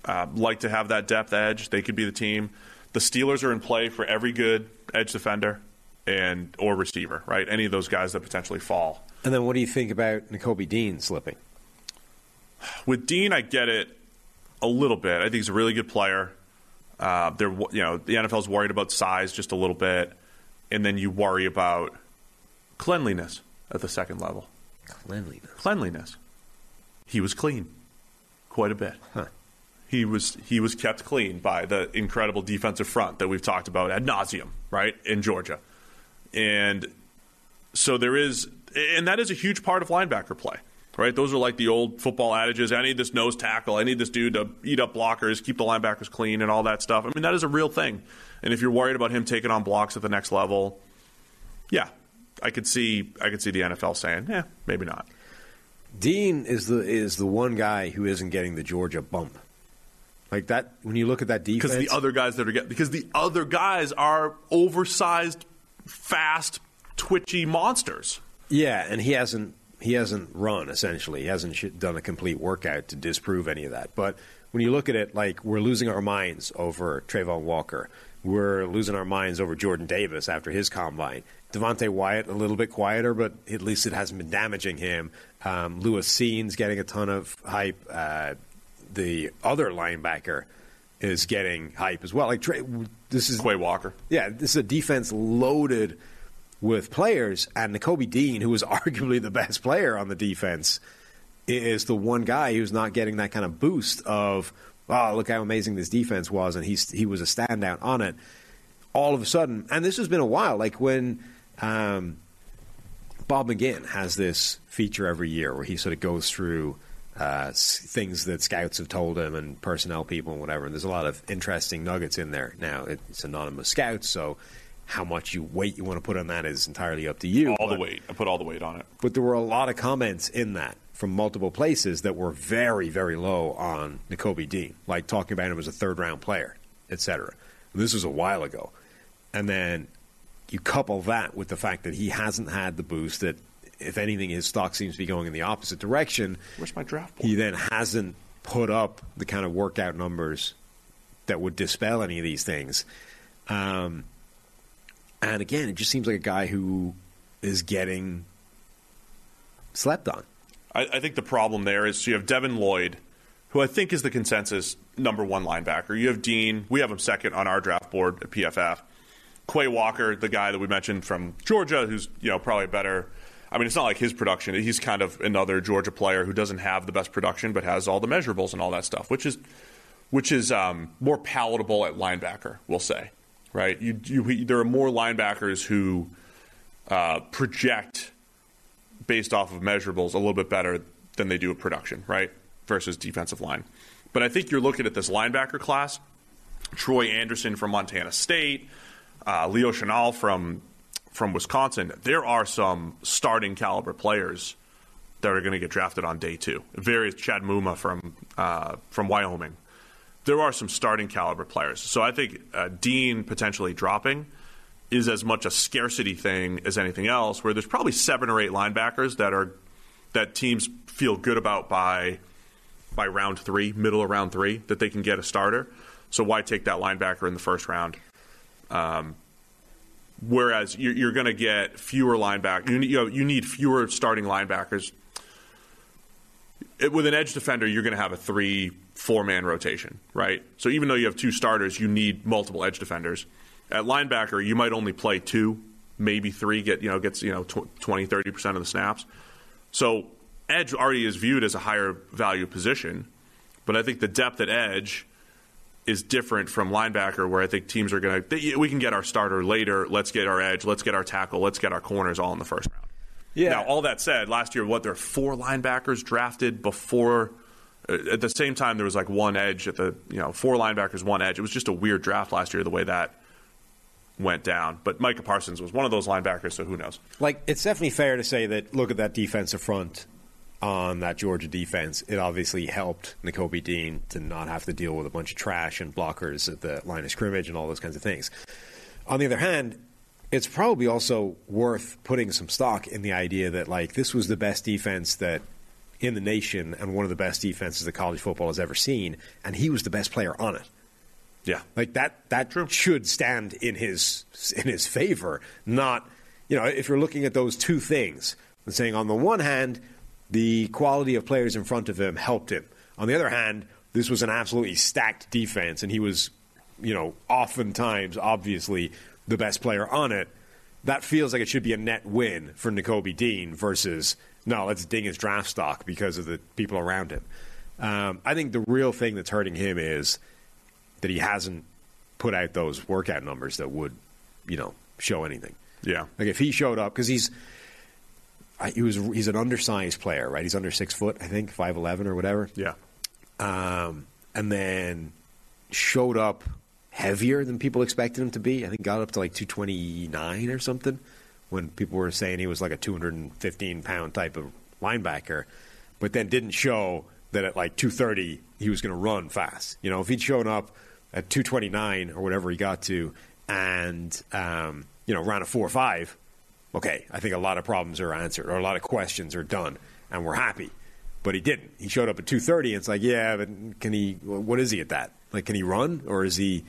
uh, like to have that depth edge. They could be the team. The Steelers are in play for every good edge defender and or receiver, right? Any of those guys that potentially fall. And then what do you think about Nakobe Dean slipping? With Dean, I get it a little bit. I think he's a really good player. Uh, they're you know the NFL's worried about size just a little bit, and then you worry about cleanliness at the second level. Cleanliness. Cleanliness. He was clean, quite a bit. Huh. He was he was kept clean by the incredible defensive front that we've talked about ad nauseum, right in Georgia, and so there is, and that is a huge part of linebacker play, right? Those are like the old football adages. I need this nose tackle. I need this dude to eat up blockers, keep the linebackers clean, and all that stuff. I mean, that is a real thing. And if you're worried about him taking on blocks at the next level, yeah, I could see I could see the NFL saying, yeah, maybe not. Dean is the is the one guy who isn't getting the Georgia bump. Like that when you look at that defense, because the other guys that are getting because the other guys are oversized, fast, twitchy monsters. Yeah, and he hasn't he hasn't run essentially. He hasn't sh- done a complete workout to disprove any of that. But when you look at it, like we're losing our minds over Travon Walker, we're losing our minds over Jordan Davis after his combine. Devonte Wyatt a little bit quieter, but at least it hasn't been damaging him. Um, Lewis Cine's getting a ton of hype. Uh, the other linebacker is getting hype as well. Like Trey, this is Quay Walker. yeah, this is a defense loaded with players, and Nakobe Dean, who was [laughs] arguably the best player on the defense, is the one guy who's not getting that kind of boost of, oh, look how amazing this defense was, and he's he was a standout on it. All of a sudden, and this has been a while, like when um, Bob McGinn has this feature every year where he sort of goes through uh, things that scouts have told him and personnel people and whatever. And there's a lot of interesting nuggets in there. Now it's anonymous scouts, so how much you weight you want to put on that is entirely up to you. All the weight. I put all the weight on it. but there were a lot of comments in that from multiple places that were very, very low on Nakobe Dean, like talking about him as a third round player, etc. This was a while ago. And then you couple that with the fact that he hasn't had the boost that, if anything, his stock seems to be going in the opposite direction. Where's my draft board? He then hasn't put up the kind of workout numbers that would dispel any of these things. Um, and again, it just seems like a guy who is getting slept on. I, I think the problem there is you have Devin Lloyd, who I think is the consensus number one linebacker. You have Dean. We have him second on our draft board at PFF. Quay Walker, the guy that we mentioned from Georgia, who's you know probably better. I mean, it's not like his production. He's kind of another Georgia player who doesn't have the best production, but has all the measurables and all that stuff, which is which is um, more palatable at linebacker. We'll say, right? You, you, there are more linebackers who uh, project based off of measurables a little bit better than they do at production, right? Versus defensive line. But I think you're looking at this linebacker class. Troy Anderson from Montana State, uh, Leo Chenal from from Wisconsin. There are some starting caliber players that are going to get drafted on day two. Various Chad Muma from uh, from Wyoming. There are some starting caliber players. So I think uh, Dean potentially dropping is as much a scarcity thing as anything else. Where there's probably seven or eight linebackers that are that teams feel good about by by round three, middle of round three, that they can get a starter. So why take that linebacker in the first round? Um, whereas you're, you're going to get fewer linebackers. You, need- you, know, you need fewer starting linebackers. It, with an edge defender, you're going to have a three, four man rotation, right? So even though you have two starters, you need multiple edge defenders. At linebacker, you might only play two, maybe three. Get you know gets you know tw- 20, 30 percent of the snaps. So edge already is viewed as a higher value position, but I think the depth at edge is different from linebacker, where I think teams are going to we can get our starter later. Let's get our edge. Let's get our tackle. Let's get our corners all in the first round. Yeah. Now, all that said, last year, what there were four linebackers drafted before. Uh, At the same time, there was like one edge at the you know four linebackers, one edge. It was just a weird draft last year the way that went down. But Micah Parsons was one of those linebackers, so who knows? Like, it's definitely fair to say that look at that defensive front on that Georgia defense. It obviously helped Nakobe Dean to not have to deal with a bunch of trash and blockers at the line of scrimmage and all those kinds of things. On the other hand, it's probably also worth putting some stock in the idea that like this was the best defense that in the nation and one of the best defenses that college football has ever seen, and he was the best player on it. Yeah, Like that that should stand in his in his favor, not you know, if you're looking at those two things and saying on the one hand, the quality of players in front of him helped him. On the other hand, this was an absolutely stacked defense and he was, you know, oftentimes obviously the best player on it. That feels like it should be a net win for Nakobe Dean versus no, let's ding his draft stock because of the people around him. Um, I think the real thing that's hurting him is that he hasn't put out those workout numbers that would, you know, show anything. yeah. Like if he showed up because he's he was he's an undersized player, right? He's under six foot, I think, five eleven or whatever. Yeah. Um, and then showed up heavier than people expected him to be. I think got up to like two twenty nine or something when people were saying he was like a two hundred and fifteen pound type of linebacker, but then didn't show that at like two thirty he was going to run fast. You know, if he'd shown up at two twenty nine or whatever he got to, and um, you know ran a four or five, okay, I think a lot of problems are answered or a lot of questions are done, and we're happy. But he didn't. He showed up at two thirty. and It's like, yeah, but can he? What is he at that? Like, can he run, or is he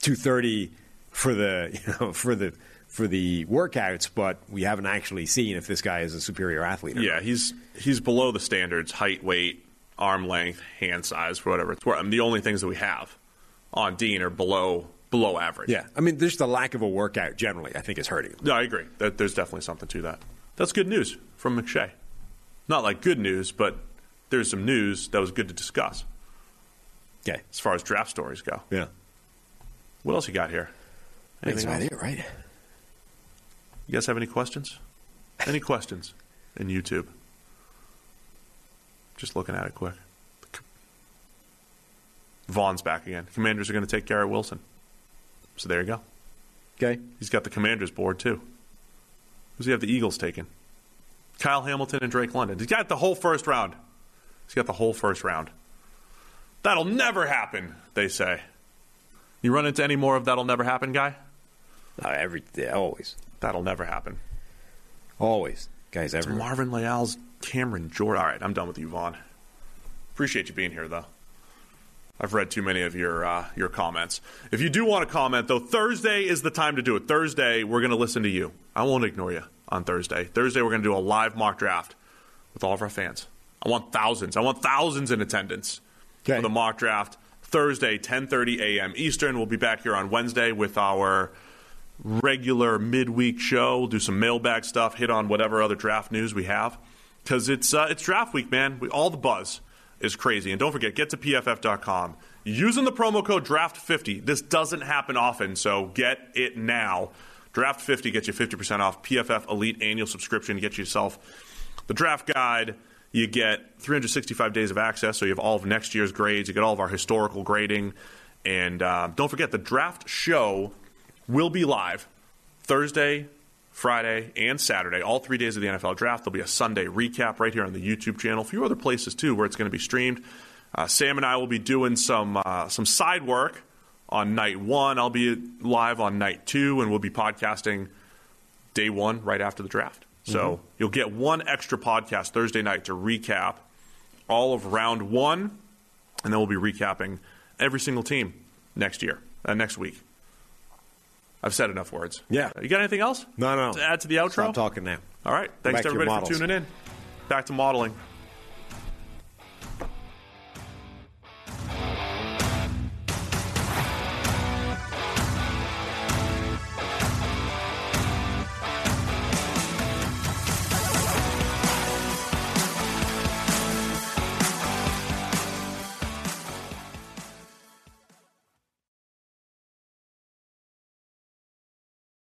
two thirty for the [laughs] you know for the for the workouts? But we haven't actually seen if this guy is a superior athlete. Or Yeah, not. he's he's below the standards: height, weight, arm length, hand size, whatever it's worth. I mean, the only things that we have on Dean are below below average. yeah. I mean, just the lack of a workout generally, I think, is hurting him. No, I agree. That there's definitely something to that. That's good news from McShay. Not like good news, but there's some news that was good to discuss Okay. as far as draft stories go. Yeah. What else you got here? That's Anything about it, right? You guys have any questions? Any questions in YouTube? Just looking at it quick. Vaughn's back again. Commanders are going to take Garrett Wilson. So there you go. Okay. He's got the Commanders board too. Who's he have the Eagles taking? Kyle Hamilton and Drake London. He's got the whole first round. He's got the whole first round. That'll never happen, they say. You run into any more of that'll never happen, guy? Uh, every yeah, always, That'll never happen. always, guys. It's Every Marvin Leal's Cameron Jordan. All right, I'm done with you, Vaughn. Appreciate you being here, though. I've read too many of your uh, your comments. If you do want to comment, though, Thursday is the time to do it. Thursday, we're going to listen to you. I won't ignore you on Thursday. Thursday, we're going to do a live mock draft with all of our fans. I want thousands. I want thousands in attendance Okay. for the mock draft. Thursday, 10:30 a.m. Eastern. We'll be back here on Wednesday with our regular midweek show. We'll do some mailbag stuff, hit on whatever other draft news we have, because it's uh, it's draft week, man. We, all the buzz is crazy, and don't forget, get to pff.com using the promo code Draft50. This doesn't happen often, so get it now. Draft 50 gets you 50% off. PFF Elite annual subscription gets yourself the draft guide. You get 365 days of access, so you have all of next year's grades. You get all of our historical grading. And uh, don't forget, the draft show will be live Thursday, Friday, and Saturday, all three days of the NFL draft. There'll be a Sunday recap right here on the YouTube channel, a few other places too where it's going to be streamed. Uh, Sam and I will be doing some uh, some side work on night one. I'll be live on night two, and we'll be podcasting day one right after the draft. So you'll get one extra podcast Thursday night to recap all of round one, and then we'll be recapping every single team next year, uh, next week. I've said enough words. Yeah. You got anything else? no, no. To add to the outro? Stop talking now. All right. Thanks Back to to everybody for tuning in. Back to modeling.